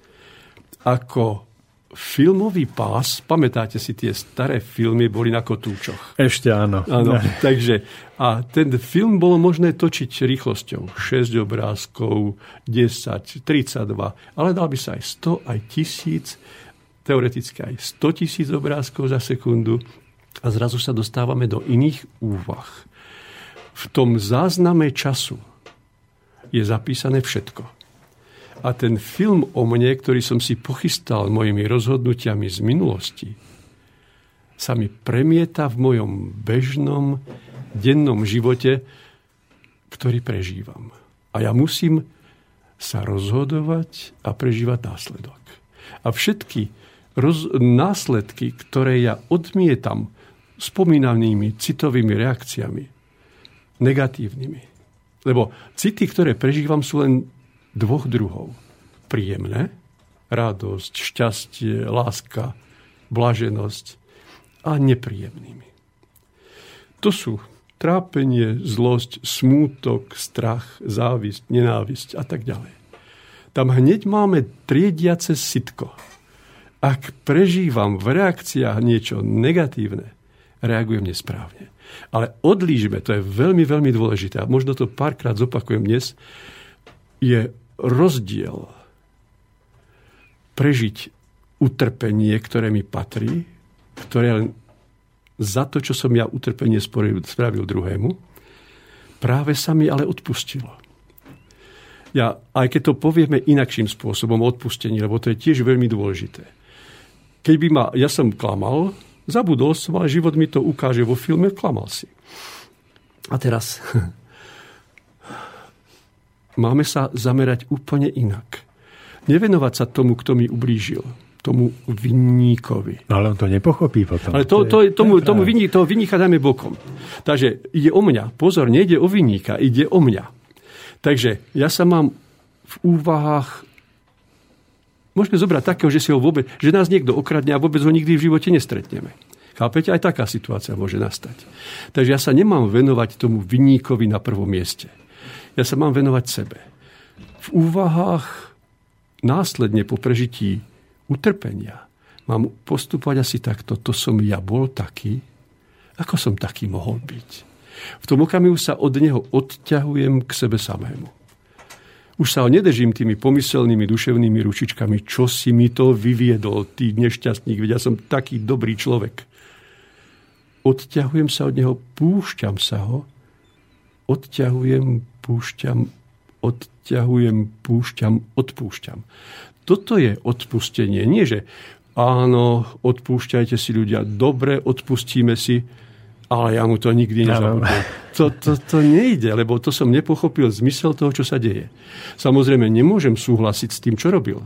ako filmový pás, pamätáte si, tie staré filmy boli na kotúčoch. Ešte áno. áno takže a ten film bolo možné točiť rýchlosťou 6 obrázkov, 10, 32, ale dal by sa aj 100, aj 1000, teoreticky aj 100 tisíc obrázkov za sekundu a zrazu sa dostávame do iných úvah. V tom zázname času je zapísané všetko a ten film o mne, ktorý som si pochystal mojimi rozhodnutiami z minulosti, sa mi premieta v mojom bežnom, dennom živote, ktorý prežívam. A ja musím sa rozhodovať a prežívať následok. A všetky roz- následky, ktoré ja odmietam spomínanými citovými reakciami, negatívnymi. Lebo city, ktoré prežívam, sú len dvoch druhov. Príjemné, radosť, šťastie, láska, blaženosť a nepríjemnými. To sú trápenie, zlosť, smútok, strach, závisť, nenávisť a tak ďalej. Tam hneď máme triediace sitko. Ak prežívam v reakciách niečo negatívne, reagujem nesprávne. Ale odlížme, to je veľmi, veľmi dôležité, a možno to párkrát zopakujem dnes, je rozdiel prežiť utrpenie, ktoré mi patrí, ktoré len za to, čo som ja utrpenie spravil druhému, práve sa mi ale odpustilo. Ja, aj keď to povieme inakším spôsobom, odpustení, lebo to je tiež veľmi dôležité. Keď by ma, ja som klamal, zabudol som, ale život mi to ukáže vo filme, klamal si. A teraz máme sa zamerať úplne inak. Nevenovať sa tomu, kto mi ublížil tomu vinníkovi. No ale on to nepochopí potom. Ale to, to, to tomu, tomu vinní, toho vinníka dáme bokom. Takže ide o mňa. Pozor, nejde o vinníka, ide o mňa. Takže ja sa mám v úvahách môžeme zobrať takého, že si ho vôbec, že nás niekto okradne a vôbec ho nikdy v živote nestretneme. Chápete? Aj taká situácia môže nastať. Takže ja sa nemám venovať tomu vinníkovi na prvom mieste. Ja sa mám venovať sebe. V úvahách následne po prežití utrpenia mám postupovať asi takto. To som ja bol taký, ako som taký mohol byť. V tom okamihu sa od neho odťahujem k sebe samému. Už sa ho nedržím tými pomyselnými duševnými ručičkami, čo si mi to vyviedol, ty nešťastník, veď ja som taký dobrý človek. Odťahujem sa od neho, púšťam sa ho, odťahujem, púšťam, odťahujem, púšťam, odpúšťam. Toto je odpustenie. Nie, že áno, odpúšťajte si ľudia, dobre, odpustíme si, ale ja mu to nikdy nezabudnem. To, to, to nejde, lebo to som nepochopil zmysel toho, čo sa deje. Samozrejme, nemôžem súhlasiť s tým, čo robil.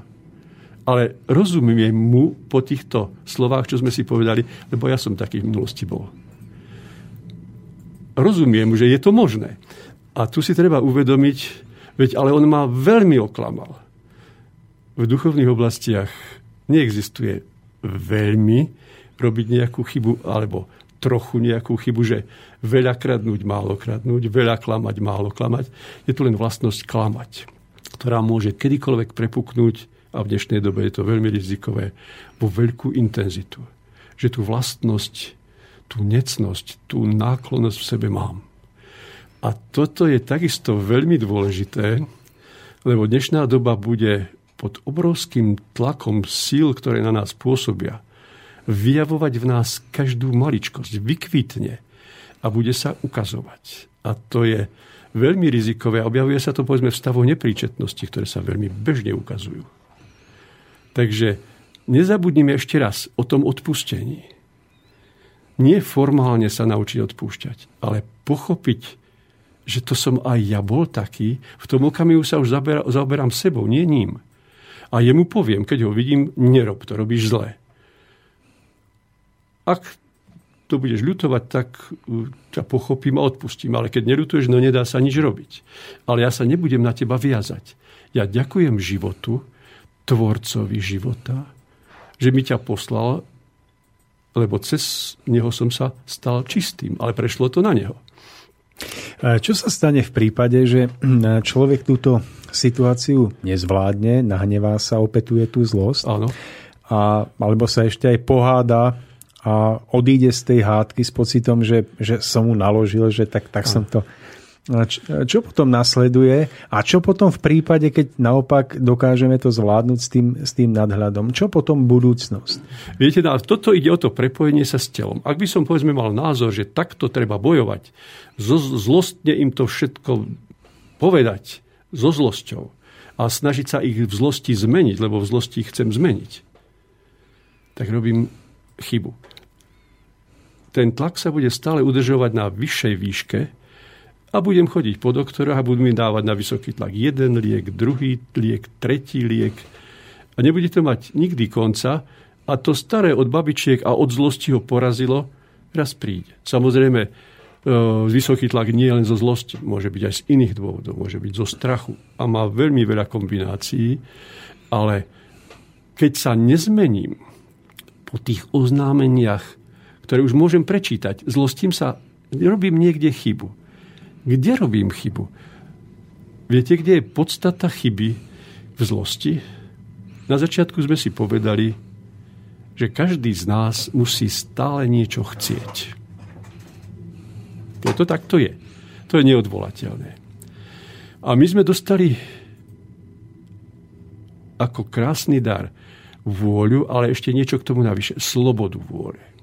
Ale rozumiem mu po týchto slovách, čo sme si povedali, lebo ja som taký v minulosti bol. Rozumiem, že je to možné. A tu si treba uvedomiť, veď ale on ma veľmi oklamal. V duchovných oblastiach neexistuje veľmi robiť nejakú chybu, alebo trochu nejakú chybu, že veľa kradnúť, málo kradnúť, veľa klamať, málo klamať. Je to len vlastnosť klamať, ktorá môže kedykoľvek prepuknúť, a v dnešnej dobe je to veľmi rizikové, vo veľkú intenzitu. Že tú vlastnosť, tú necnosť, tú náklonnosť v sebe mám. A toto je takisto veľmi dôležité, lebo dnešná doba bude pod obrovským tlakom síl, ktoré na nás pôsobia, vyjavovať v nás každú maličkosť, vykvitne a bude sa ukazovať. A to je veľmi rizikové. Objavuje sa to povedzme v stavu nepríčetnosti, ktoré sa veľmi bežne ukazujú. Takže nezabudnime ešte raz o tom odpustení. Nie formálne sa naučiť odpúšťať, ale pochopiť, že to som aj ja bol taký, v tom okamihu sa už zaoberám sebou, nie ním. A jemu poviem, keď ho vidím, nerob to, robíš zle. Ak to budeš ľutovať, tak uh, ťa pochopím a odpustím. Ale keď neľutuješ, no nedá sa nič robiť. Ale ja sa nebudem na teba viazať. Ja ďakujem životu, tvorcovi života, že mi ťa poslal, lebo cez neho som sa stal čistým. Ale prešlo to na neho. Čo sa stane v prípade, že človek túto situáciu nezvládne, nahnevá sa, opetuje tú zlosť, Áno. A, alebo sa ešte aj poháda a odíde z tej hádky s pocitom, že, že som mu naložil, že tak, tak som to čo potom nasleduje a čo potom v prípade, keď naopak dokážeme to zvládnuť s tým, s tým nadhľadom? Čo potom budúcnosť? Viete, no, toto ide o to prepojenie sa s telom. Ak by som povedzme mal názor, že takto treba bojovať, zlostne im to všetko povedať so zlosťou a snažiť sa ich v zlosti zmeniť, lebo v zlosti ich chcem zmeniť, tak robím chybu. Ten tlak sa bude stále udržovať na vyššej výške, a budem chodiť po doktoroch a budú mi dávať na vysoký tlak jeden liek, druhý liek, tretí liek. A nebude to mať nikdy konca a to staré od babičiek a od zlosti ho porazilo, raz príde. Samozrejme, e, vysoký tlak nie len zo zlosti, môže byť aj z iných dôvodov, môže byť zo strachu a má veľmi veľa kombinácií, ale keď sa nezmením po tých oznámeniach, ktoré už môžem prečítať, zlostím sa, robím niekde chybu kde robím chybu? Viete, kde je podstata chyby v zlosti? Na začiatku sme si povedali, že každý z nás musí stále niečo chcieť. To takto je. To je neodvolateľné. A my sme dostali ako krásny dar vôľu, ale ešte niečo k tomu navyše. Slobodu vôle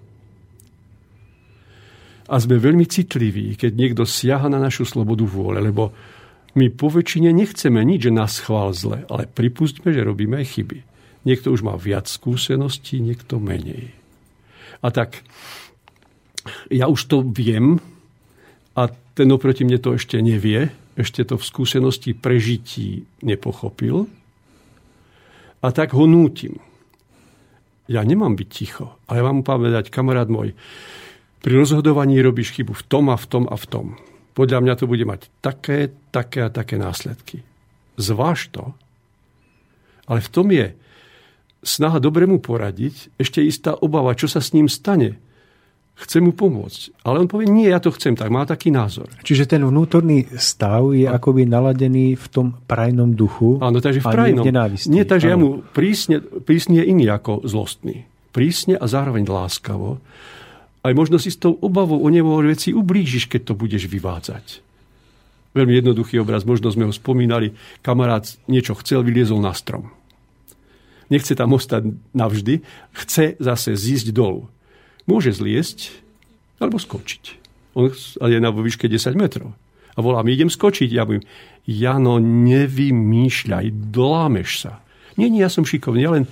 a sme veľmi citliví, keď niekto siaha na našu slobodu vôle, lebo my po väčšine nechceme nič, že nás chvál zle, ale pripustme, že robíme aj chyby. Niekto už má viac skúseností, niekto menej. A tak ja už to viem a ten oproti mne to ešte nevie, ešte to v skúsenosti prežití nepochopil a tak ho nútim. Ja nemám byť ticho, ale vám povedať, kamarát môj, pri rozhodovaní robíš chybu v tom a v tom a v tom. Podľa mňa to bude mať také, také a také následky. Zváž to, ale v tom je snaha dobrému poradiť, ešte istá obava, čo sa s ním stane. Chce mu pomôcť. Ale on povie, nie, ja to chcem tak, má taký názor. Čiže ten vnútorný stav je a... akoby naladený v tom prajnom duchu. Áno, takže v prajnom. Nie, takže ja mu prísne, prísne je iný ako zlostný. Prísne a zároveň láskavo aj možno si s tou obavou o nebo veci ublížiš, keď to budeš vyvádzať. Veľmi jednoduchý obraz, možno sme ho spomínali. Kamarát niečo chcel, vyliezol na strom. Nechce tam ostať navždy, chce zase zísť dolu. Môže zliesť alebo skočiť. On je na výške 10 metrov. A volá mi, idem skočiť. Ja poviem, Jano, nevymýšľaj, dolámeš sa. Nie, nie, ja som šikovný. Ja len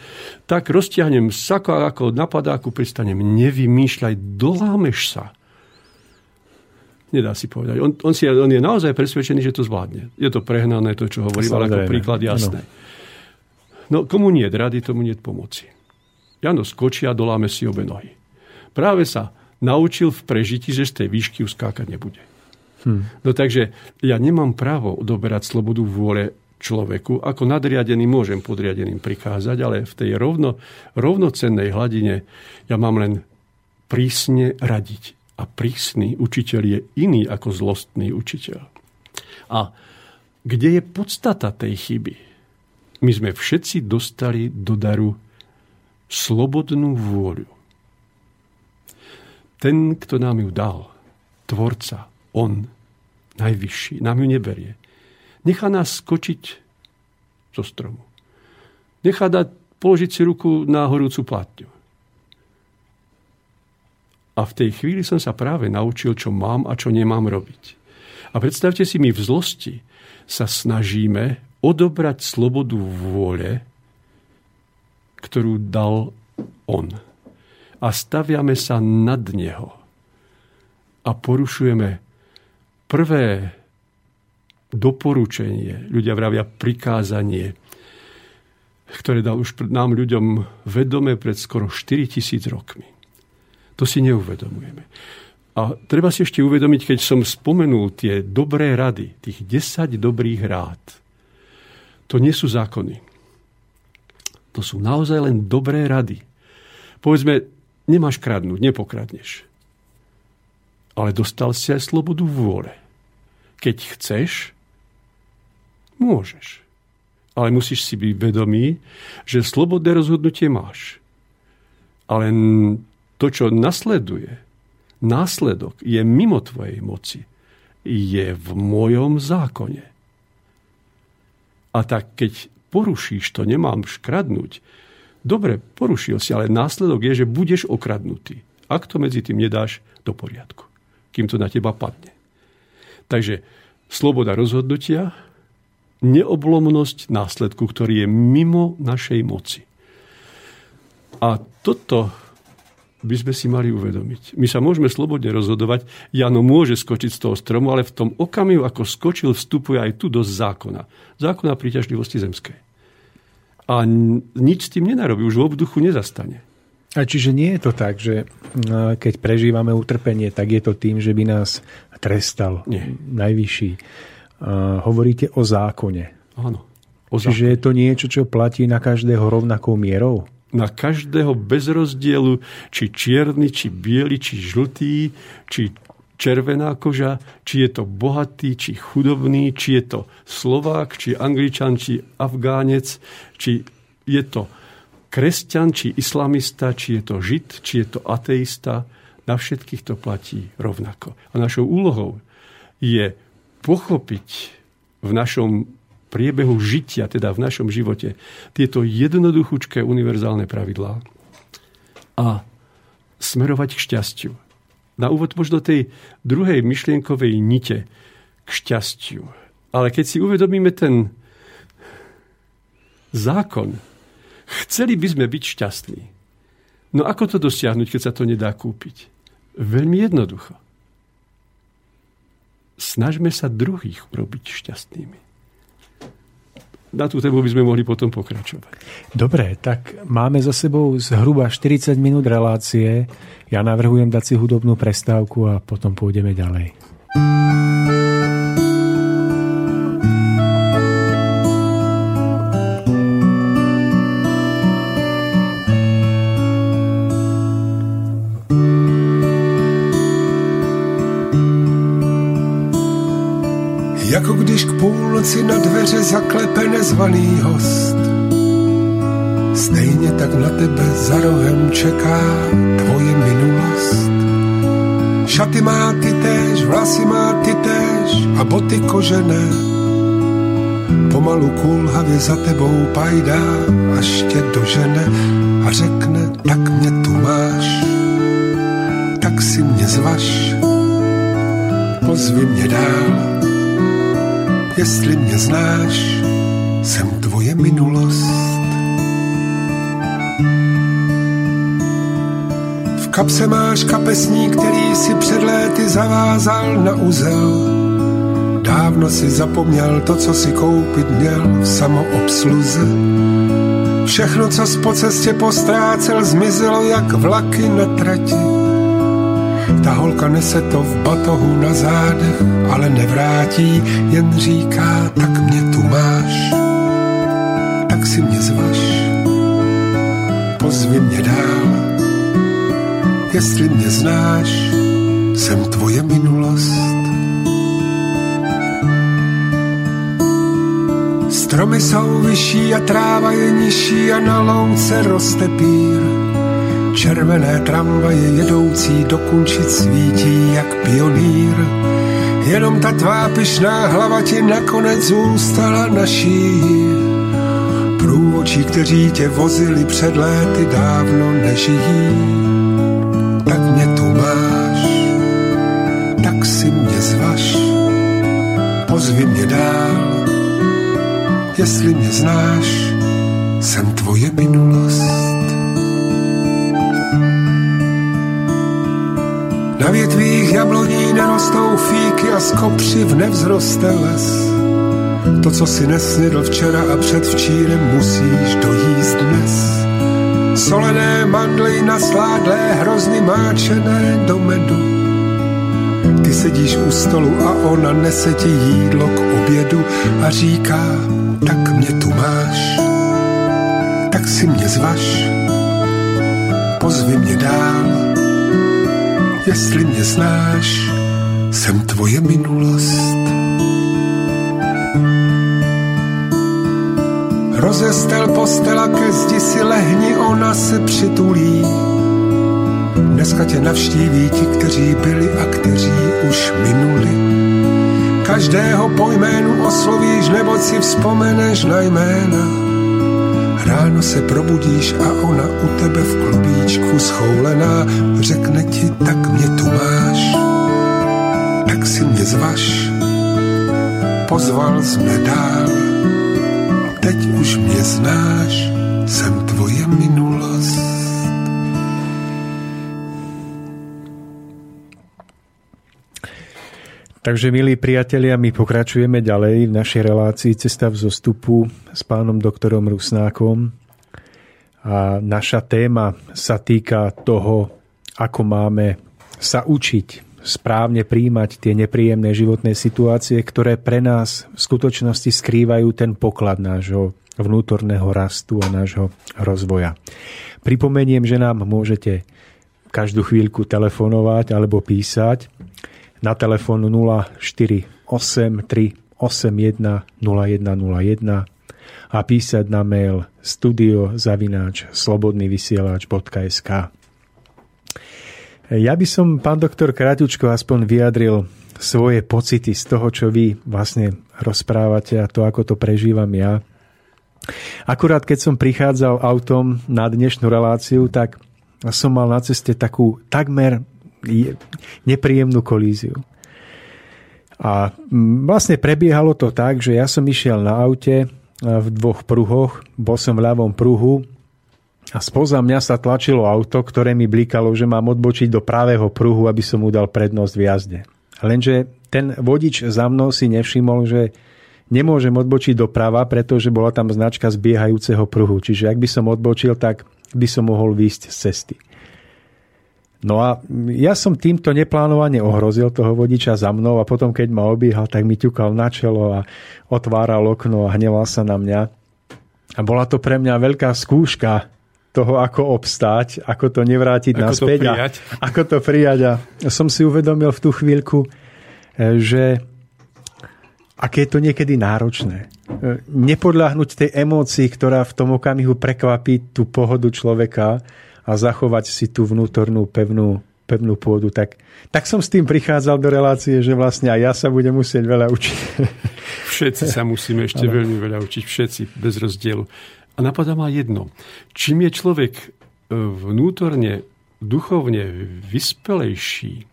tak roztiahnem sako ako na padáku pristanem. Nevymýšľaj, dolámeš sa. Nedá si povedať. On, on, si, on je naozaj presvedčený, že to zvládne. Je to prehnané, to, čo hovorím, ale ako príklad jasné. No, komu nie rady, tomu nie pomoci. Jano skočí a doláme si obe nohy. Práve sa naučil v prežití, že z tej výšky uskákať nebude. Hm. No takže ja nemám právo odoberať slobodu vôle človeku. Ako nadriadený môžem podriadeným prikázať, ale v tej rovno, rovnocennej hladine ja mám len prísne radiť. A prísny učiteľ je iný ako zlostný učiteľ. A kde je podstata tej chyby? My sme všetci dostali do daru slobodnú vôľu. Ten, kto nám ju dal, tvorca, on, najvyšší, nám ju neberie. Nechá nás skočiť zo stromu. Nechá dať, položiť si ruku na horúcu platňu. A v tej chvíli som sa práve naučil, čo mám a čo nemám robiť. A predstavte si, my v zlosti sa snažíme odobrať slobodu vôle ktorú dal on. A staviame sa nad neho. A porušujeme prvé doporučenie, ľudia vravia prikázanie, ktoré dal už nám ľuďom vedome pred skoro 4000 rokmi. To si neuvedomujeme. A treba si ešte uvedomiť, keď som spomenul tie dobré rady, tých 10 dobrých rád, to nie sú zákony. To sú naozaj len dobré rady. Povedzme, nemáš kradnúť, nepokradneš. Ale dostal si aj slobodu vôle. Keď chceš, môžeš. Ale musíš si byť vedomý, že slobodné rozhodnutie máš. Ale to, čo nasleduje, následok je mimo tvojej moci, je v mojom zákone. A tak keď porušíš to, nemám škradnúť, dobre, porušil si, ale následok je, že budeš okradnutý. Ak to medzi tým nedáš do poriadku, kým to na teba padne. Takže sloboda rozhodnutia, neoblomnosť následku, ktorý je mimo našej moci. A toto by sme si mali uvedomiť. My sa môžeme slobodne rozhodovať. Jano môže skočiť z toho stromu, ale v tom okamihu, ako skočil, vstupuje aj tu do zákona. Zákona príťažlivosti zemskej. A nič s tým nenarobí, už v obduchu nezastane. A čiže nie je to tak, že keď prežívame utrpenie, tak je to tým, že by nás trestal nie. najvyšší. Hovoríte o zákone. Áno. O zákone. Čiže je to niečo, čo platí na každého rovnakou mierou? na každého bez rozdielu, či čierny, či biely, či žltý, či červená koža, či je to bohatý, či chudobný, či je to Slovák, či Angličan, či Afgánec, či je to kresťan, či islamista, či je to žid, či je to ateista. Na všetkých to platí rovnako. A našou úlohou je pochopiť v našom priebehu žitia, teda v našom živote, tieto jednoduchúčké univerzálne pravidlá a smerovať k šťastiu. Na úvod možno tej druhej myšlienkovej nite k šťastiu. Ale keď si uvedomíme ten zákon, chceli by sme byť šťastní. No ako to dosiahnuť, keď sa to nedá kúpiť? Veľmi jednoducho. Snažme sa druhých urobiť šťastnými na tú tému by sme mohli potom pokračovať. Dobre, tak máme za sebou zhruba 40 minút relácie. Ja navrhujem dať si hudobnú prestávku a potom pôjdeme ďalej. Jako když k půlnoci na dveře zaklepe nezvaný host. Stejně tak na tebe za rohem čeká tvoje minulost. Šaty má ty též, vlasy má ty též a boty kožené. Pomalu kulhavě za tebou pajdá, až tě dožene a řekne, tak mě tu máš, tak si mě zvaš, pozvi mě dál jestli mě znáš, jsem tvoje minulost. V kapse máš kapesní, který si před léty zavázal na uzel. Dávno si zapomněl to, co si koupit měl v samoobsluze. Všechno, co po cestě postrácel, zmizelo jak vlaky na trati ta holka nese to v batohu na zádech, ale nevrátí, jen říká, tak mě tu máš, tak si mě zvaš, pozvi mě dál, jestli mě znáš, jsem tvoje minulost. Stromy jsou vyšší a tráva je nižší a na louce roste pír. Červené tramvaje jedoucí do Kunčic svítí jak pionýr. Jenom ta tvá pyšná hlava ti nakonec zůstala naší. Průvočí, kteří tě vozili před léty, dávno nežijí. Tak mě tu máš, tak si mě zvaš, pozvi mě dál, jestli mě znáš, jsem tvoje minulost. Na větvích jabloní nerostou fíky a z kopřiv nevzroste les. To, co si nesnědl včera a předvčírem, musíš dojíst dnes. Solené mandly nasládlé, hrozny máčené do medu. Ty sedíš u stolu a ona nese ti jídlo k obědu a říká, tak mě tu máš, tak si mě zvaš, pozvi mě dál, jestli mě znáš, jsem tvoje minulost. Rozestel postela ke zdi si lehni, ona se přitulí. Dneska tě navštíví ti, kteří byli a kteří už minuli. Každého po jménu oslovíš, nebo si vzpomeneš na jména. Ráno se probudíš a ona u tebe v klubíčku schoulená řekne ti, tak mě tu máš, tak si mě zvaš. Pozval mě dál, teď už mě znáš, jsem tvoje minulost. Takže, milí priatelia, my pokračujeme ďalej v našej relácii Cesta v zostupu s pánom doktorom Rusnákom. A naša téma sa týka toho, ako máme sa učiť správne príjmať tie nepríjemné životné situácie, ktoré pre nás v skutočnosti skrývajú ten poklad nášho vnútorného rastu a nášho rozvoja. Pripomeniem, že nám môžete každú chvíľku telefonovať alebo písať na telefón 048 381 0101 a písať na mail studiozavináč slobodnyvysielač.sk. Ja by som, pán doktor Kratučko, aspoň vyjadril svoje pocity z toho, čo vy vlastne rozprávate a to, ako to prežívam ja. Akurát keď som prichádzal autom na dnešnú reláciu, tak som mal na ceste takú takmer nepríjemnú kolíziu. A vlastne prebiehalo to tak, že ja som išiel na aute v dvoch pruhoch, bol som v ľavom pruhu a spoza mňa sa tlačilo auto, ktoré mi blikalo, že mám odbočiť do pravého pruhu, aby som mu dal prednosť v jazde. Lenže ten vodič za mnou si nevšimol, že nemôžem odbočiť doprava, pretože bola tam značka zbiehajúceho pruhu. Čiže ak by som odbočil, tak by som mohol výjsť z cesty. No a ja som týmto neplánovane ohrozil toho vodiča za mnou a potom, keď ma obiehal, tak mi ťukal na čelo a otváral okno a hneval sa na mňa. A bola to pre mňa veľká skúška, toho, ako obstáť, ako to nevrátiť ako naspäť. To prijať. A ako to prijať. A som si uvedomil v tú chvíľku, e, že aké je to niekedy náročné. E, nepodľahnuť tej emócii, ktorá v tom okamihu prekvapí tú pohodu človeka a zachovať si tú vnútornú pevnú, pevnú pôdu. Tak, tak som s tým prichádzal do relácie, že vlastne aj ja sa budem musieť veľa učiť. Všetci sa musíme ešte ano. veľmi veľa učiť. Všetci, bez rozdielu. A napadá ma jedno. Čím je človek e, vnútorne, duchovne vyspelejší,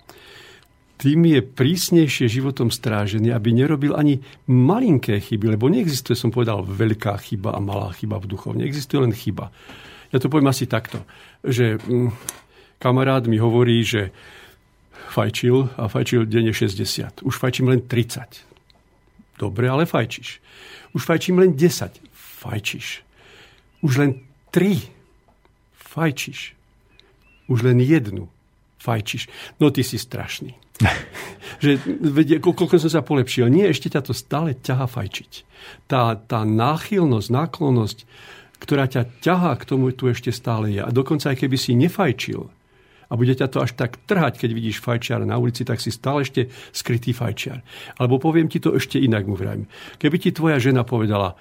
tým je prísnejšie životom strážený, aby nerobil ani malinké chyby, lebo neexistuje, som povedal, veľká chyba a malá chyba v duchovne. Existuje len chyba. Ja to poviem asi takto, že mm, kamarát mi hovorí, že fajčil a fajčil denne 60. Už fajčím len 30. Dobre, ale fajčíš. Už fajčím len 10. Fajčíš. Už len tri fajčiš. Už len jednu fajčiš. No ty si strašný. že vedie, koľko som sa polepšil. Nie, ešte ťa to stále ťaha fajčiť. Tá, tá náchylnosť, náklonnosť, ktorá ťa ťahá k tomu, tu ešte stále je. A dokonca aj keby si nefajčil a bude ťa to až tak trhať, keď vidíš fajčiar na ulici, tak si stále ešte skrytý fajčiar. Alebo poviem ti to ešte inak mu vrajím. Keby ti tvoja žena povedala,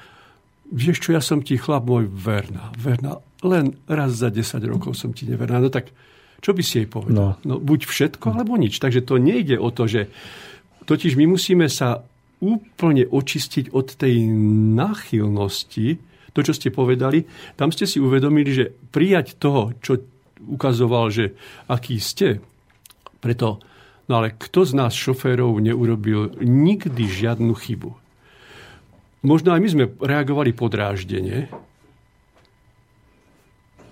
vieš čo, ja som ti chlap môj verná, verná, len raz za 10 rokov som ti neverná. No tak čo by si jej povedal? No. no buď všetko, alebo nič. Takže to nejde o to, že totiž my musíme sa úplne očistiť od tej náchylnosti, to, čo ste povedali, tam ste si uvedomili, že prijať toho, čo ukazoval, že aký ste, preto, no ale kto z nás šoférov neurobil nikdy žiadnu chybu? možno aj my sme reagovali podráždene,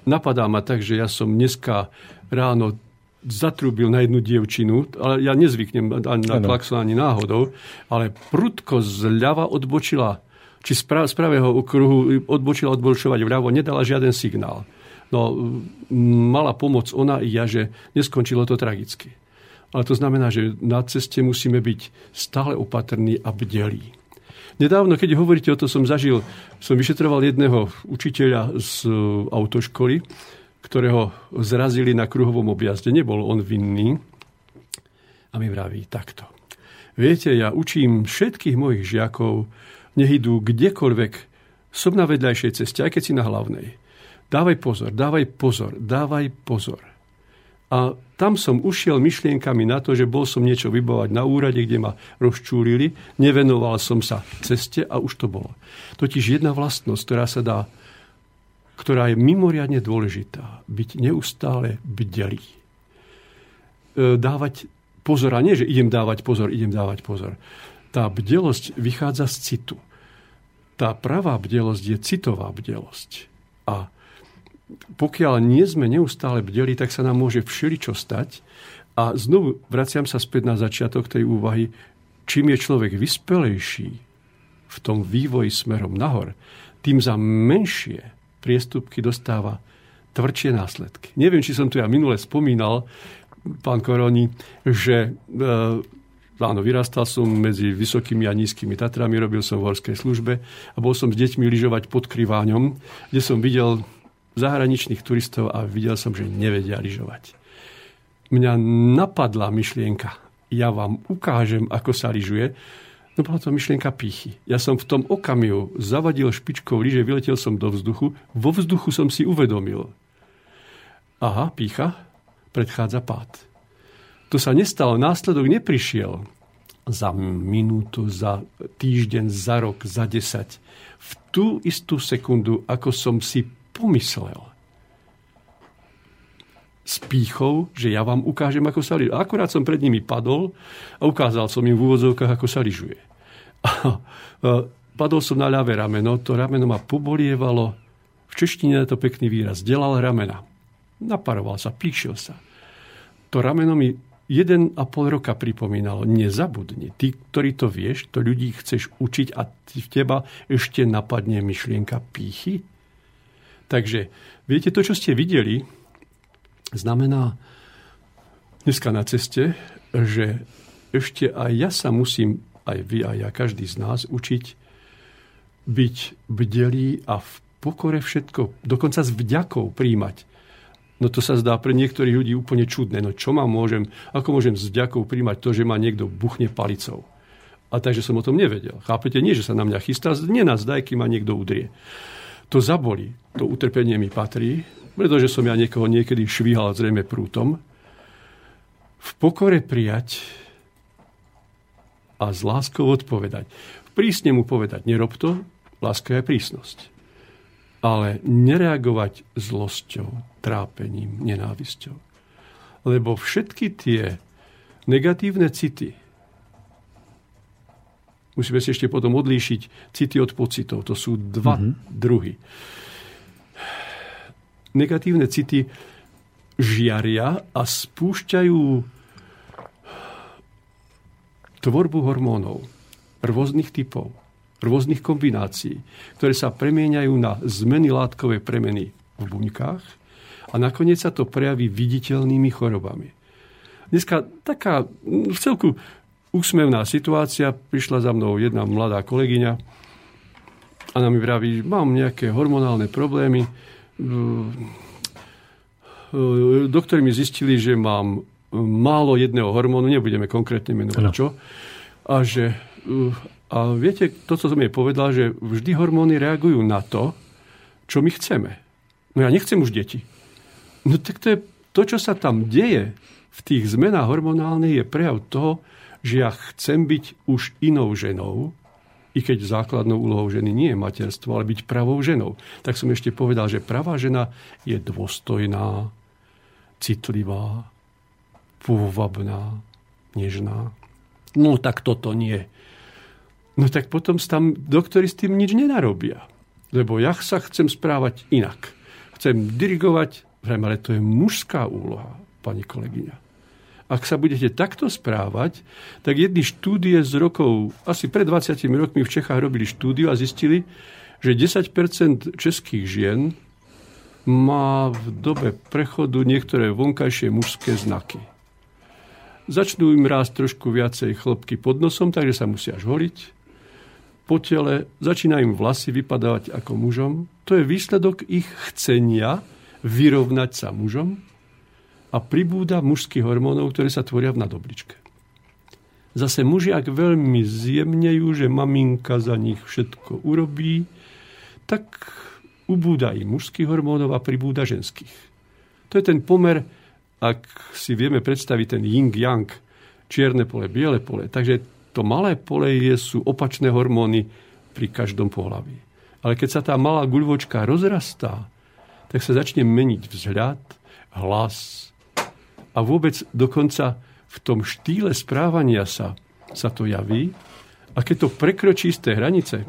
napadá ma tak, že ja som dneska ráno zatrúbil na jednu dievčinu, ale ja nezvyknem ani na klaxon, ani náhodou, ale prudko zľava odbočila, či z, pravého okruhu odbočila odbočovať vľavo, nedala žiaden signál. No, mala pomoc ona i ja, že neskončilo to tragicky. Ale to znamená, že na ceste musíme byť stále opatrní a bdelí. Nedávno, keď hovoríte o to, som zažil, som vyšetroval jedného učiteľa z autoškoly, ktorého zrazili na kruhovom objazde. Nebol on vinný. A mi vraví takto. Viete, ja učím všetkých mojich žiakov, nech idú kdekoľvek, som na vedľajšej ceste, aj keď si na hlavnej. Dávaj pozor, dávaj pozor, dávaj pozor. A tam som ušiel myšlienkami na to, že bol som niečo vybovať na úrade, kde ma rozčúlili, nevenoval som sa ceste a už to bolo. Totiž jedna vlastnosť, ktorá sa dá ktorá je mimoriadne dôležitá. Byť neustále bdelý. E, dávať pozor, a nie, že idem dávať pozor, idem dávať pozor. Tá bdelosť vychádza z citu. Tá pravá bdelosť je citová bdelosť. A pokiaľ nie sme neustále bdeli, tak sa nám môže všeličo stať. A znovu vraciam sa späť na začiatok tej úvahy, čím je človek vyspelejší v tom vývoji smerom nahor, tým za menšie priestupky dostáva tvrdšie následky. Neviem, či som tu ja minule spomínal, pán Koroni, že e, áno, vyrastal som medzi vysokými a nízkymi Tatrami, robil som v horskej službe a bol som s deťmi lyžovať pod Kriváňom, kde som videl zahraničných turistov a videl som, že nevedia lyžovať. Mňa napadla myšlienka, ja vám ukážem, ako sa lyžuje, No bola to myšlienka pýchy. Ja som v tom okamihu zavadil špičkou lyže, vyletel som do vzduchu. Vo vzduchu som si uvedomil. Aha, pícha, predchádza pád. To sa nestalo, následok neprišiel za minútu, za týždeň, za rok, za desať. V tú istú sekundu, ako som si pomyslel, s pýchou, že ja vám ukážem, ako sa lyžuje. Akurát som pred nimi padol a ukázal som im v úvodzovkách, ako sa lyžuje. padol som na ľavé rameno, to rameno ma pobolievalo, v češtine je to pekný výraz, delal ramena. Naparoval sa, píšil sa. To rameno mi jeden a pol roka pripomínalo, nezabudni, ty, ktorý to vieš, to ľudí chceš učiť a v teba ešte napadne myšlienka pýchy. Takže viete, to, čo ste videli, znamená dneska na ceste, že ešte aj ja sa musím, aj vy, aj ja, každý z nás, učiť byť bdelý a v pokore všetko, dokonca s vďakou príjmať. No to sa zdá pre niektorých ľudí úplne čudné. No čo ma môžem, ako môžem s vďakou príjmať to, že ma niekto buchne palicou. A takže som o tom nevedel. Chápete? Nie, že sa na mňa chystá, nenazdaj, kým ma niekto udrie. To zaboli. To utrpenie mi patrí pretože som ja niekoho niekedy švíhal zrejme prútom, v pokore prijať a s láskou odpovedať. Prísne mu povedať, nerob to, láska je prísnosť. Ale nereagovať zlosťou, trápením, nenávisťou. Lebo všetky tie negatívne city, musíme si ešte potom odlíšiť city od pocitov. To sú dva mm-hmm. druhy negatívne city žiaria a spúšťajú tvorbu hormónov rôznych typov, rôznych kombinácií, ktoré sa premieňajú na zmeny látkovej premeny v buňkách a nakoniec sa to prejaví viditeľnými chorobami. Dneska taká v celku úsmevná situácia, prišla za mnou jedna mladá kolegyňa. A ona mi vraví, mám nejaké hormonálne problémy, doktori mi zistili, že mám málo jedného hormónu, nebudeme konkrétne menovať čo, a že a viete, to, čo som jej povedal, že vždy hormóny reagujú na to, čo my chceme. No ja nechcem už deti. No tak to je to, čo sa tam deje v tých zmenách hormonálnych, je prejav toho, že ja chcem byť už inou ženou, i keď základnou úlohou ženy nie je materstvo, ale byť pravou ženou. Tak som ešte povedal, že pravá žena je dôstojná, citlivá, pôvabná, nežná. No tak toto nie. No tak potom tam doktori s tým nič nenarobia. Lebo ja sa chcem správať inak. chcem dirigovať, ale to je mužská úloha, pani kolegyňa. Ak sa budete takto správať, tak jedny štúdie z rokov, asi pred 20 rokmi v Čechách robili štúdiu a zistili, že 10% českých žien má v dobe prechodu niektoré vonkajšie mužské znaky. Začnú im rásť trošku viacej chlopky pod nosom, takže sa musia žholiť. Po tele začínajú im vlasy vypadávať ako mužom. To je výsledok ich chcenia vyrovnať sa mužom a pribúda mužských hormónov, ktoré sa tvoria v nadobličke. Zase muži, ak veľmi zjemnejú, že maminka za nich všetko urobí, tak ubúda im mužských hormónov a pribúda ženských. To je ten pomer ak si vieme predstaviť ten yin-yang, čierne pole, biele pole. Takže to malé pole je, sú opačné hormóny pri každom pohlaví. Ale keď sa tá malá guľvočka rozrastá, tak sa začne meniť vzhľad, hlas a vôbec dokonca v tom štýle správania sa, sa to javí. A keď to prekročí z tej hranice,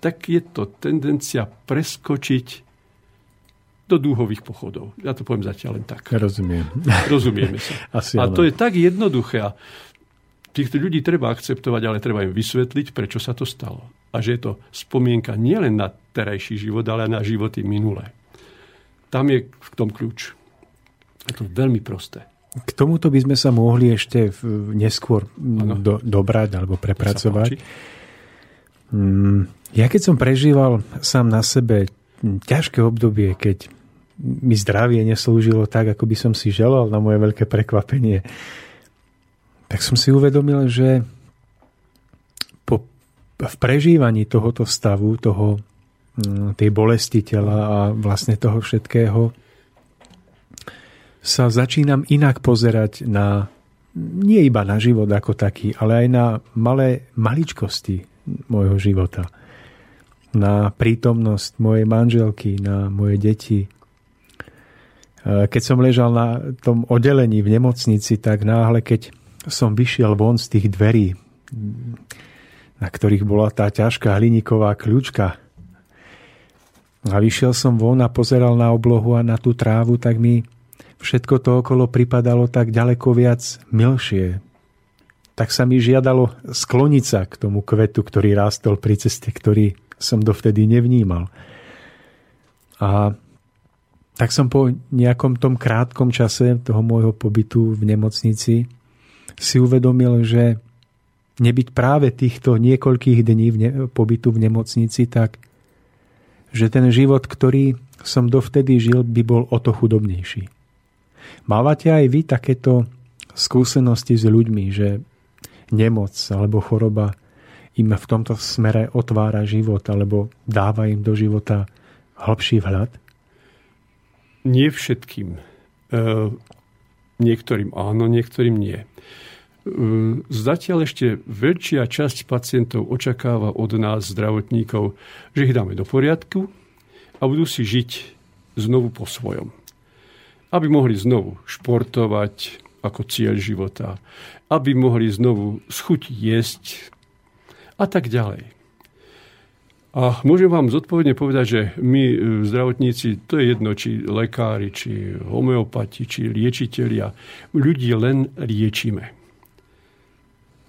tak je to tendencia preskočiť do dúhových pochodov. Ja to poviem zatiaľ len tak. Rozumiem. Rozumieme sa. Asi a to je tak jednoduché. A týchto ľudí treba akceptovať, ale treba im vysvetliť, prečo sa to stalo. A že je to spomienka nielen na terajší život, ale na životy minulé. Tam je v tom kľúč. Je to veľmi prosté. K tomuto by sme sa mohli ešte neskôr do, dobrať alebo prepracovať. Mm, ja keď som prežíval sám na sebe ťažké obdobie, keď mi zdravie neslúžilo tak, ako by som si želal na moje veľké prekvapenie, tak som si uvedomil, že po, v prežívaní tohoto stavu, toho, mm, tej bolesti tela a vlastne toho všetkého sa začínam inak pozerať na nie iba na život ako taký, ale aj na malé maličkosti môjho života. Na prítomnosť mojej manželky, na moje deti, E, keď som ležal na tom oddelení v nemocnici, tak náhle, keď som vyšiel von z tých dverí, na ktorých bola tá ťažká hliníková kľúčka, a vyšiel som von a pozeral na oblohu a na tú trávu, tak mi všetko to okolo pripadalo tak ďaleko viac milšie. Tak sa mi žiadalo skloniť sa k tomu kvetu, ktorý rástol pri ceste, ktorý som dovtedy nevnímal. A tak som po nejakom tom krátkom čase toho môjho pobytu v nemocnici si uvedomil, že nebyť práve týchto niekoľkých dní v ne- pobytu v nemocnici, tak že ten život, ktorý som dovtedy žil, by bol o to chudobnejší. Mávate aj vy takéto skúsenosti s ľuďmi, že nemoc alebo choroba im v tomto smere otvára život alebo dáva im do života hlbší vhľad? Nie všetkým. E, niektorým áno, niektorým nie. E, zatiaľ ešte väčšia časť pacientov očakáva od nás, zdravotníkov, že ich dáme do poriadku a budú si žiť znovu po svojom. Aby mohli znovu športovať ako cieľ života, aby mohli znovu schutiť jesť a tak ďalej. A môžem vám zodpovedne povedať, že my e, zdravotníci, to je jedno, či lekári, či homeopati, či liečitelia, ľudí len liečíme.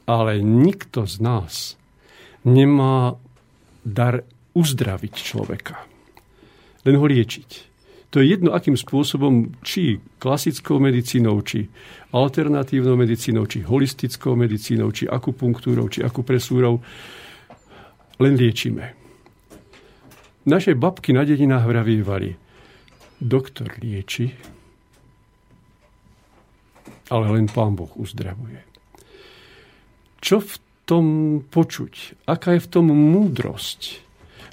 Ale nikto z nás nemá dar uzdraviť človeka. Len ho liečiť. To je jedno, akým spôsobom, či klasickou medicínou, či alternatívnou medicínou, či holistickou medicínou, či akupunktúrou, či akupresúrou, len liečíme. Naše babky na dedinách vravívali, doktor lieči, ale len pán Boh uzdravuje. Čo v tom počuť? Aká je v tom múdrosť?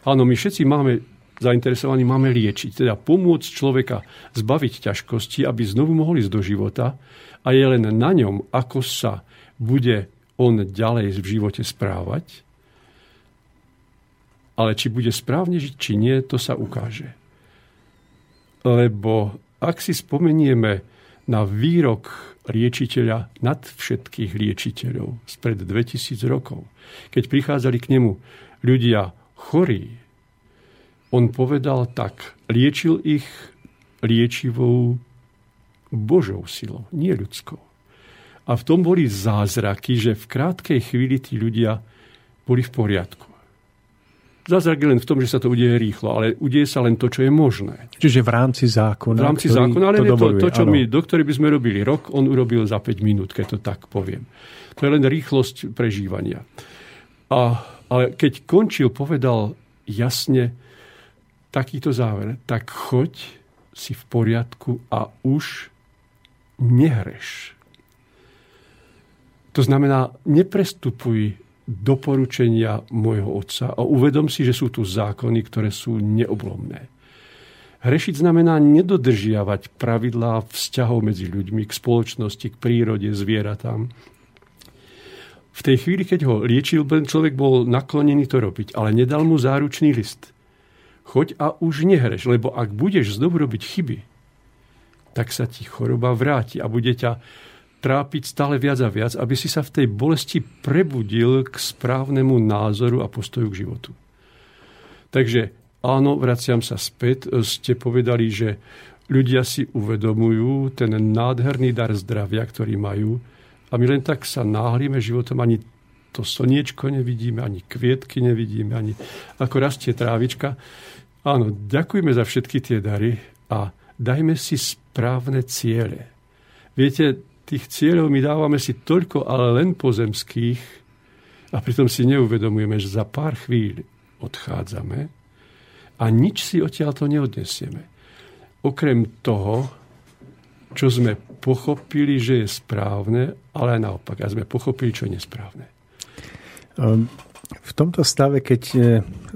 Áno, my všetci máme zainteresovaní, máme liečiť, teda pomôcť človeka zbaviť ťažkosti, aby znovu mohli ísť do života a je len na ňom, ako sa bude on ďalej v živote správať ale či bude správne žiť, či nie, to sa ukáže. Lebo ak si spomenieme na výrok liečiteľa nad všetkých liečiteľov spred 2000 rokov, keď prichádzali k nemu ľudia chorí, on povedal tak, liečil ich liečivou Božou silou, nie ľudskou. A v tom boli zázraky, že v krátkej chvíli tí ľudia boli v poriadku. Zázrak je len v tom, že sa to udeje rýchlo, ale udeje sa len to, čo je možné. Čiže v rámci zákona. V rámci zákona, ale to, dovoluje, to, to, čo áno. my, doktori by sme robili rok, on urobil za 5 minút, keď to tak poviem. To je len rýchlosť prežívania. A, ale keď končil, povedal jasne takýto záver. Tak choď si v poriadku a už nehreš. To znamená, neprestupuj doporučenia môjho otca a uvedom si, že sú tu zákony, ktoré sú neoblomné. Hrešiť znamená nedodržiavať pravidlá vzťahov medzi ľuďmi, k spoločnosti, k prírode, zvieratám. V tej chvíli, keď ho liečil, ten človek bol naklonený to robiť, ale nedal mu záručný list. Choď a už nehreš, lebo ak budeš znovu robiť chyby, tak sa ti choroba vráti a bude ťa trápiť stále viac a viac, aby si sa v tej bolesti prebudil k správnemu názoru a postoju k životu. Takže áno, vraciam sa späť. Ste povedali, že ľudia si uvedomujú ten nádherný dar zdravia, ktorý majú a my len tak sa náhlíme životom, ani to slniečko nevidíme, ani kvietky nevidíme, ani ako rastie trávička. Áno, ďakujeme za všetky tie dary a dajme si správne ciele. Viete, tých cieľov my dávame si toľko, ale len pozemských a pritom si neuvedomujeme, že za pár chvíľ odchádzame a nič si odtiaľ to neodnesieme. Okrem toho, čo sme pochopili, že je správne, ale aj naopak. A sme pochopili, čo je nesprávne. Ehm, v tomto stave, keď e,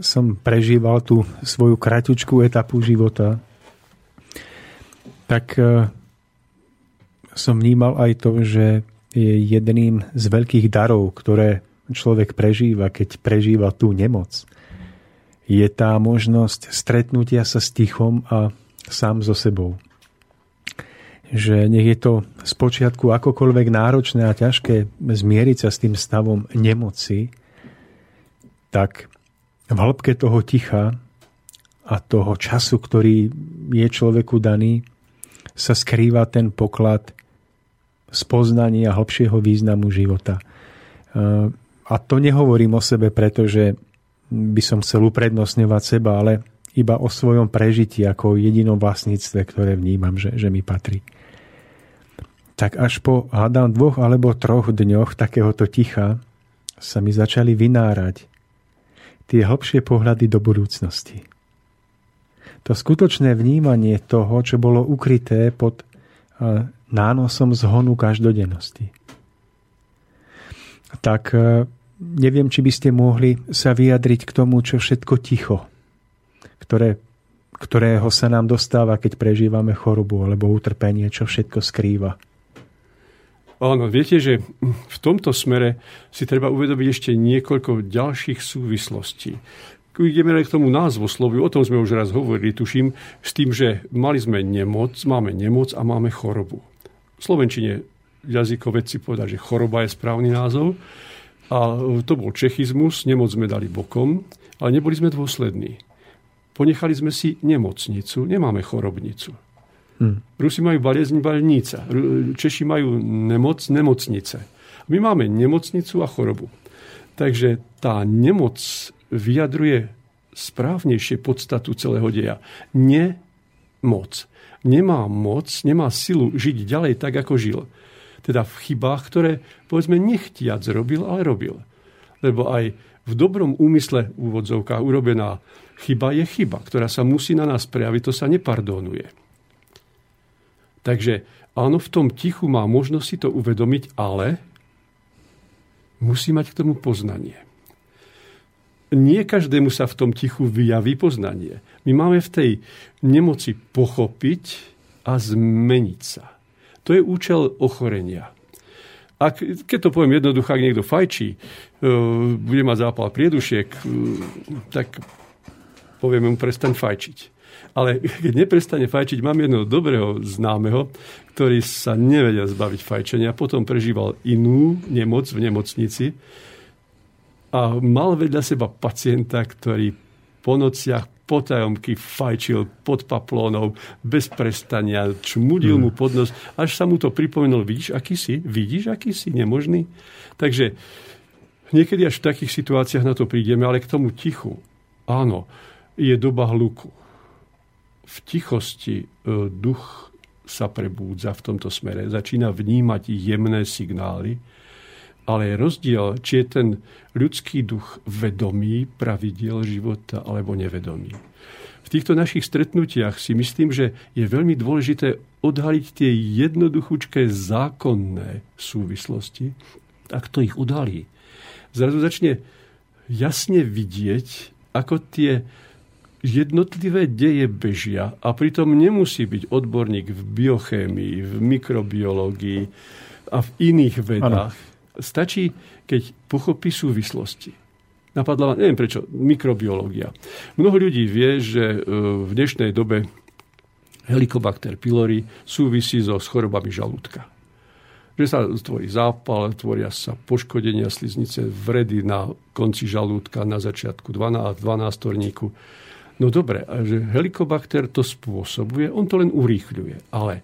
som prežíval tú svoju kratučkú etapu života, tak e, som vnímal aj to, že je jedným z veľkých darov, ktoré človek prežíva, keď prežíva tú nemoc, je tá možnosť stretnutia sa s tichom a sám so sebou. Že nech je to z počiatku akokoľvek náročné a ťažké zmieriť sa s tým stavom nemoci, tak v hĺbke toho ticha a toho času, ktorý je človeku daný, sa skrýva ten poklad spoznania hĺbšieho významu života. A to nehovorím o sebe, pretože by som chcel uprednostňovať seba, ale iba o svojom prežití ako jedinom vlastníctve, ktoré vnímam, že, že mi patrí. Tak až po, hádam, dvoch alebo troch dňoch takéhoto ticha sa mi začali vynárať tie hlbšie pohľady do budúcnosti. To skutočné vnímanie toho, čo bolo ukryté pod nánosom zhonu každodennosti. Tak neviem, či by ste mohli sa vyjadriť k tomu, čo všetko ticho, ktoré, ktorého sa nám dostáva, keď prežívame chorobu alebo utrpenie, čo všetko skrýva. Áno, viete, že v tomto smere si treba uvedomiť ešte niekoľko ďalších súvislostí. Ideme k tomu slovu, o tom sme už raz hovorili, tuším, s tým, že mali sme nemoc, máme nemoc a máme chorobu. V Slovenčine jazykovedci povedali, že choroba je správny názov. A to bol čechizmus, nemoc sme dali bokom, ale neboli sme dôslední. Ponechali sme si nemocnicu, nemáme chorobnicu. Hmm. Rusi majú baliezni balníca. Češi majú nemoc, nemocnice. My máme nemocnicu a chorobu. Takže tá nemoc vyjadruje správnejšie podstatu celého deja. Nemoc. Nemá moc, nemá silu žiť ďalej tak, ako žil. Teda v chybách, ktoré povedzme nechtiac robil, ale robil. Lebo aj v dobrom úmysle v úvodzovkách urobená chyba je chyba, ktorá sa musí na nás prejaviť, to sa nepardonuje. Takže áno, v tom tichu má možnosť si to uvedomiť, ale musí mať k tomu poznanie. Nie každému sa v tom tichu vyjaví poznanie. My máme v tej nemoci pochopiť a zmeniť sa. To je účel ochorenia. Ak, keď to poviem jednoducho, ak niekto fajčí, e, bude mať zápal priedušiek, e, tak povieme mu prestaň fajčiť. Ale keď neprestane fajčiť, mám jedného dobrého známeho, ktorý sa nevedia zbaviť fajčenia, potom prežíval inú nemoc v nemocnici a mal vedľa seba pacienta, ktorý po nociach potajomky fajčil pod paplónou bez prestania, čmudil mu pod nos, až sa mu to pripomenul, vidíš, aký si, vidíš, aký si nemožný. Takže niekedy až v takých situáciách na to prídeme, ale k tomu tichu. Áno, je doba hluku. V tichosti e, duch sa prebúdza v tomto smere, začína vnímať jemné signály, ale je rozdiel, či je ten ľudský duch vedomý pravidiel života alebo nevedomý. V týchto našich stretnutiach si myslím, že je veľmi dôležité odhaliť tie jednoduchúčké zákonné súvislosti. Ak to ich odhalí, zrazu začne jasne vidieť, ako tie jednotlivé deje bežia a pritom nemusí byť odborník v biochémii, v mikrobiológii a v iných vedách. Ano stačí, keď pochopí súvislosti. Napadla, neviem prečo, mikrobiológia. Mnoho ľudí vie, že e, v dnešnej dobe Helicobacter pylori súvisí so chorobami žalúdka. Že sa tvorí zápal, tvoria sa poškodenia sliznice, vredy na konci žalúdka, na začiatku 12, 12 torníku. No dobre, že helikobakter to spôsobuje, on to len urýchľuje. Ale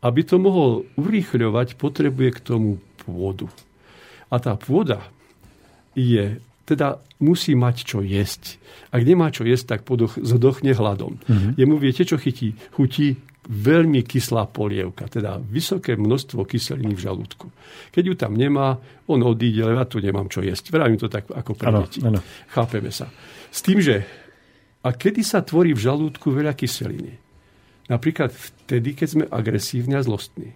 aby to mohol urýchľovať, potrebuje k tomu pôdu. A tá pôda je, teda musí mať čo jesť. Ak nemá čo jesť, tak podoch, zodochne hladom. Mm-hmm. Jemu viete, čo chytí? Chutí veľmi kyslá polievka, teda vysoké množstvo kyseliny v žalúdku. Keď ju tam nemá, on odíde, ale ja tu nemám čo jesť. Vravím to tak ako pre ano, deti. Ano. Chápeme sa. S tým, že a kedy sa tvorí v žalúdku veľa kyseliny? Napríklad vtedy, keď sme agresívni a zlostní.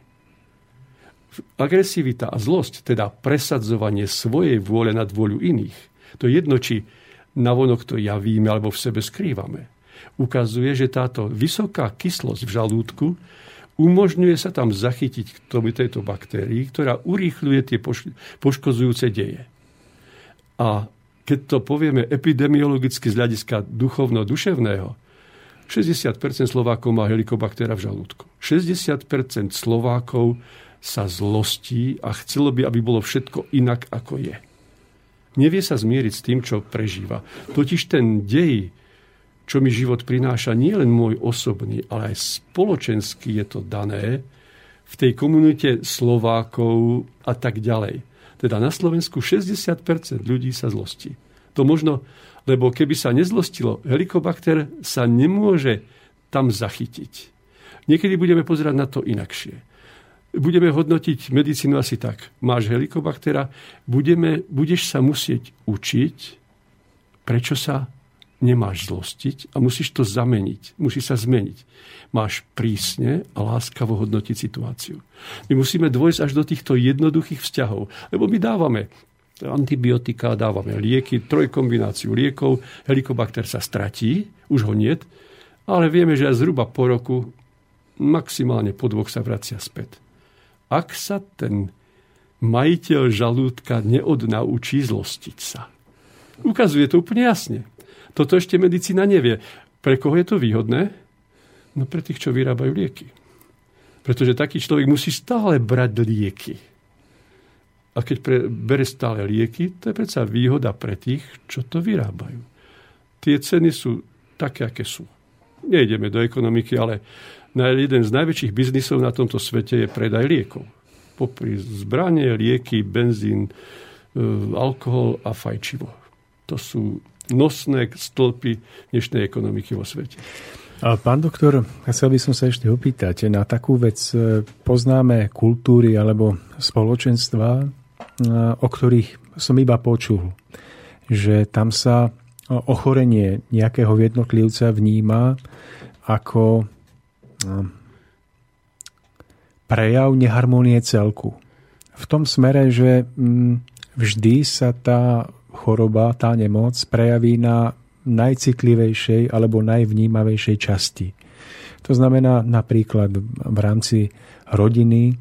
Agresivita a zlosť, teda presadzovanie svojej vôle nad vôľu iných, to je jedno, či navonok to javíme alebo v sebe skrývame. Ukazuje, že táto vysoká kyslosť v žalúdku umožňuje sa tam zachytiť k tomu tejto baktérii, ktorá urýchľuje tie poškozujúce deje. A keď to povieme epidemiologicky z hľadiska duchovno-duševného, 60% Slovákov má helikobaktéra v žalúdku. 60% Slovákov sa zlostí a chcelo by, aby bolo všetko inak, ako je. Nevie sa zmieriť s tým, čo prežíva. Totiž ten dej, čo mi život prináša, nie len môj osobný, ale aj spoločenský je to dané v tej komunite Slovákov a tak ďalej. Teda na Slovensku 60% ľudí sa zlostí. To možno, lebo keby sa nezlostilo, helikobakter sa nemôže tam zachytiť. Niekedy budeme pozerať na to inakšie budeme hodnotiť medicínu asi tak. Máš helikobaktera, budeme, budeš sa musieť učiť, prečo sa nemáš zlostiť a musíš to zameniť. Musí sa zmeniť. Máš prísne a láskavo hodnotiť situáciu. My musíme dôjsť až do týchto jednoduchých vzťahov, lebo my dávame antibiotika, dávame lieky, trojkombináciu liekov, helikobakter sa stratí, už ho niet, ale vieme, že zhruba po roku, maximálne po dvoch sa vracia späť ak sa ten majiteľ žalúdka neodnaučí zlostiť sa. Ukazuje to úplne jasne. Toto ešte medicína nevie. Pre koho je to výhodné? No pre tých, čo vyrábajú lieky. Pretože taký človek musí stále brať lieky. A keď pre, bere stále lieky, to je predsa výhoda pre tých, čo to vyrábajú. Tie ceny sú také, aké sú. Nejdeme do ekonomiky, ale na jeden z najväčších biznisov na tomto svete je predaj liekov. Popri zbranie, lieky, benzín, e, alkohol a fajčivo. To sú nosné stĺpy dnešnej ekonomiky vo svete. Pán doktor, chcel by som sa ešte opýtať, na takú vec e, poznáme kultúry alebo spoločenstva, e, o ktorých som iba počul, že tam sa ochorenie nejakého jednotlivca vníma ako prejav neharmonie celku. V tom smere, že mm, vždy sa tá choroba, tá nemoc prejaví na najcitlivejšej alebo najvnímavejšej časti. To znamená napríklad v rámci rodiny,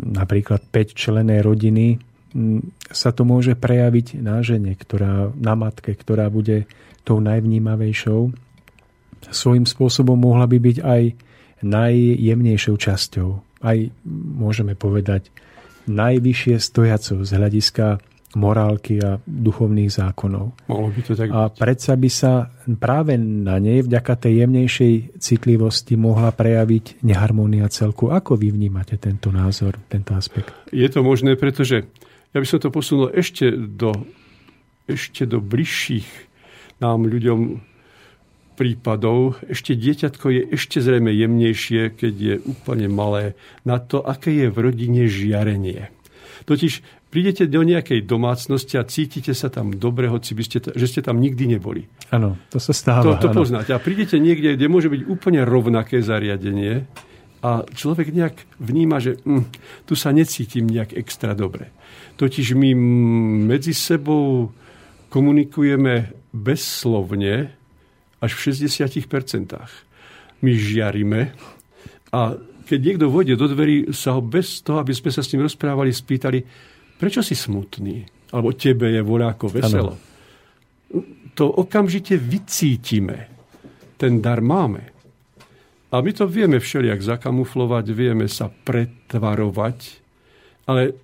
napríklad 5 člené rodiny, mm, sa to môže prejaviť na žene, ktorá, na matke, ktorá bude tou najvnímavejšou svojím spôsobom mohla by byť aj najjemnejšou časťou, aj môžeme povedať najvyššie stojacou z hľadiska morálky a duchovných zákonov. Mohlo by to tak A predsa by sa práve na nej vďaka tej jemnejšej citlivosti mohla prejaviť neharmónia celku. Ako vy vnímate tento názor, tento aspekt? Je to možné, pretože ja by som to posunul ešte do, ešte do bližších nám ľuďom prípadov ešte dieťatko je ešte zrejme jemnejšie, keď je úplne malé, na to, aké je v rodine žiarenie. Totiž prídete do nejakej domácnosti a cítite sa tam dobre, hoci by ste, že ste tam nikdy neboli. Áno, to sa stáva. To, to poznáte. A prídete niekde, kde môže byť úplne rovnaké zariadenie a človek nejak vníma, že hm, tu sa necítim nejak extra dobre. Totiž my medzi sebou komunikujeme bezslovne, až v 60%. My žiarime a keď niekto vojde do dverí, sa ho bez toho, aby sme sa s ním rozprávali, spýtali, prečo si smutný? Alebo tebe je voľako veselo. Ano. To okamžite vycítime. Ten dar máme. A my to vieme všelijak zakamuflovať, vieme sa pretvarovať, ale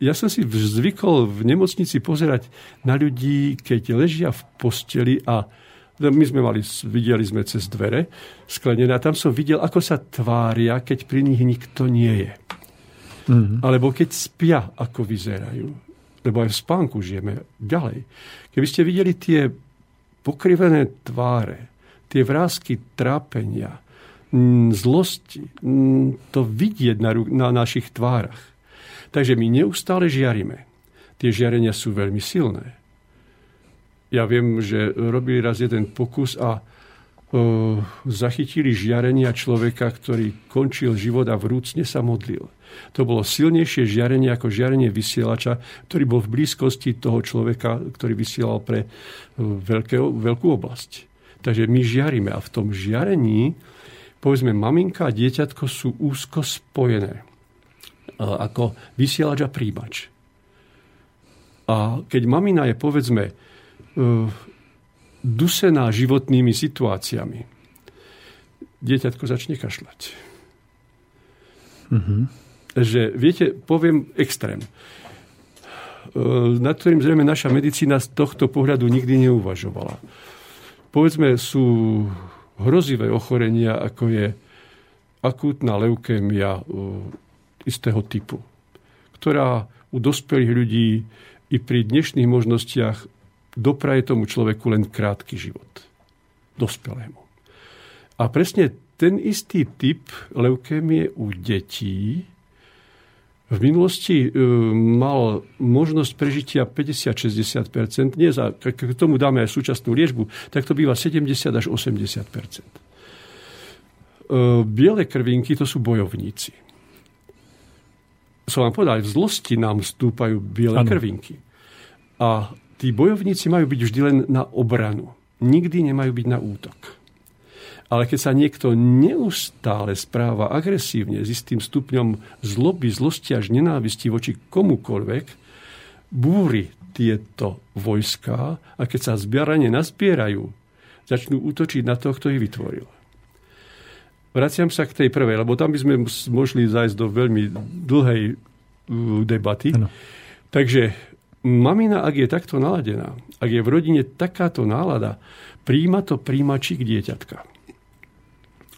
ja som si zvykol v nemocnici pozerať na ľudí, keď ležia v posteli a my sme mali, videli sme cez dvere sklenené a tam som videl, ako sa tvária, keď pri nich nikto nie je. Mm-hmm. Alebo keď spia, ako vyzerajú. Lebo aj v spánku žijeme ďalej. Keby ste videli tie pokrivené tváre, tie vrázky trápenia, zlosti, to vidieť na, na našich tvárach. Takže my neustále žiarime. Tie žiarenia sú veľmi silné ja viem, že robili raz jeden pokus a zachytili žiarenia človeka, ktorý končil život a vrúcne sa modlil. To bolo silnejšie žiarenie ako žiarenie vysielača, ktorý bol v blízkosti toho človeka, ktorý vysielal pre veľké, veľkú oblasť. Takže my žiarime a v tom žiarení, povedzme, maminka a dieťatko sú úzko spojené ako vysielač a príjimač. A keď mamina je, povedzme, dusená životnými situáciami, dieťatko začne kašľať. Mm-hmm. Že, viete, poviem extrém, eh, nad ktorým zrejme naša medicína z tohto pohľadu nikdy neuvažovala. Povedzme, sú hrozivé ochorenia, ako je akútna leukémia eh, istého typu, ktorá u dospelých ľudí i pri dnešných možnostiach dopraje tomu človeku len krátky život. Dospelému. A presne ten istý typ leukémie u detí v minulosti e, mal možnosť prežitia 50-60%, nie za, k tomu dáme aj súčasnú liečbu, tak to býva 70 až 80%. E, biele krvinky to sú bojovníci. Som vám povedal, v zlosti nám stúpajú biele ano. krvinky. A tí bojovníci majú byť vždy len na obranu. Nikdy nemajú byť na útok. Ale keď sa niekto neustále správa agresívne s istým stupňom zloby, zlosti až nenávisti voči komukoľvek, búri tieto vojská a keď sa zbiarane nazbierajú, začnú útočiť na toho, kto ich vytvoril. Vraciam sa k tej prvej, lebo tam by sme mohli zájsť do veľmi dlhej uh, debaty. Ano. Takže mamina, ak je takto naladená, ak je v rodine takáto nálada, príjma to príjmačík dieťatka.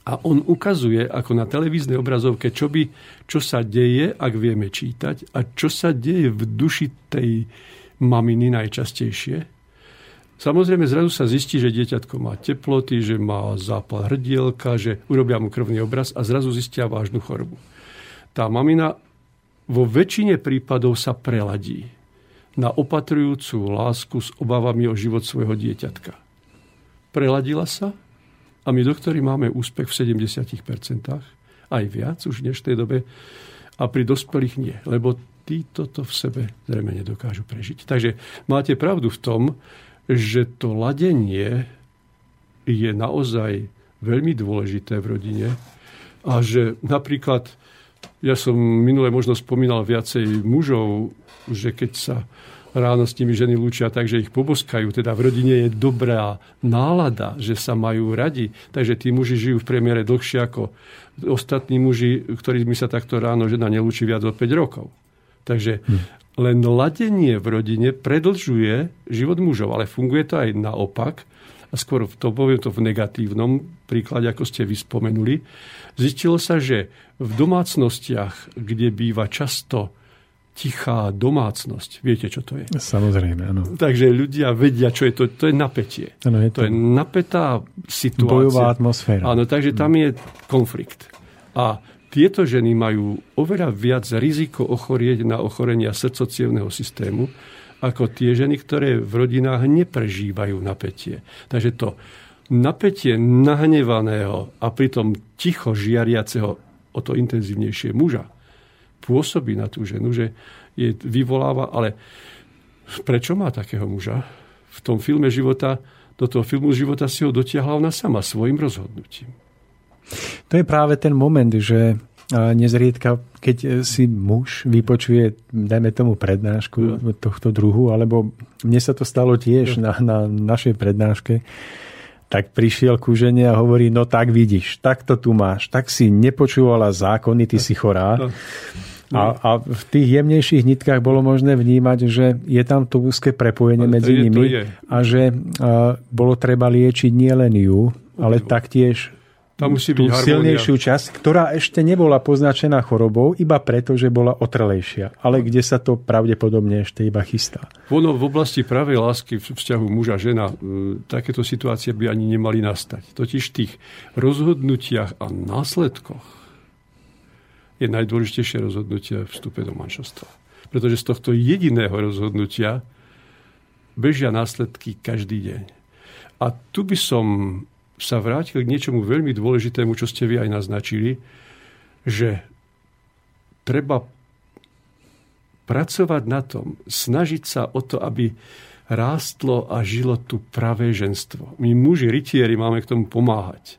A on ukazuje, ako na televíznej obrazovke, čo, by, čo sa deje, ak vieme čítať a čo sa deje v duši tej maminy najčastejšie. Samozrejme, zrazu sa zistí, že dieťatko má teploty, že má zápal hrdielka, že urobia mu krvný obraz a zrazu zistia vážnu chorobu. Tá mamina vo väčšine prípadov sa preladí na opatrujúcu lásku s obavami o život svojho dieťatka. Preladila sa a my doktori máme úspech v 70%, aj viac už v dnešnej dobe, a pri dospelých nie, lebo títo to v sebe zrejme nedokážu prežiť. Takže máte pravdu v tom, že to ladenie je naozaj veľmi dôležité v rodine a že napríklad, ja som minule možno spomínal viacej mužov, že keď sa ráno s nimi ženy lúčia tak, že ich poboskajú. Teda v rodine je dobrá nálada, že sa majú radi. Takže tí muži žijú v priemere dlhšie ako ostatní muži, ktorými sa takto ráno žena nelúči viac od 5 rokov. Takže hm. len ladenie v rodine predlžuje život mužov, ale funguje to aj naopak. A skôr to poviem to v negatívnom príklade, ako ste vyspomenuli. Zistilo sa, že v domácnostiach, kde býva často tichá domácnosť. Viete, čo to je? Samozrejme, áno. Takže ľudia vedia, čo je to. To je napätie. Ano, je to... to je napätá situácia. Bojová atmosféra. Áno, takže tam je konflikt. A tieto ženy majú oveľa viac riziko ochorieť na ochorenia srdcocievného systému, ako tie ženy, ktoré v rodinách neprežívajú napätie. Takže to napätie nahnevaného a pritom ticho žiariaceho o to intenzívnejšie muža pôsobí na tú ženu, že je vyvoláva, ale prečo má takého muža? V tom filme života, do toho filmu života si ho dotiahla ona sama svojim rozhodnutím. To je práve ten moment, že nezriedka, keď si muž vypočuje, dajme tomu prednášku no. tohto druhu, alebo mne sa to stalo tiež no. na, na našej prednáške, tak prišiel ku žene a hovorí, no tak vidíš, tak to tu máš, tak si nepočúvala zákony, ty si chorá. No. A, a v tých jemnejších nitkách bolo možné vnímať, že je tam to úzke prepojenie ale medzi je, nimi a že a, bolo treba liečiť nielen ju, ale no. taktiež tam musí tú byť silnejšiu časť, ktorá ešte nebola poznačená chorobou, iba preto, že bola otrlejšia, ale kde sa to pravdepodobne ešte iba chystá. Ono v oblasti pravej lásky v vzťahu muža-žena e, takéto situácie by ani nemali nastať. Totiž v tých rozhodnutiach a následkoch je najdôležitejšie rozhodnutie vstupe do manželstva. Pretože z tohto jediného rozhodnutia bežia následky každý deň. A tu by som sa vrátil k niečomu veľmi dôležitému, čo ste vy aj naznačili, že treba pracovať na tom, snažiť sa o to, aby rástlo a žilo tu pravé ženstvo. My muži, rytieri, máme k tomu pomáhať.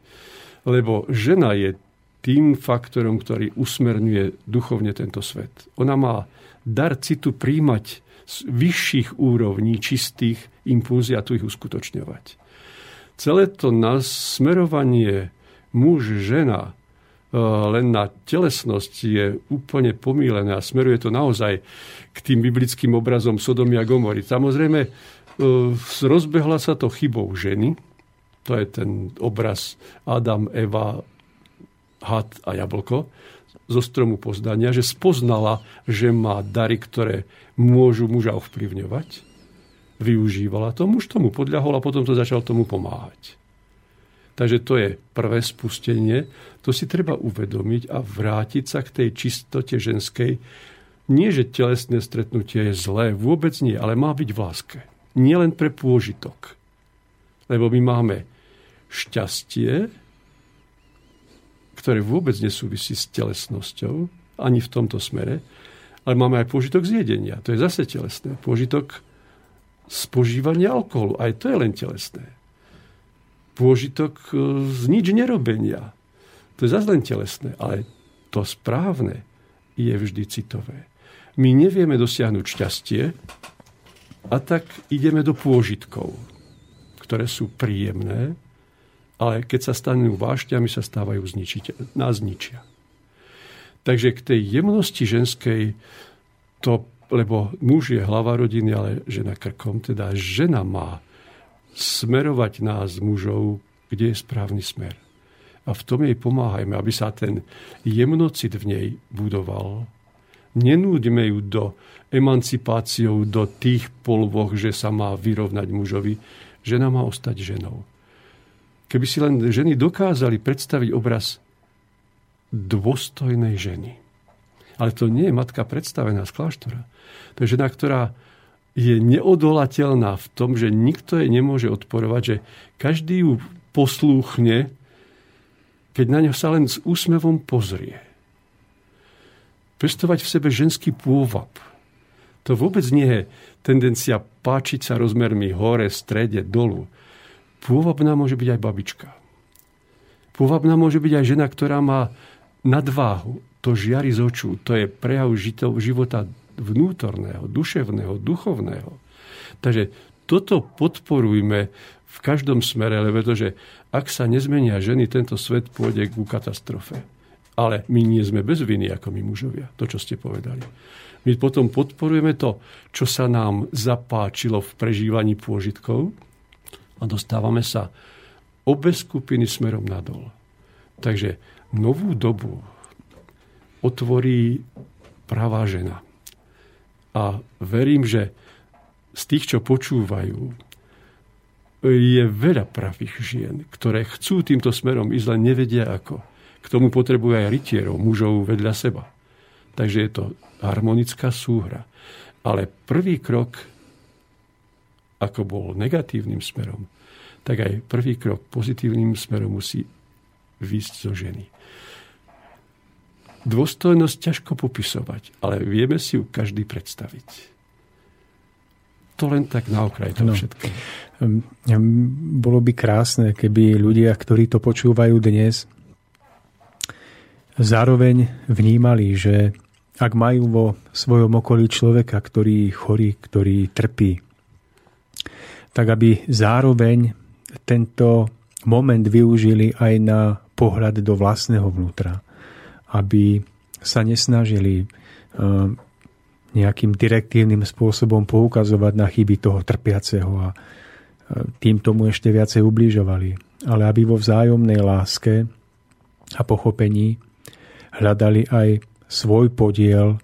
Lebo žena je tým faktorom, ktorý usmerňuje duchovne tento svet. Ona má dar citu príjmať z vyšších úrovní čistých impulzí a tu ich uskutočňovať. Celé to smerovanie muž-žena e, len na telesnosť je úplne pomílené a smeruje to naozaj k tým biblickým obrazom Sodomy a Gomory. Samozrejme, e, rozbehla sa to chybou ženy, to je ten obraz Adam, Eva, had a jablko zo stromu poznania, že spoznala, že má dary, ktoré môžu muža ovplyvňovať. Využívala to, muž tomu podľahol a potom to začal tomu pomáhať. Takže to je prvé spustenie. To si treba uvedomiť a vrátiť sa k tej čistote ženskej. Nie, že telesné stretnutie je zlé, vôbec nie, ale má byť v láske. Nie pre pôžitok. Lebo my máme šťastie, ktoré vôbec nesúvisí s telesnosťou, ani v tomto smere, ale máme aj pôžitok z jedenia. To je zase telesné. Pôžitok spožívania alkoholu. Aj to je len telesné. Pôžitok e, z nič nerobenia. To je zase len telesné. Ale to správne je vždy citové. My nevieme dosiahnuť šťastie a tak ideme do pôžitkov, ktoré sú príjemné, ale keď sa stanú vášťami, sa stávajú zničiť, nás zničia. Takže k tej jemnosti ženskej, to, lebo muž je hlava rodiny, ale žena krkom, teda žena má smerovať nás mužov, kde je správny smer. A v tom jej pomáhajme, aby sa ten jemnocit v nej budoval. Nenúďme ju do emancipáciou, do tých polvoch, že sa má vyrovnať mužovi. Žena má ostať ženou. Keby si len ženy dokázali predstaviť obraz dôstojnej ženy. Ale to nie je matka predstavená z kláštora. To je žena, ktorá je neodolateľná v tom, že nikto jej nemôže odporovať, že každý ju poslúchne, keď na ňo sa len s úsmevom pozrie. Pestovať v sebe ženský pôvab. To vôbec nie je tendencia páčiť sa rozmermi hore, strede, dolu. Pôvabná môže byť aj babička. Pôvabná môže byť aj žena, ktorá má nadváhu. To žiari z očú. To je prejav života vnútorného, duševného, duchovného. Takže toto podporujme v každom smere, lebo to, že ak sa nezmenia ženy, tento svet pôjde ku katastrofe. Ale my nie sme bez viny ako my mužovia, to, čo ste povedali. My potom podporujeme to, čo sa nám zapáčilo v prežívaní pôžitkov a dostávame sa obe skupiny smerom nadol. Takže novú dobu otvorí pravá žena. A verím, že z tých, čo počúvajú, je veľa pravých žien, ktoré chcú týmto smerom ísť, len nevedia ako. K tomu potrebujú aj rytierov, mužov vedľa seba. Takže je to harmonická súhra. Ale prvý krok, ako bol negatívnym smerom, tak aj prvý krok pozitívnym smerom musí výsť zo ženy. Dôstojnosť ťažko popisovať, ale vieme si ju každý predstaviť. To len tak na okraj to no. všetko. Bolo by krásne, keby ľudia, ktorí to počúvajú dnes, zároveň vnímali, že ak majú vo svojom okolí človeka, ktorý chorý, ktorý trpí, tak aby zároveň tento moment využili aj na pohľad do vlastného vnútra. Aby sa nesnažili eh, nejakým direktívnym spôsobom poukazovať na chyby toho trpiaceho a eh, tým tomu ešte viacej ubližovali. Ale aby vo vzájomnej láske a pochopení hľadali aj svoj podiel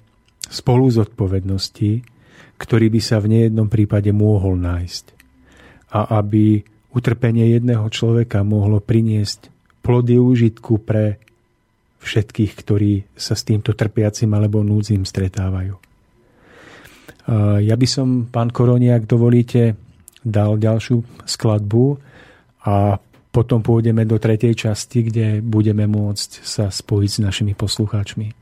spolu zodpovednosti, ktorý by sa v nejednom prípade mohol nájsť. A aby utrpenie jedného človeka mohlo priniesť plody úžitku pre všetkých, ktorí sa s týmto trpiacim alebo núdzim stretávajú. Ja by som, pán Koroni, ak dovolíte, dal ďalšiu skladbu a potom pôjdeme do tretej časti, kde budeme môcť sa spojiť s našimi poslucháčmi.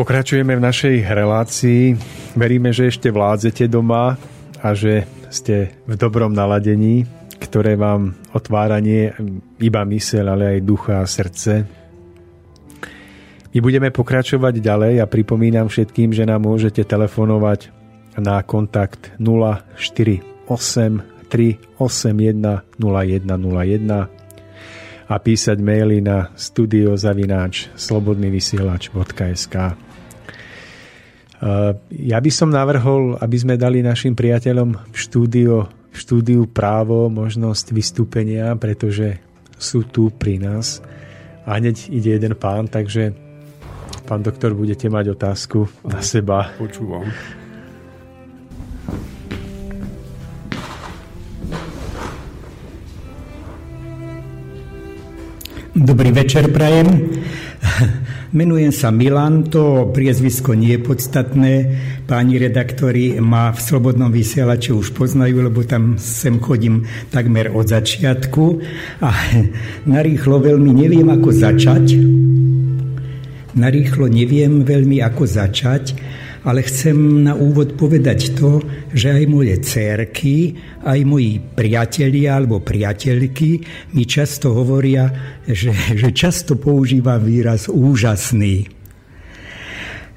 Pokračujeme v našej relácii. Veríme, že ešte vládzete doma a že ste v dobrom naladení, ktoré vám otváranie iba mysel, ale aj ducha a srdce. My budeme pokračovať ďalej a pripomínam všetkým, že nám môžete telefonovať na kontakt 048 381 0101 a písať maily na studiozavináč slobodnyvysielač.sk. Ja by som navrhol, aby sme dali našim priateľom v štúdiu, v štúdiu právo možnosť vystúpenia, pretože sú tu pri nás. A hneď ide jeden pán, takže pán doktor, budete mať otázku na seba. Počúvam. Dobrý večer, prajem. Menujem sa Milan, to priezvisko nie je podstatné. Páni redaktori ma v Slobodnom vysielači už poznajú, lebo tam sem chodím takmer od začiatku. A narýchlo veľmi neviem, ako začať. Narýchlo neviem veľmi, ako začať ale chcem na úvod povedať to, že aj moje cérky, aj moji priatelia alebo priateľky mi často hovoria, že, že často používam výraz úžasný.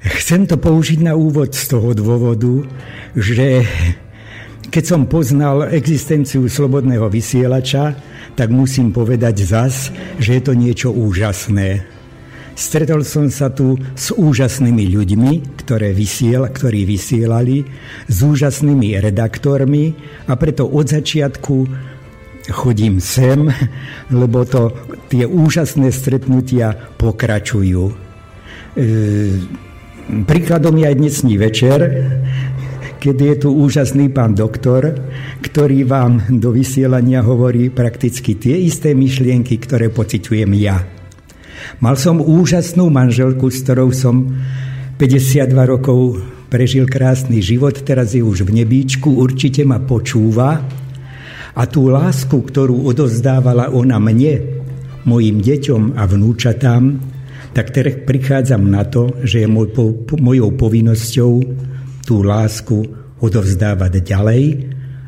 Chcem to použiť na úvod z toho dôvodu, že keď som poznal existenciu slobodného vysielača, tak musím povedať zas, že je to niečo úžasné. Stretol som sa tu s úžasnými ľuďmi, ktoré vysiel, ktorí vysielali, s úžasnými redaktormi a preto od začiatku chodím sem, lebo to, tie úžasné stretnutia pokračujú. E, príkladom je aj dnesný večer, keď je tu úžasný pán doktor, ktorý vám do vysielania hovorí prakticky tie isté myšlienky, ktoré pociťujem ja. Mal som úžasnú manželku, s ktorou som 52 rokov prežil krásny život, teraz je už v nebíčku, určite ma počúva. A tú lásku, ktorú odozdávala ona mne, mojim deťom a vnúčatám, tak teraz prichádzam na to, že je môj, po, mojou povinnosťou tú lásku odovzdávať ďalej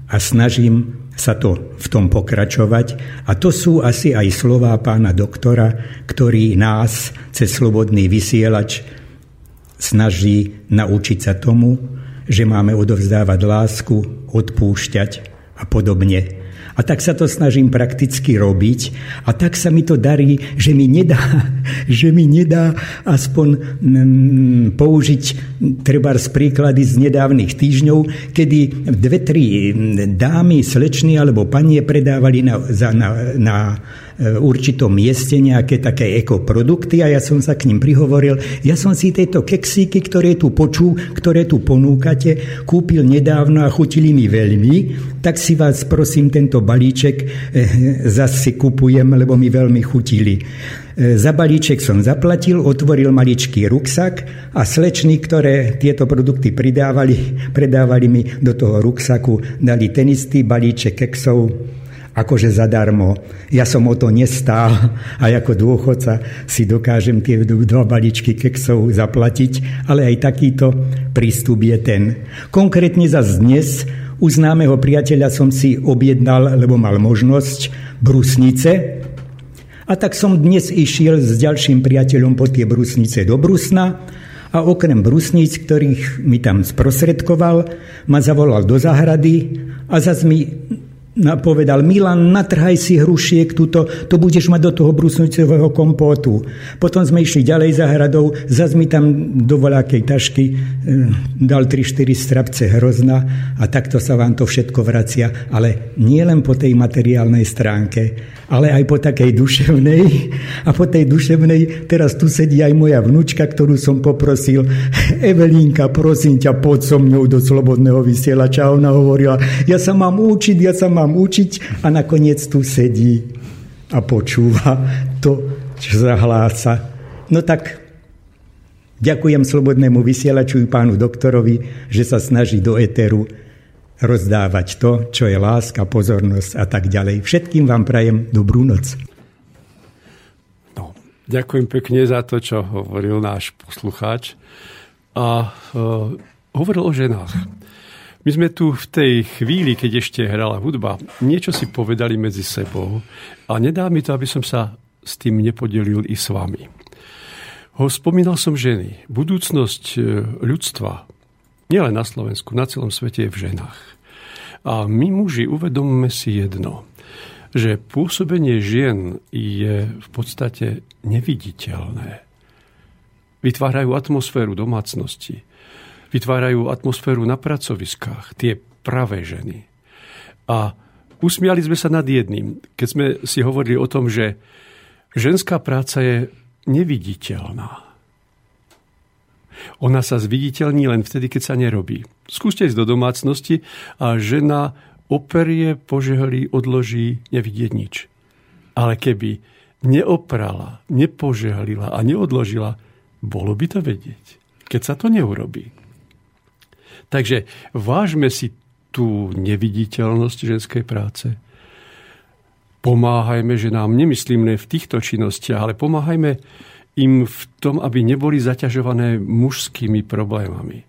a snažím sa to v tom pokračovať. A to sú asi aj slová pána doktora, ktorý nás cez slobodný vysielač snaží naučiť sa tomu, že máme odovzdávať lásku, odpúšťať a podobne. A tak sa to snažím prakticky robiť. A tak sa mi to darí, že mi nedá, že mi nedá aspoň mm, použiť treba z príklady z nedávnych týždňov, kedy dve, tri dámy, slečny alebo panie predávali na, za, na, na určitom mieste nejaké také ekoprodukty a ja som sa k ním prihovoril. Ja som si tieto keksíky, ktoré tu počú, ktoré tu ponúkate, kúpil nedávno a chutili mi veľmi, tak si vás prosím tento balíček e, zase kupujem, lebo mi veľmi chutili. E, za balíček som zaplatil, otvoril maličký ruksak a slečny, ktoré tieto produkty pridávali, predávali mi do toho ruksaku, dali ten istý balíček keksov, akože zadarmo. Ja som o to nestál a ako dôchodca si dokážem tie dva baličky keksov zaplatiť, ale aj takýto prístup je ten. Konkrétne za dnes u známeho priateľa som si objednal, lebo mal možnosť, brusnice. A tak som dnes išiel s ďalším priateľom po tie brusnice do Brusna a okrem brusníc, ktorých mi tam sprostredkoval, ma zavolal do zahrady a zase mi povedal, Milan, natrhaj si hrušiek, tuto, to budeš mať do toho brusnicového kompótu. Potom sme išli ďalej za hradou, zase mi tam do voľakej tašky e, dal 3-4 strapce hrozna a takto sa vám to všetko vracia, ale nie len po tej materiálnej stránke, ale aj po takej duševnej. A po tej duševnej teraz tu sedí aj moja vnúčka, ktorú som poprosil, Evelínka, prosím ťa, poď so mňou do slobodného vysielača. A ona hovorila, ja sa mám učiť, ja sa mám učiť. A nakoniec tu sedí a počúva to, čo zahlása. No tak ďakujem slobodnému vysielaču pánu doktorovi, že sa snaží do eteru rozdávať to, čo je láska, pozornosť a tak ďalej. Všetkým vám prajem dobrú noc. No, Ďakujem pekne za to, čo hovoril náš poslucháč. A uh, hovoril o ženách. My sme tu v tej chvíli, keď ešte hrala hudba, niečo si povedali medzi sebou a nedá mi to, aby som sa s tým nepodelil i s vami. Ho spomínal som ženy. Budúcnosť e, ľudstva, nielen na Slovensku, na celom svete je v ženách. A my muži uvedomme si jedno, že pôsobenie žien je v podstate neviditeľné. Vytvárajú atmosféru domácnosti vytvárajú atmosféru na pracoviskách, tie pravé ženy. A usmiali sme sa nad jedným, keď sme si hovorili o tom, že ženská práca je neviditeľná. Ona sa zviditeľní len vtedy, keď sa nerobí. Skúste ísť do domácnosti a žena operie, požehlí, odloží, nevidieť nič. Ale keby neoprala, nepožehlila a neodložila, bolo by to vedieť, keď sa to neurobí. Takže vážme si tú neviditeľnosť ženskej práce. Pomáhajme ženám, nemyslím ne v týchto činnostiach, ale pomáhajme im v tom, aby neboli zaťažované mužskými problémami.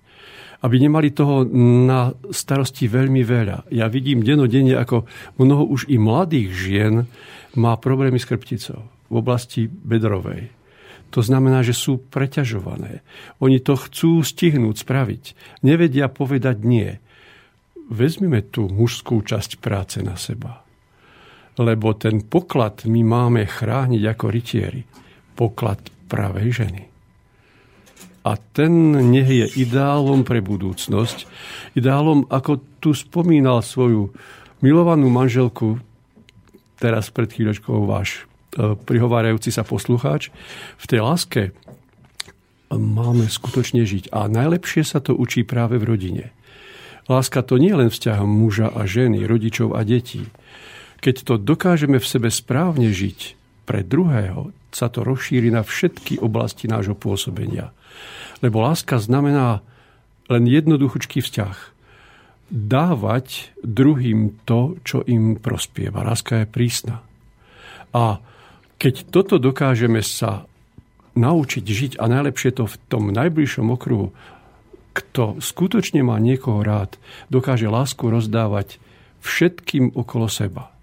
Aby nemali toho na starosti veľmi veľa. Ja vidím denodenne, ako mnoho už i mladých žien má problémy s krpticou v oblasti bedrovej to znamená, že sú preťažované. Oni to chcú stihnúť, spraviť. Nevedia povedať nie. Vezmime tú mužskú časť práce na seba. Lebo ten poklad my máme chrániť ako rytieri. Poklad pravej ženy. A ten nech je ideálom pre budúcnosť. Ideálom, ako tu spomínal svoju milovanú manželku, teraz pred chvíľočkou váš prihovárajúci sa poslucháč, v tej láske máme skutočne žiť. A najlepšie sa to učí práve v rodine. Láska to nie je len vzťah muža a ženy, rodičov a detí. Keď to dokážeme v sebe správne žiť pre druhého, sa to rozšíri na všetky oblasti nášho pôsobenia. Lebo láska znamená len jednoduchúčký vzťah. Dávať druhým to, čo im prospieva. Láska je prísna. A keď toto dokážeme sa naučiť žiť a najlepšie to v tom najbližšom okruhu, kto skutočne má niekoho rád, dokáže lásku rozdávať všetkým okolo seba.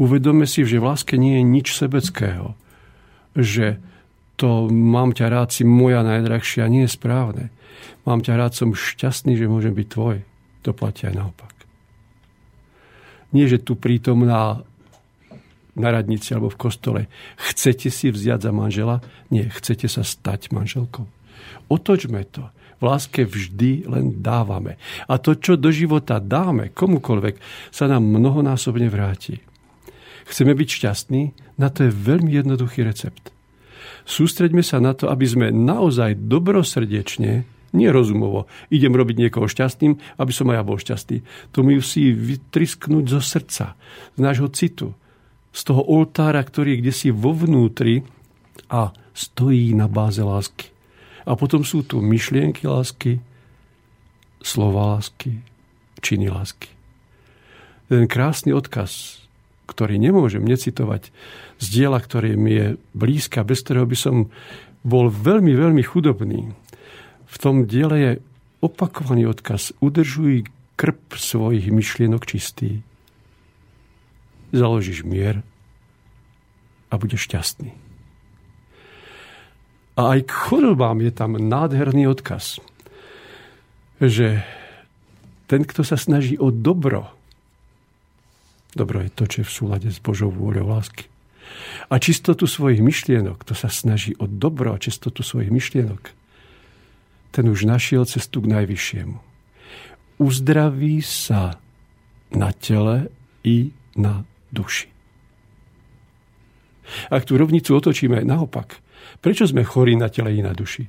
Uvedome si, že v láske nie je nič sebeckého. Že to mám ťa rád, si moja najdrahšia, nie je správne. Mám ťa rád, som šťastný, že môžem byť tvoj. To platí aj naopak. Nie, že tu prítomná na radnici alebo v kostole. Chcete si vziať za manžela? Nie, chcete sa stať manželkou. Otočme to. V láske vždy len dávame. A to, čo do života dáme komukoľvek, sa nám mnohonásobne vráti. Chceme byť šťastní? Na to je veľmi jednoduchý recept. Sústreďme sa na to, aby sme naozaj dobrosrdečne, nerozumovo, idem robiť niekoho šťastným, aby som aj ja bol šťastný. To musí vytrisknúť zo srdca, z nášho citu, z toho oltára, ktorý je kde si vo vnútri a stojí na báze lásky. A potom sú tu myšlienky lásky, slova lásky, činy lásky. Ten krásny odkaz, ktorý nemôžem necitovať z diela, ktoré mi je blízka, bez ktorého by som bol veľmi, veľmi chudobný. V tom diele je opakovaný odkaz. Udržuj krp svojich myšlienok čistý založíš mier a budeš šťastný. A aj k chorobám je tam nádherný odkaz, že ten, kto sa snaží o dobro, dobro je to, čo je v súlade s Božou vôľou lásky, a čistotu svojich myšlienok, kto sa snaží o dobro a čistotu svojich myšlienok, ten už našiel cestu k najvyššiemu. Uzdraví sa na tele i na duši. Ak tú rovnicu otočíme naopak, prečo sme chorí na tele i na duši?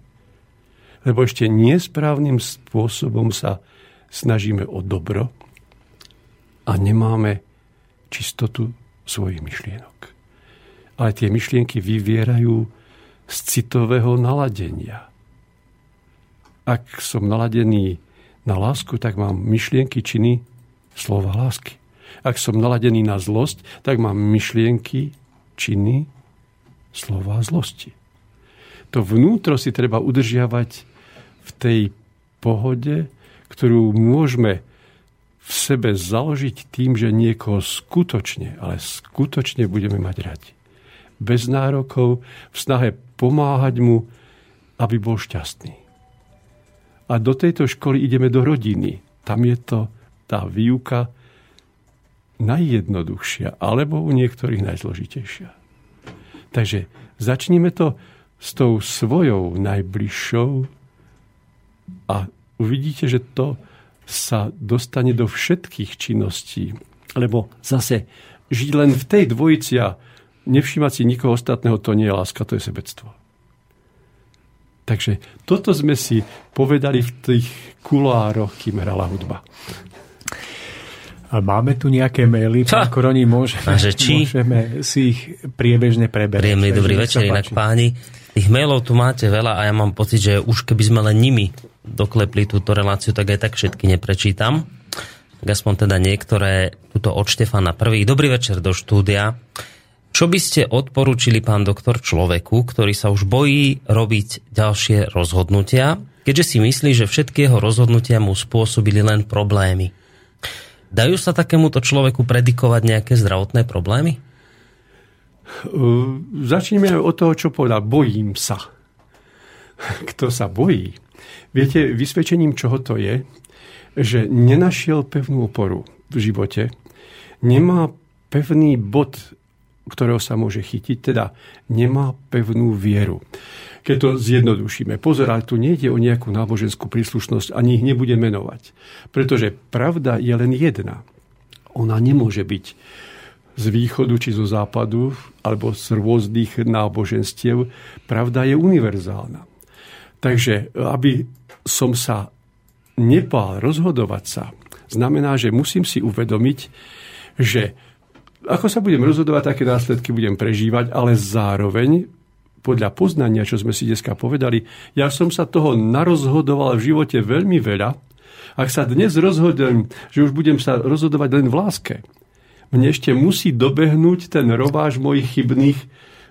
Lebo ešte nesprávnym spôsobom sa snažíme o dobro a nemáme čistotu svojich myšlienok. Ale tie myšlienky vyvierajú z citového naladenia. Ak som naladený na lásku, tak mám myšlienky, činy, slova lásky. Ak som naladený na zlosť, tak mám myšlienky, činy, slova zlosti. To vnútro si treba udržiavať v tej pohode, ktorú môžeme v sebe založiť tým, že niekoho skutočne, ale skutočne budeme mať radi. Bez nárokov, v snahe pomáhať mu, aby bol šťastný. A do tejto školy ideme do rodiny. Tam je to tá výuka najjednoduchšia, alebo u niektorých najzložitejšia. Takže začníme to s tou svojou najbližšou a uvidíte, že to sa dostane do všetkých činností. Lebo zase žiť len v tej dvojici a nevšímať si nikoho ostatného, to nie je láska, to je sebectvo. Takže toto sme si povedali v tých kulároch, kým hrala hudba. A máme tu nejaké maily, pán Koroni, môžeme, že či? môžeme si ich priebežne preberať. Príjemný dobrý večer, inak páni. Tých mailov tu máte veľa a ja mám pocit, že už keby sme len nimi doklepli túto reláciu, tak aj tak všetky neprečítam. Tak aspoň teda niektoré, tuto od Štefana prvý. Dobrý večer do štúdia. Čo by ste odporúčili, pán doktor, človeku, ktorý sa už bojí robiť ďalšie rozhodnutia, keďže si myslí, že všetky jeho rozhodnutia mu spôsobili len problémy? Dajú sa takémuto človeku predikovať nejaké zdravotné problémy? Uh, začneme od toho, čo povedal. Bojím sa. Kto sa bojí? Viete, vysvedčením čoho to je, že nenašiel pevnú oporu v živote, nemá pevný bod ktorého sa môže chytiť, teda nemá pevnú vieru. Keď to zjednodušíme. Pozor, ale tu nejde o nejakú náboženskú príslušnosť, ani ich nebude menovať. Pretože pravda je len jedna. Ona nemôže byť z východu či zo západu, alebo z rôznych náboženstiev. Pravda je univerzálna. Takže, aby som sa nepál rozhodovať sa, znamená, že musím si uvedomiť, že ako sa budem rozhodovať, také následky budem prežívať, ale zároveň podľa poznania, čo sme si dneska povedali, ja som sa toho narozhodoval v živote veľmi veľa. Ak sa dnes rozhodujem, že už budem sa rozhodovať len v láske, mne ešte musí dobehnúť ten robáž mojich chybných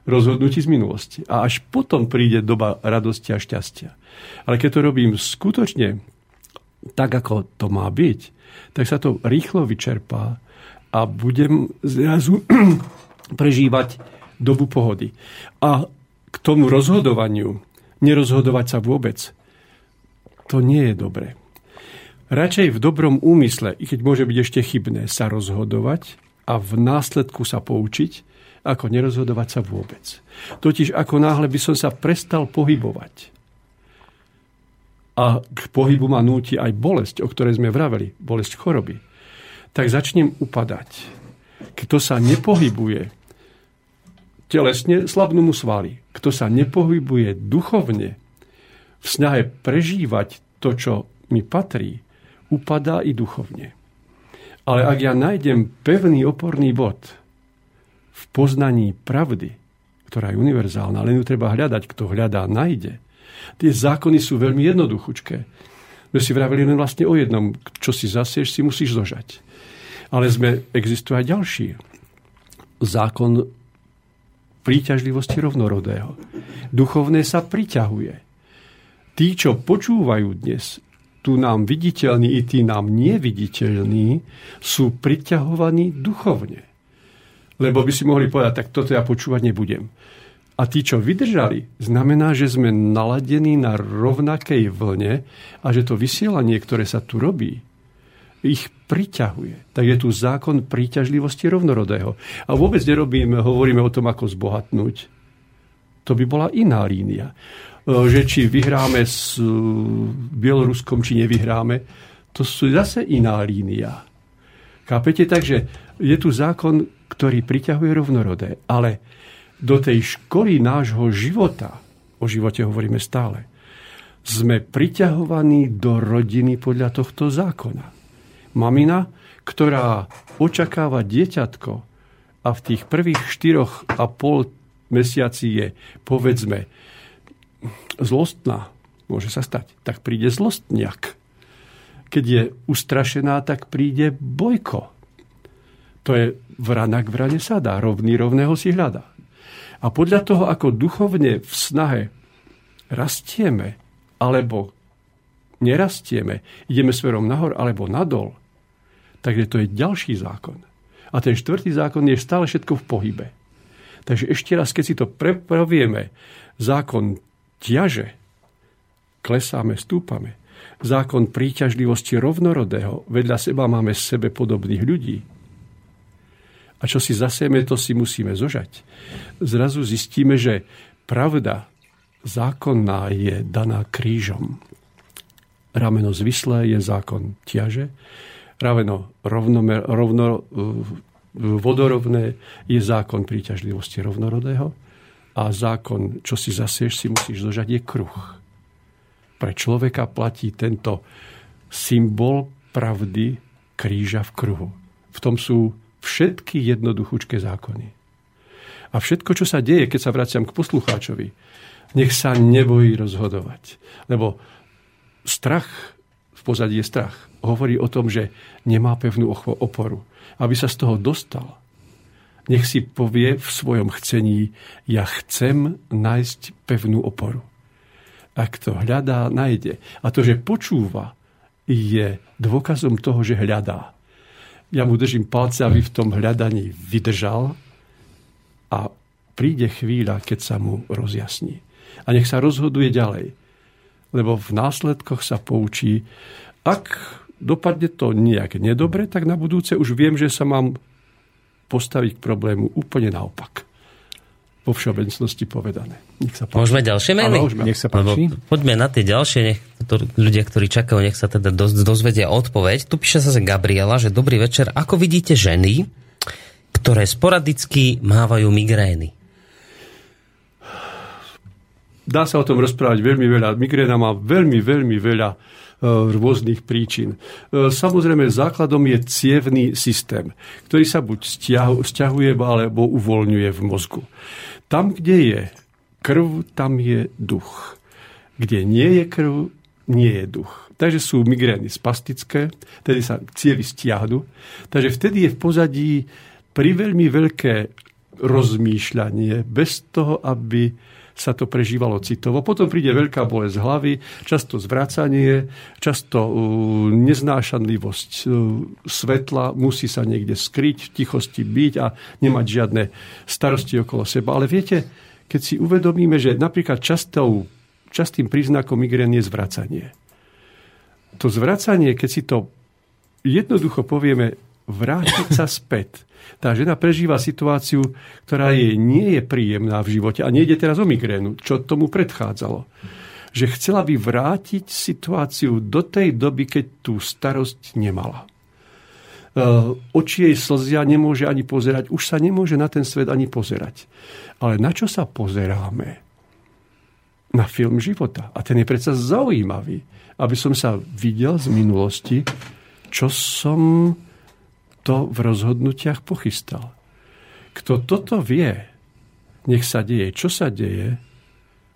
rozhodnutí z minulosti. A až potom príde doba radosti a šťastia. Ale keď to robím skutočne tak, ako to má byť, tak sa to rýchlo vyčerpá a budem zrazu prežívať dobu pohody. A k tomu rozhodovaniu, nerozhodovať sa vôbec, to nie je dobré. Radšej v dobrom úmysle, i keď môže byť ešte chybné, sa rozhodovať a v následku sa poučiť, ako nerozhodovať sa vôbec. Totiž ako náhle by som sa prestal pohybovať, a k pohybu ma núti aj bolesť, o ktorej sme vraveli, bolesť choroby tak začnem upadať. Kto sa nepohybuje telesne, slabnú mu svaly. Kto sa nepohybuje duchovne, v snahe prežívať to, čo mi patrí, upadá i duchovne. Ale ak ja nájdem pevný oporný bod v poznaní pravdy, ktorá je univerzálna, len ju treba hľadať, kto hľadá, nájde. Tie zákony sú veľmi jednoduchučké. My si vravili len vlastne o jednom, čo si zasieš, si musíš zožať. Ale sme, existuje aj ďalší. Zákon príťažlivosti rovnorodého. Duchovné sa priťahuje. Tí, čo počúvajú dnes, tu nám viditeľní i tí nám neviditeľní, sú priťahovaní duchovne. Lebo by si mohli povedať, tak toto ja počúvať nebudem. A tí, čo vydržali, znamená, že sme naladení na rovnakej vlne a že to vysielanie, ktoré sa tu robí, ich priťahuje. Tak je tu zákon príťažlivosti rovnorodého. A vôbec nerobíme, hovoríme o tom, ako zbohatnúť. To by bola iná línia. E, že či vyhráme s e, Bieloruskom, či nevyhráme, to sú zase iná línia. Chápete? Takže je tu zákon, ktorý priťahuje rovnorodé. Ale do tej školy nášho života, o živote hovoríme stále, sme priťahovaní do rodiny podľa tohto zákona mamina, ktorá očakáva dieťatko a v tých prvých štyroch a pol mesiaci je, povedzme, zlostná, môže sa stať, tak príde zlostniak. Keď je ustrašená, tak príde bojko. To je vrana k vrane sa dá, rovný rovného si hľadá. A podľa toho, ako duchovne v snahe rastieme, alebo nerastieme, ideme smerom nahor alebo nadol, takže to je ďalší zákon. A ten štvrtý zákon je stále všetko v pohybe. Takže ešte raz, keď si to prepravieme, zákon ťaže, klesáme, stúpame, zákon príťažlivosti rovnorodého, vedľa seba máme sebe podobných ľudí, a čo si zasieme, to si musíme zožať. Zrazu zistíme, že pravda zákonná je daná krížom. Rameno zvislé je zákon ťaže, rameno rovnomer, rovno, vodorovné je zákon príťažlivosti rovnorodého a zákon, čo si zasieš, si musíš zožať, je kruh. Pre človeka platí tento symbol pravdy kríža v kruhu. V tom sú všetky jednoduchúčké zákony. A všetko, čo sa deje, keď sa vraciam k poslucháčovi, nech sa nebojí rozhodovať. Lebo strach, v pozadí je strach, hovorí o tom, že nemá pevnú oporu. Aby sa z toho dostal, nech si povie v svojom chcení, ja chcem nájsť pevnú oporu. Ak to hľadá, nájde. A to, že počúva, je dôkazom toho, že hľadá. Ja mu držím palce, aby v tom hľadaní vydržal a príde chvíľa, keď sa mu rozjasní. A nech sa rozhoduje ďalej. Lebo v následkoch sa poučí, ak dopadne to nejak nedobre, tak na budúce už viem, že sa mám postaviť k problému úplne naopak vo všeobecnosti povedané. Nech sa páči. Môžeme ďalšie maily? Nech sa páči. Lebo poďme na tie ďalšie, nech to, ľudia, ktorí čakajú, nech sa teda doz, dozvedia odpoveď. Tu píše sa Gabriela, že dobrý večer. Ako vidíte ženy, ktoré sporadicky mávajú migrény? Dá sa o tom rozprávať veľmi veľa. Migréna má veľmi, veľmi veľa rôznych príčin. E, samozrejme, základom je cievný systém, ktorý sa buď stiahuje alebo uvoľňuje v mozgu. Tam, kde je krv, tam je duch. Kde nie je krv, nie je duch. Takže sú migrény spastické, tedy sa cievy stiahnu. Takže vtedy je v pozadí pri veľmi veľké rozmýšľanie, bez toho, aby sa to prežívalo citovo. Potom príde veľká bolesť hlavy, často zvracanie, často uh, neznášanlivosť uh, svetla, musí sa niekde skryť, v tichosti byť a nemať žiadne starosti okolo seba. Ale viete, keď si uvedomíme, že napríklad častou, častým príznakom migrén je zvracanie. To zvracanie, keď si to jednoducho povieme, vrátiť sa späť tá žena prežíva situáciu, ktorá jej nie je príjemná v živote. A nejde teraz o migrénu, čo tomu predchádzalo. Že chcela by vrátiť situáciu do tej doby, keď tú starosť nemala. E, oči jej slzia, nemôže ani pozerať. Už sa nemôže na ten svet ani pozerať. Ale na čo sa pozeráme? Na film života. A ten je predsa zaujímavý. Aby som sa videl z minulosti, čo som to v rozhodnutiach pochystal. Kto toto vie, nech sa deje. Čo sa deje?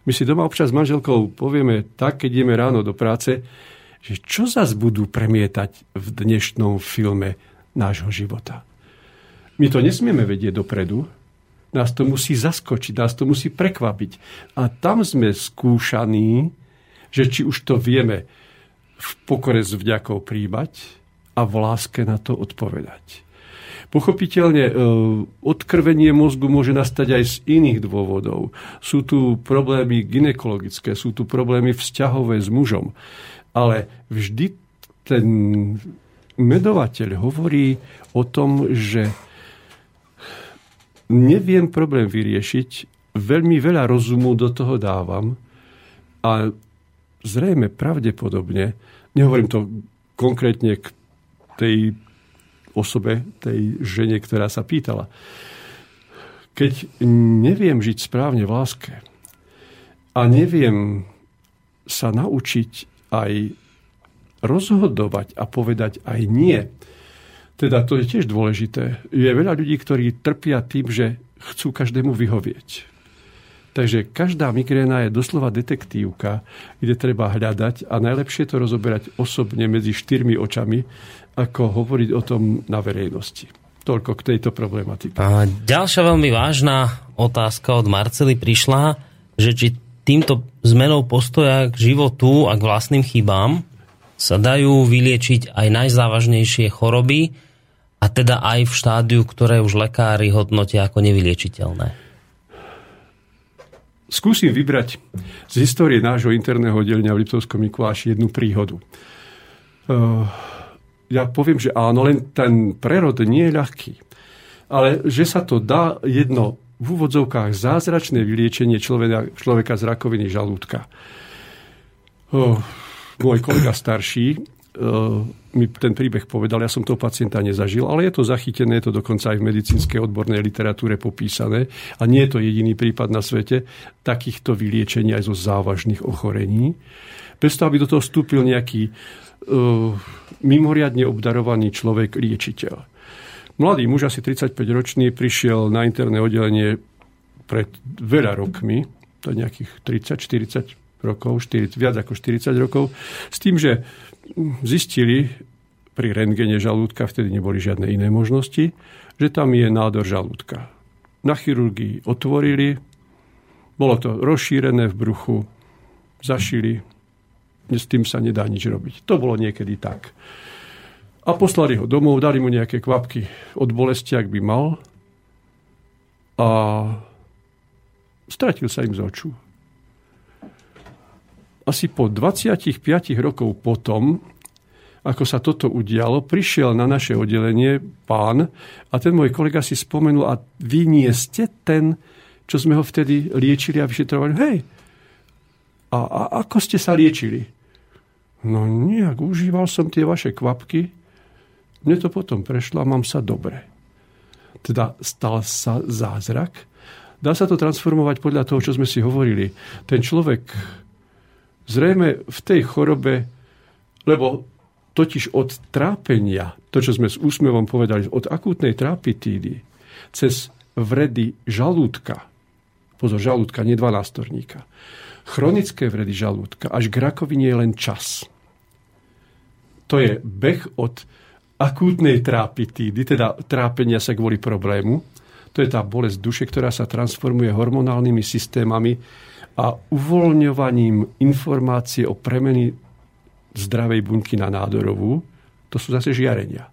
My si doma občas s manželkou povieme tak, keď ideme ráno do práce, že čo zas budú premietať v dnešnom filme nášho života. My to nesmieme vedieť dopredu, nás to musí zaskočiť, nás to musí prekvapiť. A tam sme skúšaní, že či už to vieme v pokore s vďakou príjmať, a v láske na to odpovedať. Pochopiteľne, e, odkrvenie mozgu môže nastať aj z iných dôvodov. Sú tu problémy ginekologické, sú tu problémy vzťahové s mužom. Ale vždy ten medovateľ hovorí o tom, že neviem problém vyriešiť, veľmi veľa rozumu do toho dávam a zrejme pravdepodobne, nehovorím to konkrétne k tej osobe, tej žene, ktorá sa pýtala. Keď neviem žiť správne v láske a neviem sa naučiť aj rozhodovať a povedať aj nie, teda to je tiež dôležité. Je veľa ľudí, ktorí trpia tým, že chcú každému vyhovieť. Takže každá migréna je doslova detektívka, kde treba hľadať a najlepšie to rozoberať osobne medzi štyrmi očami ako hovoriť o tom na verejnosti. Toľko k tejto problematike. A ďalšia veľmi vážna otázka od Marcely prišla, že či týmto zmenou postoja k životu a k vlastným chybám sa dajú vyliečiť aj najzávažnejšie choroby a teda aj v štádiu, ktoré už lekári hodnotia ako nevyliečiteľné. Skúsim vybrať z histórie nášho interného oddelenia v Liptovskom Mikuláši jednu príhodu. Ja poviem, že áno, len ten prerod nie je ľahký. Ale že sa to dá jedno v úvodzovkách zázračné vyliečenie človeka, človeka z rakoviny žalúdka. Uh, môj kolega starší uh, mi ten príbeh povedal, ja som toho pacienta nezažil, ale je to zachytené, je to dokonca aj v medicínskej odbornej literatúre popísané a nie je to jediný prípad na svete takýchto vyliečení aj zo závažných ochorení. Bez toho, aby do toho vstúpil nejaký mimoriadne obdarovaný človek, liečiteľ. Mladý muž, asi 35 ročný, prišiel na interné oddelenie pred veľa rokmi, to je nejakých 30-40 rokov, 40, viac ako 40 rokov, s tým, že zistili pri rentgene žalúdka, vtedy neboli žiadne iné možnosti, že tam je nádor žalúdka. Na chirurgii otvorili, bolo to rozšírené v bruchu, zašili, s tým sa nedá nič robiť. To bolo niekedy tak. A poslali ho domov, dali mu nejaké kvapky od bolesti, ak by mal. A stratil sa im z očú asi po 25 rokov potom, ako sa toto udialo, prišiel na naše oddelenie pán a ten môj kolega si spomenul, a vy nie ste ten, čo sme ho vtedy liečili a vyšetrovali. Hej, a, a ako ste sa liečili? No nejak, užíval som tie vaše kvapky, mne to potom prešlo a mám sa dobre. Teda stal sa zázrak. Dá sa to transformovať podľa toho, čo sme si hovorili. Ten človek Zrejme v tej chorobe, lebo totiž od trápenia, to, čo sme s úsmevom povedali, od akútnej trápitídy, cez vredy žalúdka, pozor, žalúdka, nie dvanástorníka, chronické vredy žalúdka, až k rakovine je len čas. To je beh od akútnej trápitídy, teda trápenia sa kvôli problému, to je tá bolesť duše, ktorá sa transformuje hormonálnymi systémami a uvoľňovaním informácie o premeny zdravej bunky na nádorovú, to sú zase žiarenia.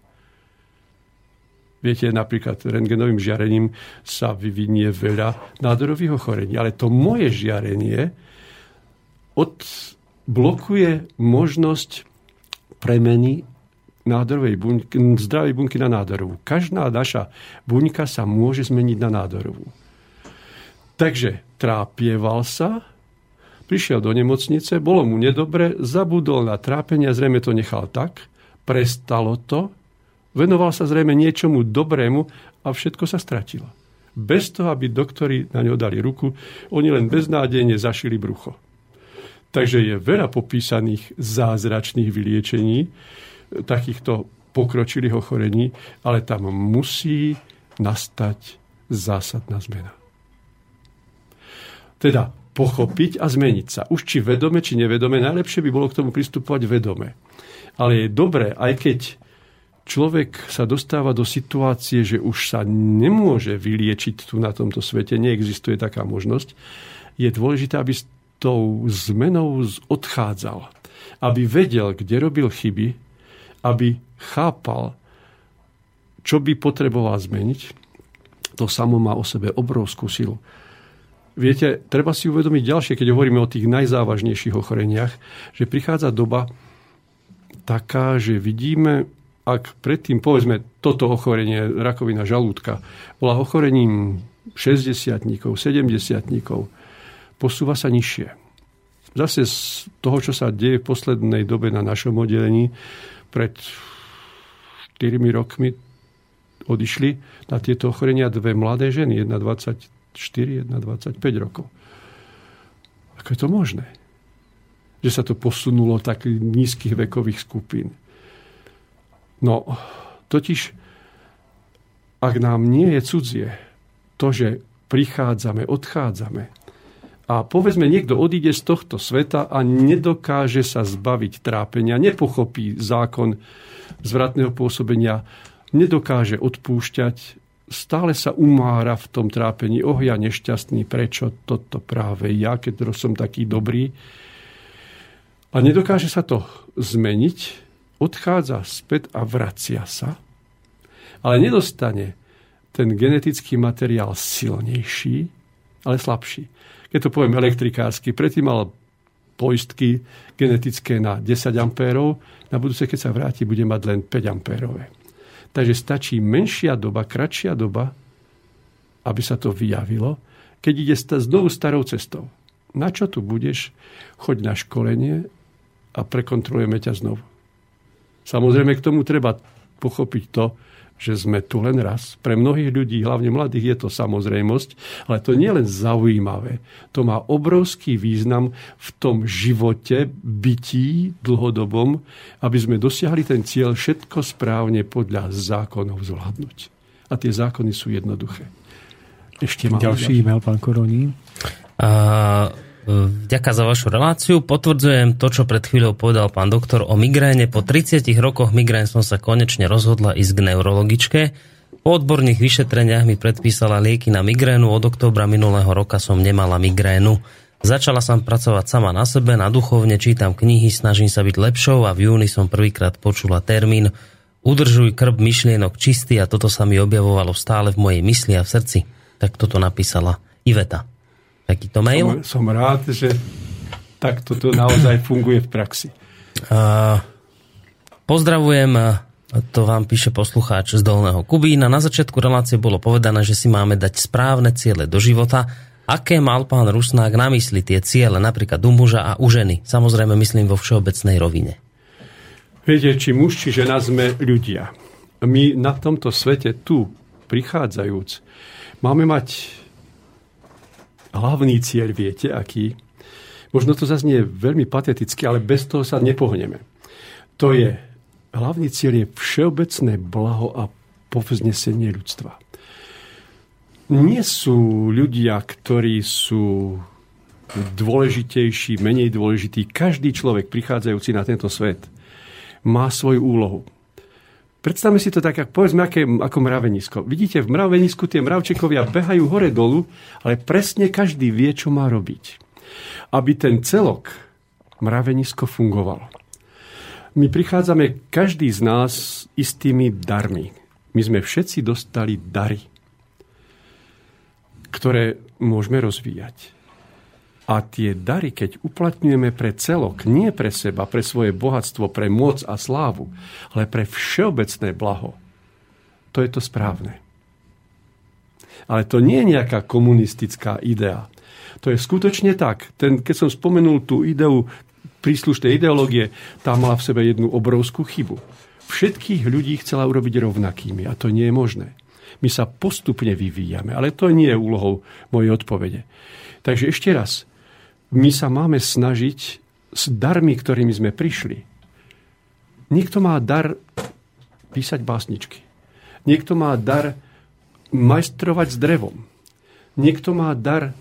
Viete, napríklad rengenovým žiarením sa vyvinie veľa nádorových ochorení, ale to moje žiarenie odblokuje možnosť premeny nádorovej bunky, zdravej bunky na nádorovú. Každá naša buňka sa môže zmeniť na nádorovú. Takže trápieval sa, prišiel do nemocnice, bolo mu nedobre, zabudol na trápenie, zrejme to nechal tak, prestalo to, venoval sa zrejme niečomu dobrému a všetko sa stratilo. Bez toho, aby doktori na ňo dali ruku, oni len beznádejne zašili brucho. Takže je veľa popísaných zázračných vyliečení takýchto pokročilých ochorení, ale tam musí nastať zásadná zmena. Teda pochopiť a zmeniť sa. Už či vedome, či nevedome, najlepšie by bolo k tomu pristupovať vedome. Ale je dobré, aj keď človek sa dostáva do situácie, že už sa nemôže vyliečiť tu na tomto svete, neexistuje taká možnosť, je dôležité, aby tou zmenou odchádzal. Aby vedel, kde robil chyby, aby chápal, čo by potreboval zmeniť. To samo má o sebe obrovskú silu. Viete, treba si uvedomiť ďalšie, keď hovoríme o tých najzávažnejších ochoreniach, že prichádza doba taká, že vidíme, ak predtým, povedzme, toto ochorenie, rakovina žalúdka, bola ochorením 60-tníkov, 70-tníkov, posúva sa nižšie. Zase z toho, čo sa deje v poslednej dobe na našom oddelení, pred 4 rokmi odišli na tieto ochorenia dve mladé ženy, jedna 20 24, 25 rokov. Ako je to možné? Že sa to posunulo tak nízkych vekových skupín. No, totiž, ak nám nie je cudzie to, že prichádzame, odchádzame a povedzme, niekto odíde z tohto sveta a nedokáže sa zbaviť trápenia, nepochopí zákon zvratného pôsobenia, nedokáže odpúšťať, stále sa umára v tom trápení. Oh, ja nešťastný, prečo toto práve ja, keď som taký dobrý. A nedokáže sa to zmeniť, odchádza späť a vracia sa, ale nedostane ten genetický materiál silnejší, ale slabší. Keď to poviem elektrikársky, predtým mal poistky genetické na 10 ampérov, na budúce, keď sa vráti, bude mať len 5 ampérové. Takže stačí menšia doba, kratšia doba, aby sa to vyjavilo, keď ide znovu starou cestou. Na čo tu budeš? Choď na školenie a prekontrolujeme ťa znovu. Samozrejme, k tomu treba pochopiť to, že sme tu len raz. Pre mnohých ľudí, hlavne mladých, je to samozrejmosť, ale to nie je len zaujímavé. To má obrovský význam v tom živote, bytí dlhodobom, aby sme dosiahli ten cieľ všetko správne podľa zákonov zvládnuť. A tie zákony sú jednoduché. Ešte ďalší e-mail, pán Koroní. A Ďakujem za vašu reláciu. Potvrdzujem to, čo pred chvíľou povedal pán doktor o migréne. Po 30 rokoch migrén som sa konečne rozhodla ísť k neurologičke. Po odborných vyšetreniach mi predpísala lieky na migrénu. Od októbra minulého roka som nemala migrénu. Začala som pracovať sama na sebe, na duchovne, čítam knihy, snažím sa byť lepšou a v júni som prvýkrát počula termín Udržuj krb myšlienok čistý a toto sa mi objavovalo stále v mojej mysli a v srdci. Tak toto napísala Iveta takýto mail. Som, som rád, že takto to naozaj funguje v praxi. Uh, pozdravujem, to vám píše poslucháč z Dolného Kubína. Na začiatku relácie bolo povedané, že si máme dať správne ciele do života. Aké mal pán Rusnák na mysli tie ciele, napríklad u muža a u ženy? Samozrejme myslím vo všeobecnej rovine. Viete, či muž, či žena sme ľudia. My na tomto svete tu, prichádzajúc, máme mať hlavný cieľ viete, aký? Možno to zaznie veľmi pateticky, ale bez toho sa nepohneme. To je, hlavný cieľ je všeobecné blaho a povznesenie ľudstva. Nie sú ľudia, ktorí sú dôležitejší, menej dôležitý. Každý človek prichádzajúci na tento svet má svoju úlohu. Predstavme si to tak, ako, povedzme, aké, ako mravenisko. Vidíte, v mravenisku tie mravčekovia behajú hore-dolu, ale presne každý vie, čo má robiť. Aby ten celok mravenisko fungovalo. My prichádzame každý z nás istými darmi. My sme všetci dostali dary, ktoré môžeme rozvíjať. A tie dary, keď uplatňujeme pre celok, nie pre seba, pre svoje bohatstvo, pre moc a slávu, ale pre všeobecné blaho, to je to správne. Ale to nie je nejaká komunistická idea. To je skutočne tak. Ten, keď som spomenul tú ideu príslušnej ideológie, tá mala v sebe jednu obrovskú chybu. Všetkých ľudí chcela urobiť rovnakými a to nie je možné. My sa postupne vyvíjame, ale to nie je úlohou mojej odpovede. Takže ešte raz, my sa máme snažiť s darmi, ktorými sme prišli. Niekto má dar písať básničky. Niekto má dar majstrovať s drevom. Niekto má dar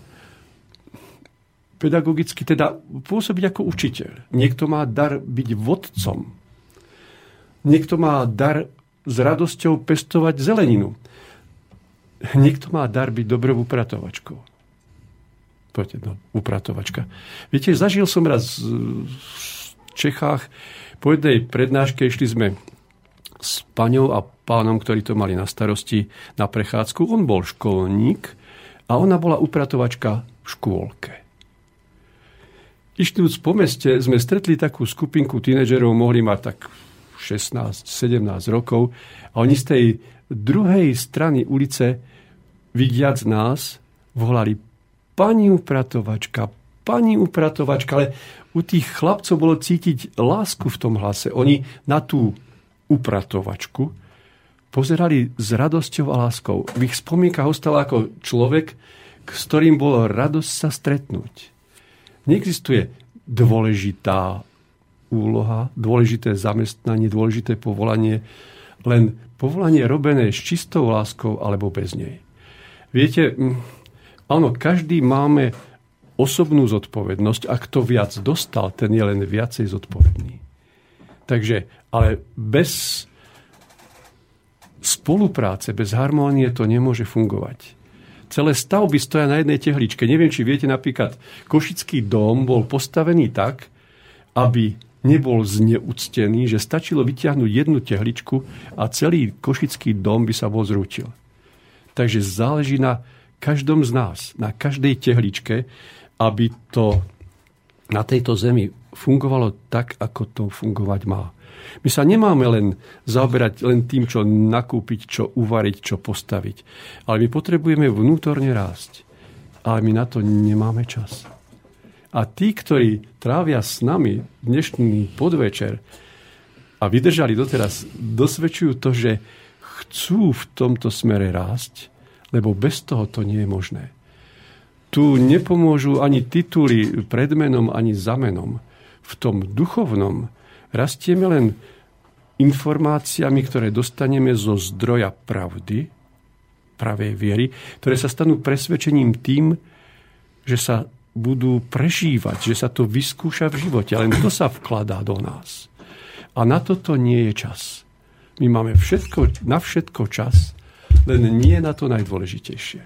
pedagogicky, teda pôsobiť ako učiteľ. Niekto má dar byť vodcom. Niekto má dar s radosťou pestovať zeleninu. Niekto má dar byť dobrou upratovačkou poďte, no, upratovačka. Viete, zažil som raz v Čechách, po jednej prednáške išli sme s paňou a pánom, ktorí to mali na starosti na prechádzku. On bol školník a ona bola upratovačka v škôlke. Išli po meste sme stretli takú skupinku tínedžerov, mohli mať tak 16-17 rokov a oni z tej druhej strany ulice, vidiac nás, volali pani upratovačka, pani upratovačka, ale u tých chlapcov bolo cítiť lásku v tom hlase. Oni na tú upratovačku pozerali s radosťou a láskou. V ich spomienkach ostal ako človek, s ktorým bolo radosť sa stretnúť. Neexistuje dôležitá úloha, dôležité zamestnanie, dôležité povolanie, len povolanie robené s čistou láskou alebo bez nej. Viete, Áno, každý máme osobnú zodpovednosť a kto viac dostal, ten je len viacej zodpovedný. Takže, ale bez spolupráce, bez harmónie to nemôže fungovať. Celé stavby stoja na jednej tehličke. Neviem, či viete, napríklad Košický dom bol postavený tak, aby nebol zneúctený, že stačilo vyťahnuť jednu tehličku a celý Košický dom by sa bol zrútil. Takže záleží na každom z nás, na každej tehličke, aby to na tejto zemi fungovalo tak, ako to fungovať má. My sa nemáme len zaoberať len tým, čo nakúpiť, čo uvariť, čo postaviť. Ale my potrebujeme vnútorne rásť. Ale my na to nemáme čas. A tí, ktorí trávia s nami dnešný podvečer a vydržali doteraz, dosvedčujú to, že chcú v tomto smere rásť, lebo bez toho to nie je možné. Tu nepomôžu ani tituly pred menom, ani za menom. V tom duchovnom rastieme len informáciami, ktoré dostaneme zo zdroja pravdy, pravej viery, ktoré sa stanú presvedčením tým, že sa budú prežívať, že sa to vyskúša v živote. Len to sa vkladá do nás. A na toto nie je čas. My máme všetko, na všetko čas, len nie na to najdôležitejšie.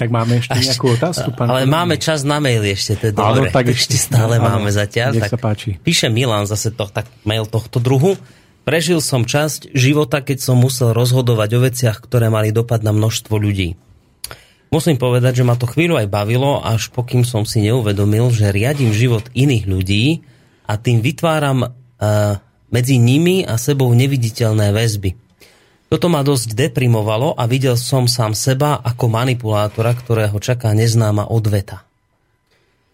Tak máme ešte nejakú otázku, pán Ale máme čas na mail ešte, to je dobre. tak ešte stále áno, máme zatiaľ. Nech tak sa páči. Píše Milan zase to, tak mail tohto druhu. Prežil som časť života, keď som musel rozhodovať o veciach, ktoré mali dopad na množstvo ľudí. Musím povedať, že ma to chvíľu aj bavilo, až pokým som si neuvedomil, že riadím život iných ľudí a tým vytváram uh, medzi nimi a sebou neviditeľné väzby. Toto ma dosť deprimovalo a videl som sám seba ako manipulátora, ktorého čaká neznáma odveta.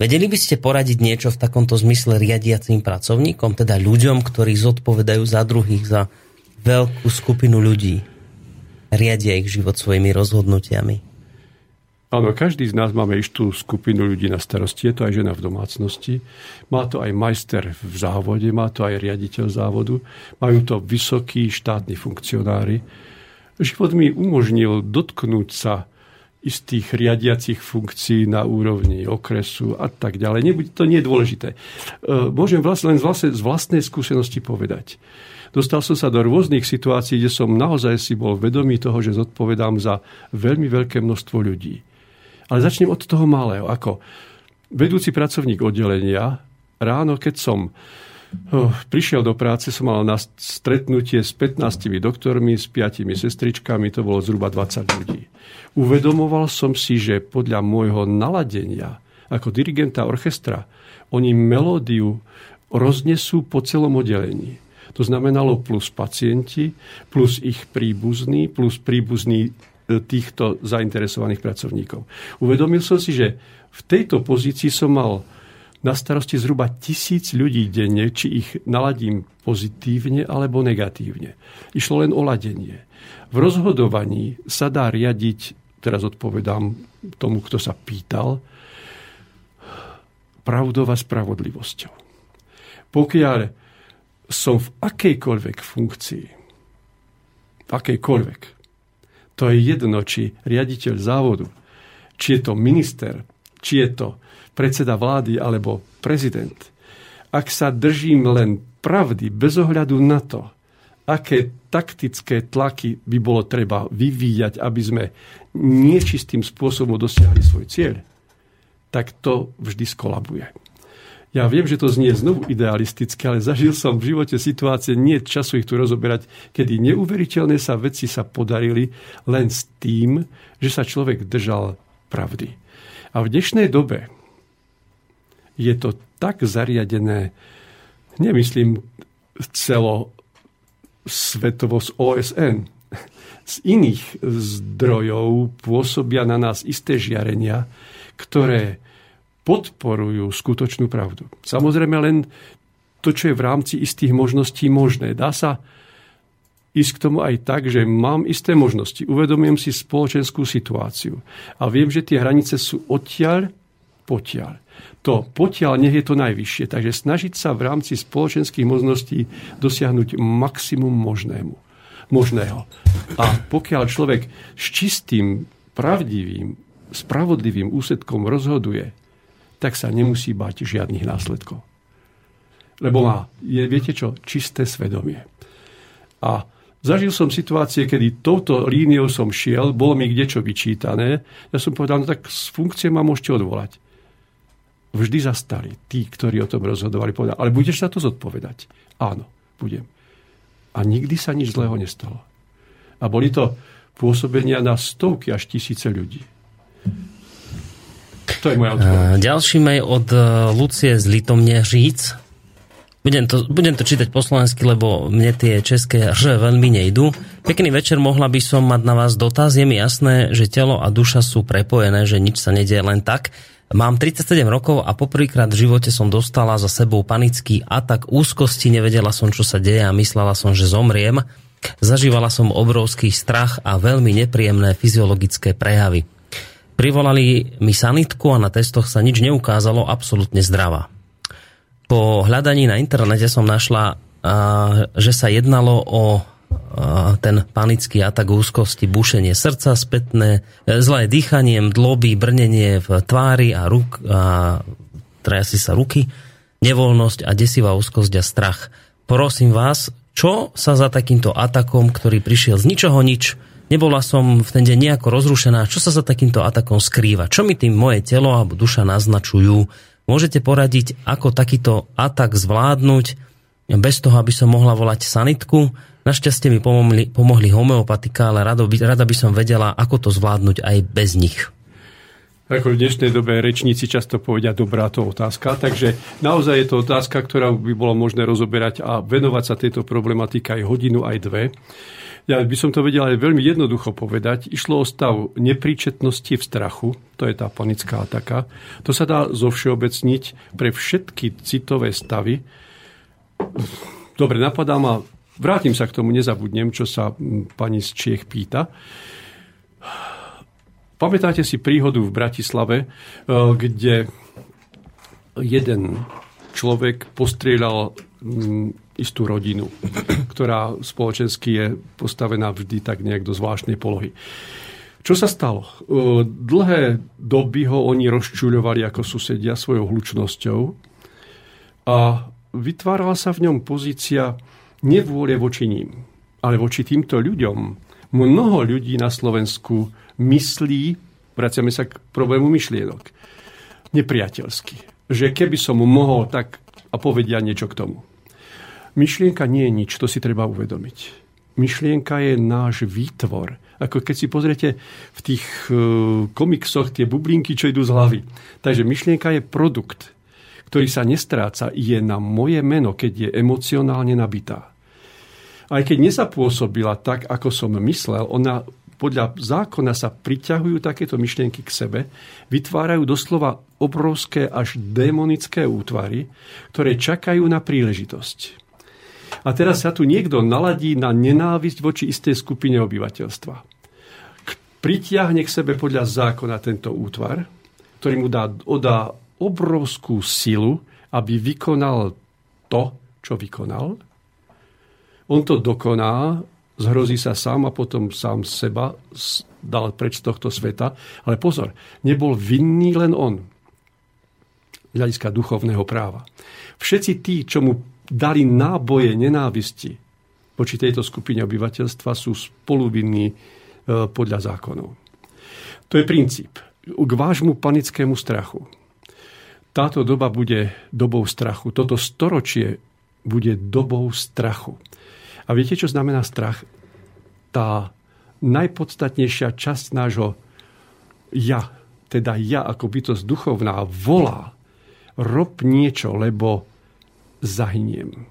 Vedeli by ste poradiť niečo v takomto zmysle riadiacím pracovníkom, teda ľuďom, ktorí zodpovedajú za druhých, za veľkú skupinu ľudí? Riadia ich život svojimi rozhodnutiami. Áno, každý z nás máme istú skupinu ľudí na starosti. Je to aj žena v domácnosti. Má to aj majster v závode, má to aj riaditeľ závodu. Majú to vysokí štátni funkcionári. Život mi umožnil dotknúť sa istých riadiacich funkcií na úrovni okresu a tak ďalej. To nie je dôležité. E, môžem vlastne, len z vlastnej, z vlastnej skúsenosti povedať. Dostal som sa do rôznych situácií, kde som naozaj si bol vedomý toho, že zodpovedám za veľmi veľké množstvo ľudí. Ale začnem od toho malého. Ako vedúci pracovník oddelenia, ráno, keď som oh, prišiel do práce, som mal na stretnutie s 15 doktormi, s 5 sestričkami, to bolo zhruba 20 ľudí. Uvedomoval som si, že podľa môjho naladenia ako dirigenta orchestra oni melódiu roznesú po celom oddelení. To znamenalo plus pacienti, plus ich príbuzní, plus príbuzní týchto zainteresovaných pracovníkov. Uvedomil som si, že v tejto pozícii som mal na starosti zhruba tisíc ľudí denne, či ich naladím pozitívne alebo negatívne. Išlo len o ladenie. V rozhodovaní sa dá riadiť, teraz odpovedám tomu, kto sa pýtal, pravdou a spravodlivosťou. Pokiaľ som v akejkoľvek funkcii, v akejkoľvek, to je jedno, či riaditeľ závodu, či je to minister, či je to predseda vlády alebo prezident. Ak sa držím len pravdy bez ohľadu na to, aké taktické tlaky by bolo treba vyvíjať, aby sme niečistým spôsobom dosiahli svoj cieľ, tak to vždy skolabuje. Ja viem, že to znie znovu idealisticky, ale zažil som v živote situácie, nie času ich tu rozoberať, kedy neuveriteľné sa veci sa podarili len s tým, že sa človek držal pravdy. A v dnešnej dobe je to tak zariadené, nemyslím celo svetovo z OSN, z iných zdrojov pôsobia na nás isté žiarenia, ktoré podporujú skutočnú pravdu. Samozrejme len to, čo je v rámci istých možností možné. Dá sa ísť k tomu aj tak, že mám isté možnosti. Uvedomujem si spoločenskú situáciu a viem, že tie hranice sú odtiaľ potiaľ. To potiaľ nech je to najvyššie. Takže snažiť sa v rámci spoločenských možností dosiahnuť maximum možnému, možného. A pokiaľ človek s čistým, pravdivým, spravodlivým úsledkom rozhoduje, tak sa nemusí bať žiadnych následkov. Lebo má, je, viete čo, čisté svedomie. A Zažil som situácie, kedy touto líniou som šiel, bolo mi kde čo vyčítané. Ja som povedal, no tak z funkcie ma môžete odvolať. Vždy zastali tí, ktorí o tom rozhodovali. Povedali, ale budeš sa to zodpovedať? Áno, budem. A nikdy sa nič zlého nestalo. A boli to pôsobenia na stovky až tisíce ľudí. To je moja odpoveď. Ďalší mail od e, Lucie z Litomneříc. Budem to, budem to čítať po slovensky, lebo mne tie české ž veľmi nejdu. Pekný večer, mohla by som mať na vás dotaz. Je mi jasné, že telo a duša sú prepojené, že nič sa nedie len tak. Mám 37 rokov a poprvýkrát v živote som dostala za sebou panický atak úzkosti, nevedela som, čo sa deje a myslela som, že zomriem. Zažívala som obrovský strach a veľmi nepríjemné fyziologické prejavy. Privolali mi sanitku a na testoch sa nič neukázalo, absolútne zdravá. Po hľadaní na internete som našla, že sa jednalo o ten panický atak úzkosti, bušenie srdca, spätné, e, zlé dýchanie, dloby, brnenie v tvári a, ruk, a trajasi sa ruky, nevoľnosť a desivá úzkosť a strach. Prosím vás, čo sa za takýmto atakom, ktorý prišiel z ničoho nič, nebola som v ten deň nejako rozrušená, čo sa za takýmto atakom skrýva? Čo mi tým moje telo alebo duša naznačujú? Môžete poradiť, ako takýto atak zvládnuť bez toho, aby som mohla volať sanitku? Našťastie mi pomohli, pomohli homeopatika, ale rado by, rada by som vedela, ako to zvládnuť aj bez nich. Ako v dnešnej dobe rečníci často povedia, dobrá to otázka. Takže naozaj je to otázka, ktorá by bolo možné rozoberať a venovať sa tejto problematike aj hodinu, aj dve. Ja by som to vedel aj veľmi jednoducho povedať. Išlo o stav nepríčetnosti v strachu, to je tá panická ataka. To sa dá zovšeobecniť pre všetky citové stavy. Dobre, napadá ma, vrátim sa k tomu, nezabudnem, čo sa pani z Čiech pýta. Pamätáte si príhodu v Bratislave, e, kde jeden človek postrieľal istú rodinu, ktorá spoločensky je postavená vždy tak nejak do zvláštnej polohy. Čo sa stalo? E, dlhé doby ho oni rozčuľovali ako susedia svojou hlučnosťou a vytvárala sa v ňom pozícia nevôle voči ním, ale voči týmto ľuďom. Mnoho ľudí na Slovensku myslí, vraciame sa k problému myšlienok, nepriateľsky. Že keby som mohol tak a povedia niečo k tomu. Myšlienka nie je nič, to si treba uvedomiť. Myšlienka je náš výtvor. Ako keď si pozriete v tých e, komiksoch tie bublinky, čo idú z hlavy. Takže myšlienka je produkt, ktorý sa nestráca, je na moje meno, keď je emocionálne nabitá. Aj keď nezapôsobila tak, ako som myslel, ona podľa zákona sa priťahujú takéto myšlienky k sebe, vytvárajú doslova obrovské až démonické útvary, ktoré čakajú na príležitosť. A teraz sa tu niekto naladí na nenávisť voči istej skupine obyvateľstva. Pritiahne k sebe podľa zákona tento útvar, ktorý mu dá, odá obrovskú silu, aby vykonal to, čo vykonal. On to dokoná, zhrozí sa sám a potom sám seba dal preč z tohto sveta. Ale pozor, nebol vinný len on. Hľadiska duchovného práva. Všetci tí, čo mu dali náboje nenávisti voči tejto skupine obyvateľstva sú spoluvinní e, podľa zákonov. To je princíp. K vášmu panickému strachu. Táto doba bude dobou strachu. Toto storočie bude dobou strachu. A viete, čo znamená strach? Tá najpodstatnejšia časť nášho ja, teda ja ako bytosť duchovná, volá, rob niečo, lebo zahyniem.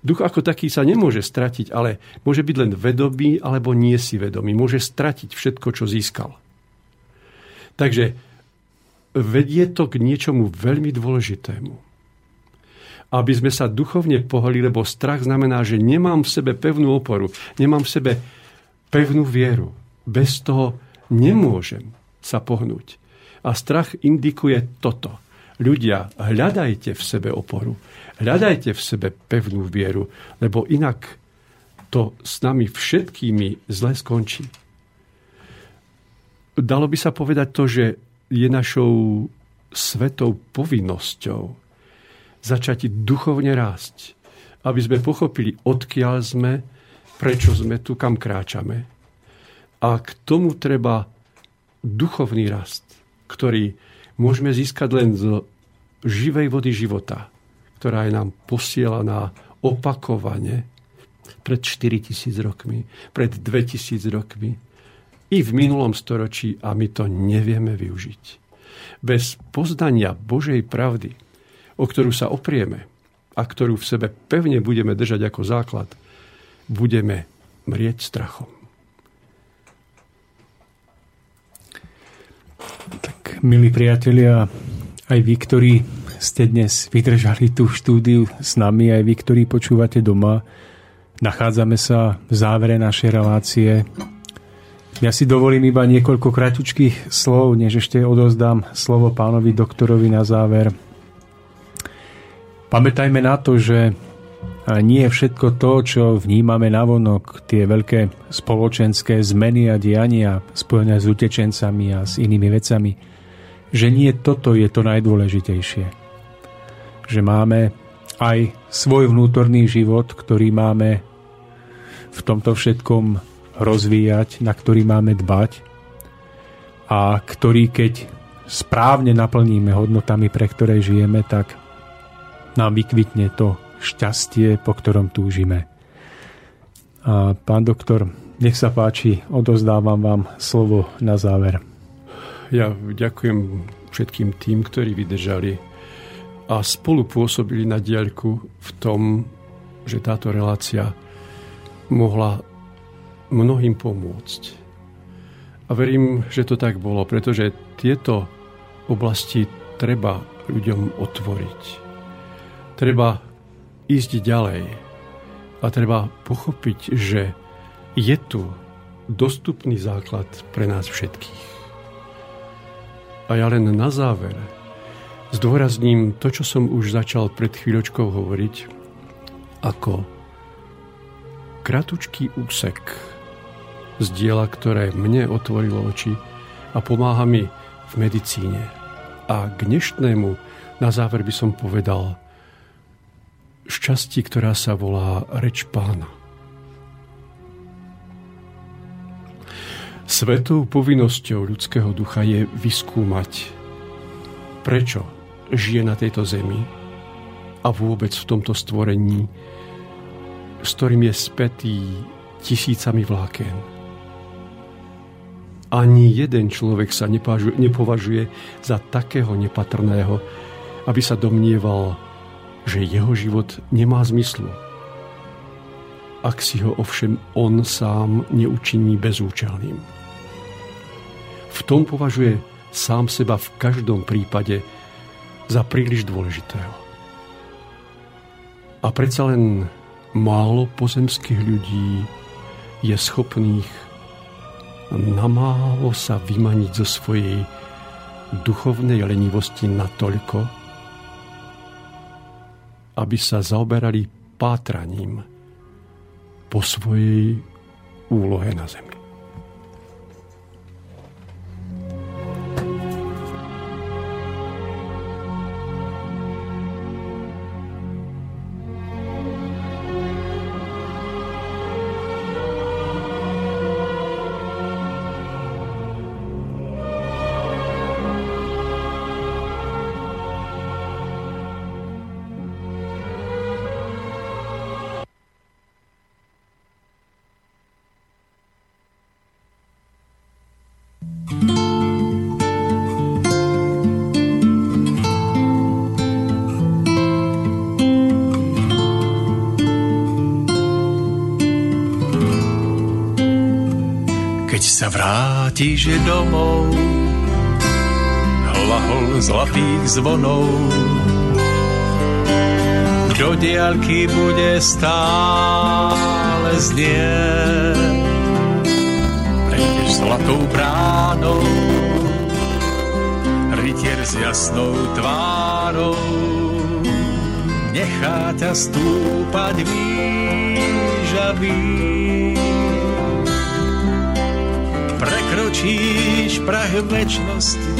Duch ako taký sa nemôže stratiť, ale môže byť len vedomý alebo nie si vedomý. Môže stratiť všetko, čo získal. Takže vedie to k niečomu veľmi dôležitému. Aby sme sa duchovne pohli, lebo strach znamená, že nemám v sebe pevnú oporu, nemám v sebe pevnú vieru. Bez toho nemôžem sa pohnúť. A strach indikuje toto. Ľudia, hľadajte v sebe oporu. Hľadajte v sebe pevnú vieru, lebo inak to s nami všetkými zle skončí. Dalo by sa povedať to, že je našou svetou povinnosťou začať duchovne rásť, aby sme pochopili, odkiaľ sme prečo sme tu, kam kráčame. A k tomu treba duchovný rast, ktorý môžeme získať len z živej vody života, ktorá je nám posielaná opakovane pred 4000 rokmi, pred 2000 rokmi, i v minulom storočí a my to nevieme využiť. Bez poznania Božej pravdy, o ktorú sa oprieme a ktorú v sebe pevne budeme držať ako základ, budeme mrieť strachom. Tak, milí priatelia, aj vy, ktorí ste dnes vydržali tú štúdiu s nami, aj vy, ktorí počúvate doma, nachádzame sa v závere našej relácie. Ja si dovolím iba niekoľko kratučkých slov, než ešte odozdám slovo pánovi doktorovi na záver. Pamätajme na to, že nie všetko to, čo vnímame navonok, tie veľké spoločenské zmeny a diania spojené s utečencami a s inými vecami, že nie toto je to najdôležitejšie. Že máme aj svoj vnútorný život, ktorý máme v tomto všetkom rozvíjať, na ktorý máme dbať a ktorý keď správne naplníme hodnotami, pre ktoré žijeme, tak nám vykvitne to šťastie, po ktorom túžime. A pán doktor, nech sa páči, odozdávam vám slovo na záver. Ja ďakujem všetkým tým, ktorí vydržali a spolu pôsobili na diaľku v tom, že táto relácia mohla mnohým pomôcť. A verím, že to tak bolo, pretože tieto oblasti treba ľuďom otvoriť. Treba ísť ďalej a treba pochopiť, že je tu dostupný základ pre nás všetkých. A ja len na záver zdôrazním to, čo som už začal pred chvíľočkou hovoriť, ako kratučký úsek z diela, ktoré mne otvorilo oči a pomáha mi v medicíne. A k dnešnému na záver by som povedal šťastí, ktorá sa volá reč pána. Svetou povinnosťou ľudského ducha je vyskúmať, prečo žije na tejto zemi a vôbec v tomto stvorení, s ktorým je spätý tisícami vláken ani jeden človek sa nepovažuje za takého nepatrného, aby sa domnieval, že jeho život nemá zmyslu. Ak si ho ovšem on sám neučiní bezúčelným. V tom považuje sám seba v každom prípade za príliš dôležitého. A predsa len málo pozemských ľudí je schopných namálo sa vymaniť zo svojej duchovnej lenivosti natoľko, aby sa zaoberali pátraním po svojej úlohe na zemi. Vrátiš domov, hlahol zlatých zvonov. Do diaľky bude stále znieť, prejdeš zlatou bránou, rytier s jasnou tvárou, nechá ťa stúpať výžavý prekročíš prah večnosti,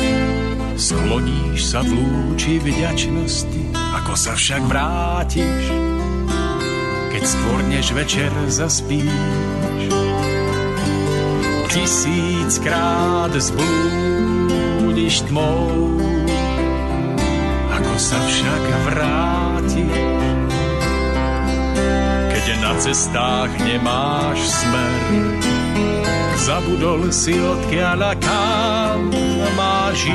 skloníš sa v lúči vďačnosti, ako sa však vrátiš, keď skôr večer zaspíš. Tisíckrát zblúdiš tmou, ako sa však vrátiš, keď na cestách nemáš smer. Zabudol si odkiaľ kam máš.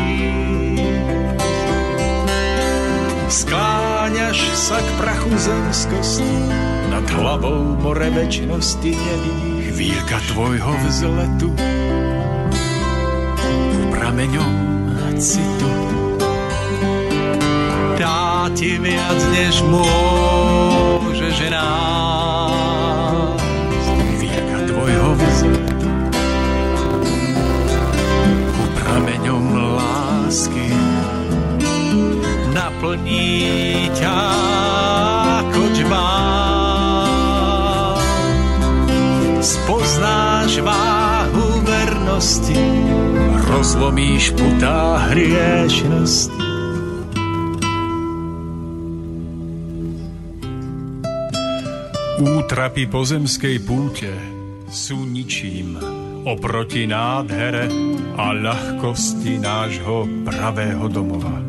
Skláňaš sa k prachu zemskosti, nad hlavou more večnosti nevidíš. Chvíľka tvojho vzletu prameňom citu dá ti viac, než môžeš nájsť. Naplní ťa džbán. Spoznáš váhu vernosti, rozlomíš putá hriešnosti. Útrapy pozemskej púte sú ničím oproti nádhere a ľahkosti nášho pravého domova.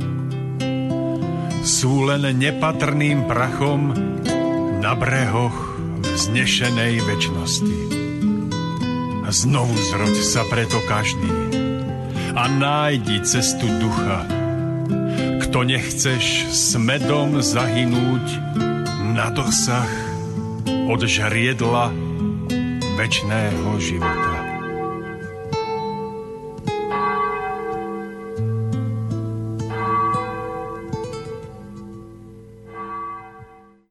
Sú len nepatrným prachom na brehoch vznešenej väčnosti. Znovu zroď sa preto každý a nájdi cestu ducha. Kto nechceš s medom zahynúť na dosah od žriedla večného života.